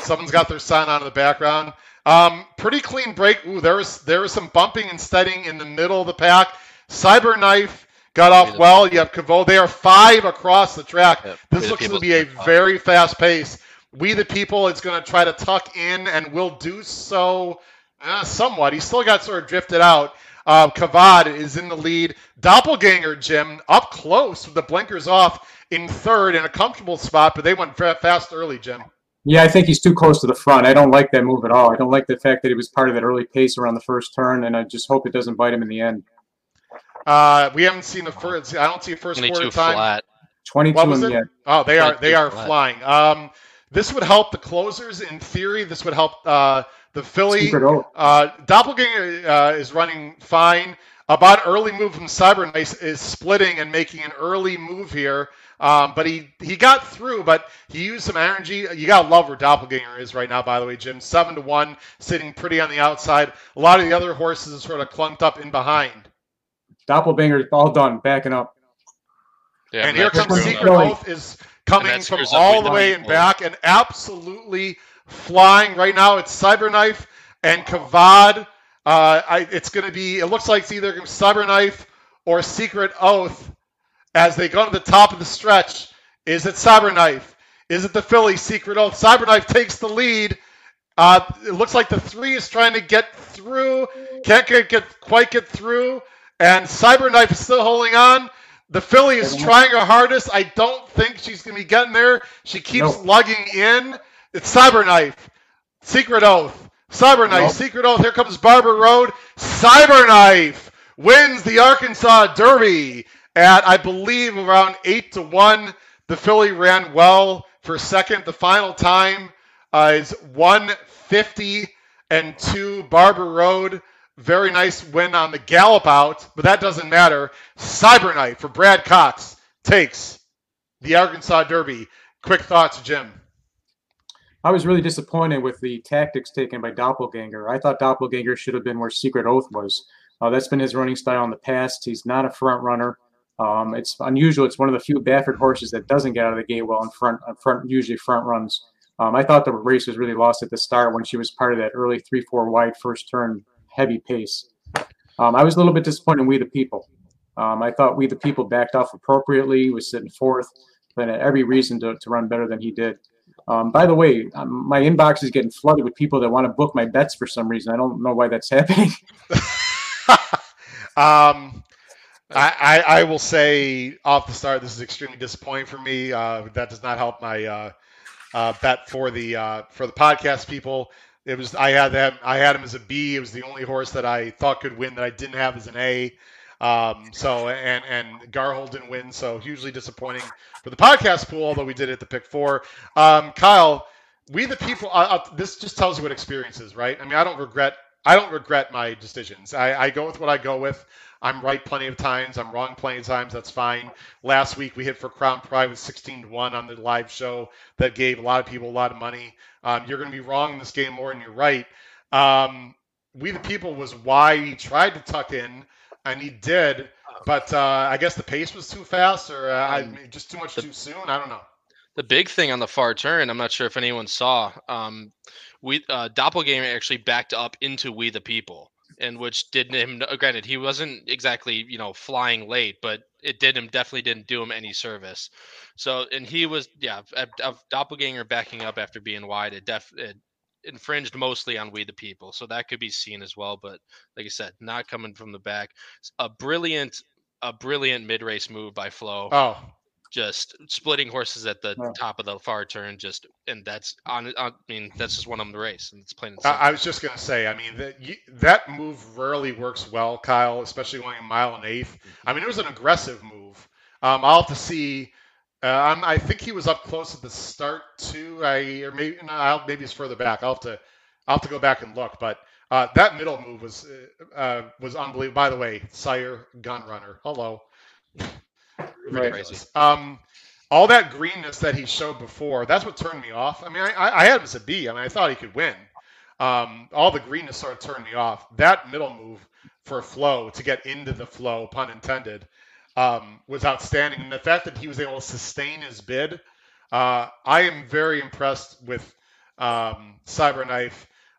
Someone's got their sign on in the background. Um, pretty clean break. Ooh, there was there was some bumping and steadying in the middle of the pack. Cyberknife got off well. You have Cavo. They are five across the track. Yep. This looks to be a very fast pace. We the people is going to try to tuck in and will do so uh, somewhat. He's still got sort of drifted out. Uh, Kavad is in the lead. Doppelganger Jim up close with the blinkers off in third in a comfortable spot, but they went fast early, Jim.
Yeah, I think he's too close to the front. I don't like that move at all. I don't like the fact that he was part of that early pace around the first turn, and I just hope it doesn't bite him in the end.
Uh, we haven't seen the first. I don't see a first quarter time.
Flat.
Twenty-two yet.
Oh, they are they are flat. flying. Um, this would help the closers in theory. This would help uh, the filly. Uh, Doppelganger uh, is running fine. About early move from Cyberknife is splitting and making an early move here. Um, but he, he got through, but he used some energy. You got to love where Doppelganger is right now, by the way, Jim. Seven to one, sitting pretty on the outside. A lot of the other horses are sort of clumped up in behind.
Doppelganger all done, backing up.
Yeah, and here comes Secret Oath is coming from all the way and back and absolutely flying right now. It's Cyberknife and Kavad. Uh, I, it's going to be. It looks like it's either Cyberknife or Secret Oath as they go to the top of the stretch. Is it Cyberknife? Is it the Filly Secret Oath? Cyberknife takes the lead. Uh, it looks like the three is trying to get through. Can't get, get quite get through. And Cyberknife is still holding on. The Filly is trying her hardest. I don't think she's going to be getting there. She keeps nope. lugging in. It's Cyberknife. Secret Oath. Cyberknife. Nope. Secret Oath. Here comes Barber Road. Cyberknife wins the Arkansas Derby at, I believe, around 8 to 1. The Filly ran well for second. The final time uh, is 150 and 2. Barber Road very nice win on the gallop out, but that doesn't matter. Cyberknife for Brad Cox takes the Arkansas Derby. Quick thoughts, Jim.
I was really disappointed with the tactics taken by Doppelganger. I thought Doppelganger should have been where Secret Oath was. Uh, that's been his running style in the past. He's not a front runner. Um, it's unusual. It's one of the few Baffert horses that doesn't get out of the gate well in front, front usually front runs. Um, I thought the race was really lost at the start when she was part of that early three four wide first turn heavy pace. Um, I was a little bit disappointed in We the People. Um, I thought We the People backed off appropriately, was sitting fourth, but had every reason to, to run better than he did. Um, by the way, um, my inbox is getting flooded with people that want to book my bets for some reason. I don't know why that's happening.
um, I, I, I, will say off the start, this is extremely disappointing for me. Uh, that does not help my uh, uh, bet for the uh, for the podcast people. It was I had that I had him as a B. It was the only horse that I thought could win that I didn't have as an A. Um, so and and Garhold didn't win, so hugely disappointing for the podcast pool. Although we did it at the pick four. Um, Kyle, we the people. Uh, uh, this just tells you what experience is, right? I mean, I don't regret. I don't regret my decisions. I, I go with what I go with. I'm right plenty of times. I'm wrong plenty of times. That's fine. Last week we hit for Crown Pride with 16 to one on the live show. That gave a lot of people a lot of money. Um, you're going to be wrong in this game more than you're right. Um, we the people was why he tried to tuck in, and he did. But uh, I guess the pace was too fast, or uh, I um, just too much too soon. I don't know.
The big thing on the far turn, I'm not sure if anyone saw. Um, we uh, Doppelganger actually backed up into We the People and which did him uh, granted he wasn't exactly you know flying late but it did him definitely didn't do him any service. So and he was yeah of doppelganger backing up after being wide it def it infringed mostly on we the people so that could be seen as well but like i said not coming from the back. A brilliant a brilliant mid-race move by Flo.
Oh
just splitting horses at the oh. top of the far turn. Just and that's on. on I mean, that's just one of them the race, and it's plain.
I, I, was just gonna say. I mean, that that move rarely works well, Kyle, especially going a mile and eighth. Mm-hmm. I mean, it was an aggressive move. Um, I'll have to see. Uh, i think he was up close at the start too. I or maybe no, I'll, maybe it's further back. I'll have to I'll have to go back and look. But uh, that middle move was uh, uh was unbelievable. By the way, Sire Gun Runner. Hello. Right. Um, all that greenness that he showed before, that's what turned me off. I mean, I, I had him as a B. I mean, I thought he could win. Um, all the greenness sort of turned me off. That middle move for Flo to get into the flow, pun intended, um, was outstanding. And the fact that he was able to sustain his bid, uh, I am very impressed with um, Cyberknife.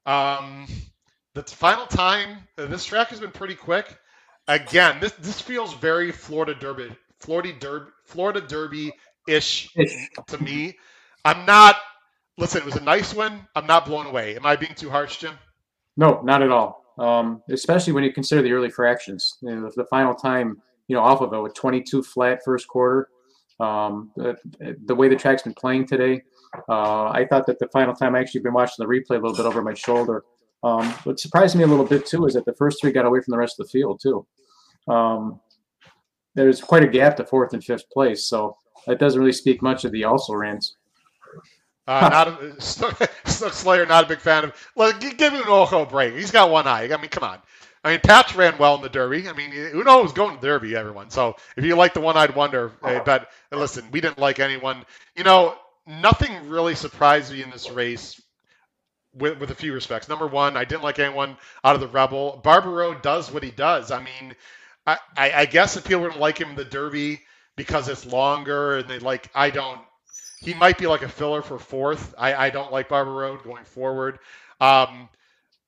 Um, the final time, this track has been pretty quick. Again, this this feels very Florida Derby Florida Derby, Florida Derby ish to me. I'm not. Listen, it was a nice win. I'm not blown away. Am I being too harsh, Jim?
No, not at all. Um, especially when you consider the early fractions. You know, the final time, you know, off of it with 22 flat first quarter. Um, the, the, way the track's been playing today, uh, I thought that the final time I actually been watching the replay a little bit over my shoulder. Um, what surprised me a little bit too is that the first three got away from the rest of the field too. Um, there's quite a gap to fourth and fifth place. So that doesn't really speak much of the also rans.
Uh, not a, Snook Slayer, not a big fan of. Well, give him an Ojo break. He's got one eye. I mean, come on. I mean, Patch ran well in the Derby. I mean, Uno was going to the Derby, everyone. So if you like the one-eyed wonder, I bet. Listen, we didn't like anyone. You know, nothing really surprised me in this race. With, with a few respects. Number one, I didn't like anyone out of the Rebel. Barber Road does what he does. I mean, I, I, guess if people don't like him in the Derby because it's longer and they like, I don't. He might be like a filler for fourth. I, I don't like Barber Road going forward. Um,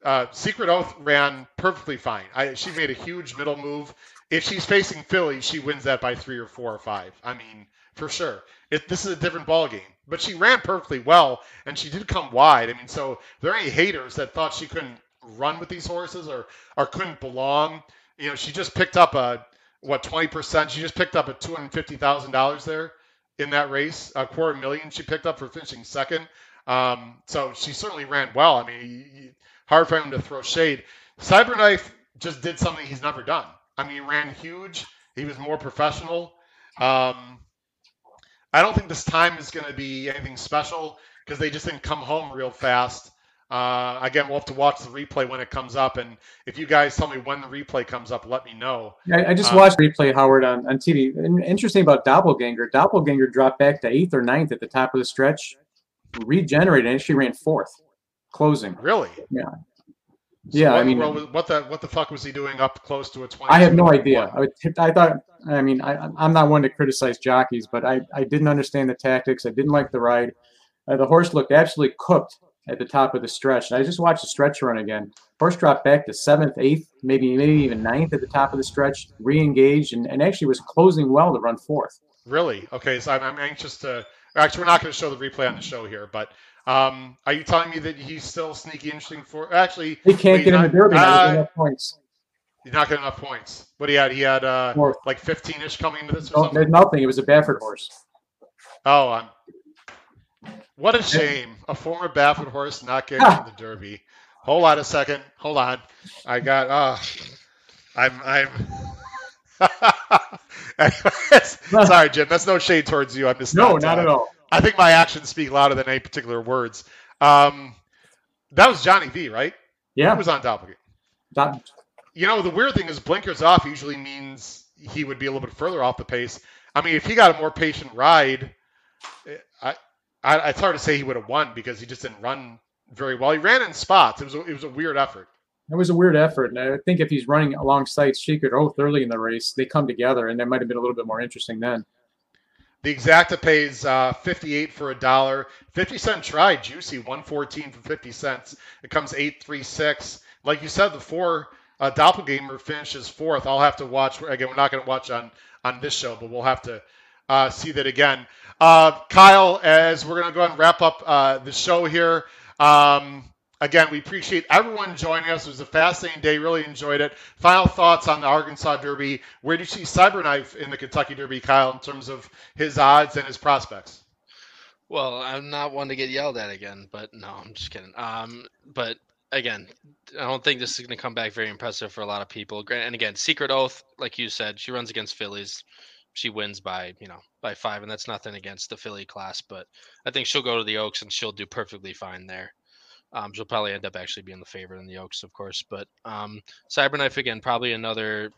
uh, Secret Oath ran perfectly fine. I, she made a huge middle move. If she's facing filly, she wins that by three or four or five. I mean, for sure. It, this is a different ball game. But she ran perfectly well, and she did come wide. I mean, so there are any haters that thought she couldn't run with these horses or or couldn't belong you know, she just picked up a what twenty percent. She just picked up a two hundred fifty thousand dollars there in that race, a quarter million she picked up for finishing second. Um, so she certainly ran well. I mean, hard for him to throw shade. Cyberknife just did something he's never done. I mean, he ran huge. He was more professional. Um, I don't think this time is going to be anything special because they just didn't come home real fast. Uh, again, we'll have to watch the replay when it comes up. And if you guys tell me when the replay comes up, let me know.
I, I just um, watched replay, Howard, on, on TV. And interesting about Doppelganger. Doppelganger dropped back to eighth or ninth at the top of the stretch, regenerated, and she ran fourth, closing.
Really?
Yeah.
So yeah, what, I mean, what the what the fuck was he doing up close to a twenty?
I have no idea. I, I thought. I mean, I, I'm not one to criticize jockeys, but I, I didn't understand the tactics. I didn't like the ride. Uh, the horse looked absolutely cooked at the top of the stretch. And I just watched the stretch run again. Horse dropped back to seventh, eighth, maybe maybe even ninth at the top of the stretch, re-engaged, and, and actually was closing well to run fourth.
Really? Okay, so I'm, I'm anxious to. Actually, we're not going to show the replay on the show here, but um, are you telling me that he's still sneaky interesting for? Actually,
he can't get
not,
in the Derby.
Uh,
enough points.
He's not getting enough points. What he had? He had uh, like 15ish coming into this.
Or no, nothing. It was a Baffert horse.
Oh, I'm. What a shame! A former Baffert horse not getting in the Derby. Hold on a second. Hold on. I got. Uh, I'm. I'm. sorry, Jim. That's no shade towards you. I'm just
no,
not,
not
uh,
at all.
I think my actions speak louder than any particular words. Um, that was Johnny V, right?
Yeah.
He was on Doppelgate.
That,
You know, the weird thing is blinkers off usually means he would be a little bit further off the pace. I mean, if he got a more patient ride, I, it's hard to say he would have won because he just didn't run very well. He ran in spots. It was a, it was a weird effort.
It was a weird effort, and I think if he's running alongside Secret Oath early in the race, they come together, and that might have been a little bit more interesting then.
The exacta pays uh, 58 for a dollar. 50 cent try, juicy, 114 for 50 cents. It comes 836. Like you said, the four uh, doppelganger finishes fourth. I'll have to watch. Again, we're not going to watch on on this show, but we'll have to uh, see that again. Uh, Kyle, as we're going to go ahead and wrap up uh, the show here. Um, again, we appreciate everyone joining us. It was a fascinating day. Really enjoyed it. Final thoughts on the Arkansas Derby. Where do you see Cyberknife in the Kentucky Derby, Kyle, in terms of his odds and his prospects?
Well, I'm not one to get yelled at again, but no, I'm just kidding. Um, but again, I don't think this is going to come back very impressive for a lot of people. And again, Secret Oath, like you said, she runs against Fillies. She wins by you know by five, and that's nothing against the Filly class. But I think she'll go to the Oaks and she'll do perfectly fine there. Um, she'll probably end up actually being the favorite in the Oaks, of course. But um, Cyberknife again, probably another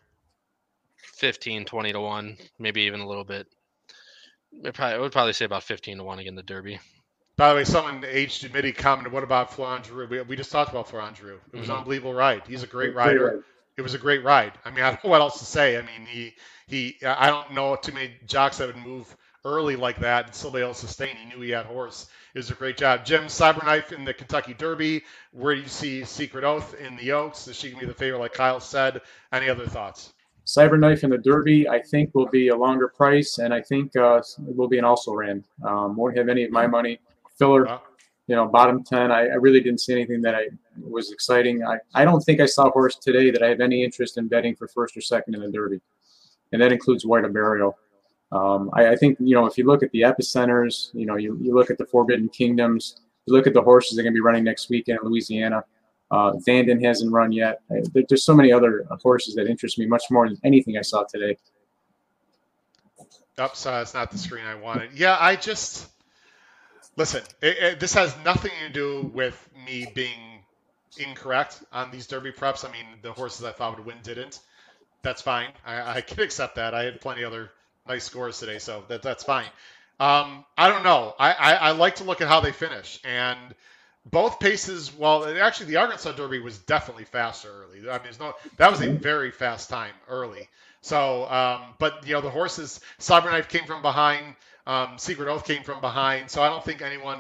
15, 20 to one, maybe even a little bit. I, probably, I would probably say about 15 to one again the Derby.
By the way, someone H Midi commented, "What about Florent Geroux?" We, we just talked about Florent Geroux. It was
Mhm.
an unbelievable ride. He's a great rider. It was a great ride. I mean, I don't know what else to say. I mean, he he. I don't know too many jocks that would move early like that and still be able to sustain. He knew he had horse. It was a great job. Jim Cyberknife in the Kentucky Derby. Where do you see Secret Oath in the Oaks? Is she gonna be the favorite, like Kyle said? Any other thoughts?
Cyberknife in the Derby, I think, will be a longer price, and I think uh, it will be an also ran. Um, won't have any of my money. Filler,
Wow.
You know, bottom 10. I, I really didn't see anything that I was exciting. I, I don't think I saw a horse today that I have any interest in betting for first or second in the Derby, and that includes White Abarrio. Um, I, I think, you know, if you look at the epicenters, you know, you, you look at the Forbidden Kingdoms, you look at the horses that are going to be running next weekend in Louisiana. Uh, Zandon hasn't run yet. I, there, there's so many other horses that interest me much more than anything I saw today.
Oops, uh, it's not the screen I wanted. Yeah, I just listen. It, it, this has nothing to do with me being incorrect on these Derby preps. I mean, the horses I thought would win didn't. That's fine. I, I can accept that. I had plenty of other nice scores today, so that that's fine. Um, I don't know. I, I, I like to look at how they finish, and both paces. Well, actually, the Arkansas Derby was definitely faster early. I mean, that was a very fast time early. So, um, but you know, the horses, Cyberknife came from behind. Um, Secret Oath came from behind. So I don't think anyone.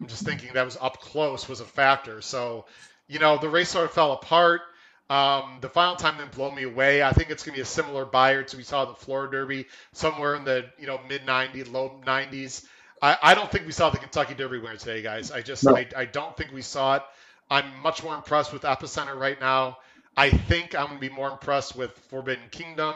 I'm just thinking that was up close was a factor. So, you know, the race sort of fell apart. Um, the final time didn't blow me away. I think it's going to be a similar Beyer to we saw the Florida Derby, somewhere in the you know mid 90s, low 90s. I, I don't think we saw the Kentucky Derby winner today, guys. I just
No.
I, I don't think we saw it. I'm much more impressed with Epicenter right now. I think I'm going to be more impressed with Forbidden Kingdom,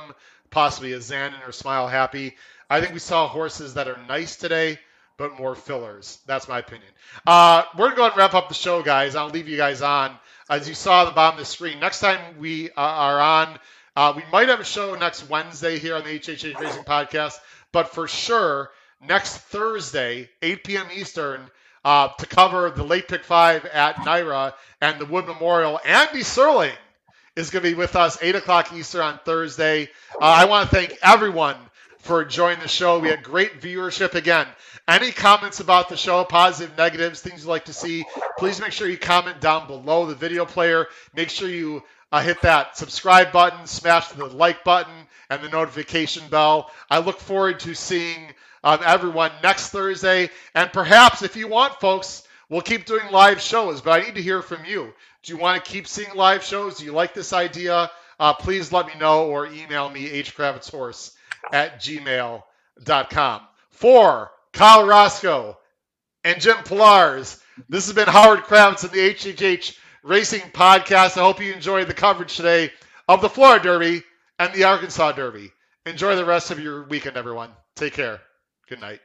possibly a Zandon or Smile Happy. I think we saw horses that are nice today, but more fillers. That's my opinion. Uh, we're going to wrap up the show, guys. I'll leave you guys on. As you saw at the bottom of the screen, next time we uh, are on, uh, we might have a show next Wednesday here on the HHH Racing Podcast, but for sure, next Thursday, 8 p.m. Eastern, uh, to cover the late pick five at NYRA and the Wood Memorial. Andy Serling is going to be with us 8 o'clock Eastern on Thursday. Uh, I want to thank everyone for joining the show. We had great viewership again. Any comments about the show, positive, negatives, things you'd like to see, please make sure you comment down below the video player. Make sure you uh, hit that subscribe button, smash the like button, and the notification bell. I look forward to seeing um, everyone next Thursday. And perhaps if you want, folks, we'll keep doing live shows, but I need to hear from you. Do you want to keep seeing live shows? Do you like this idea? Uh, please let me know or email me, hkravetshorse at gmail.com. For Kyle Roscoe and Jim Pilars, this has been Howard Kravets of the HHH Racing Podcast. I hope you enjoyed the coverage today of the Florida Derby and the Arkansas Derby. Enjoy the rest of your weekend, everyone. Take care. Good night.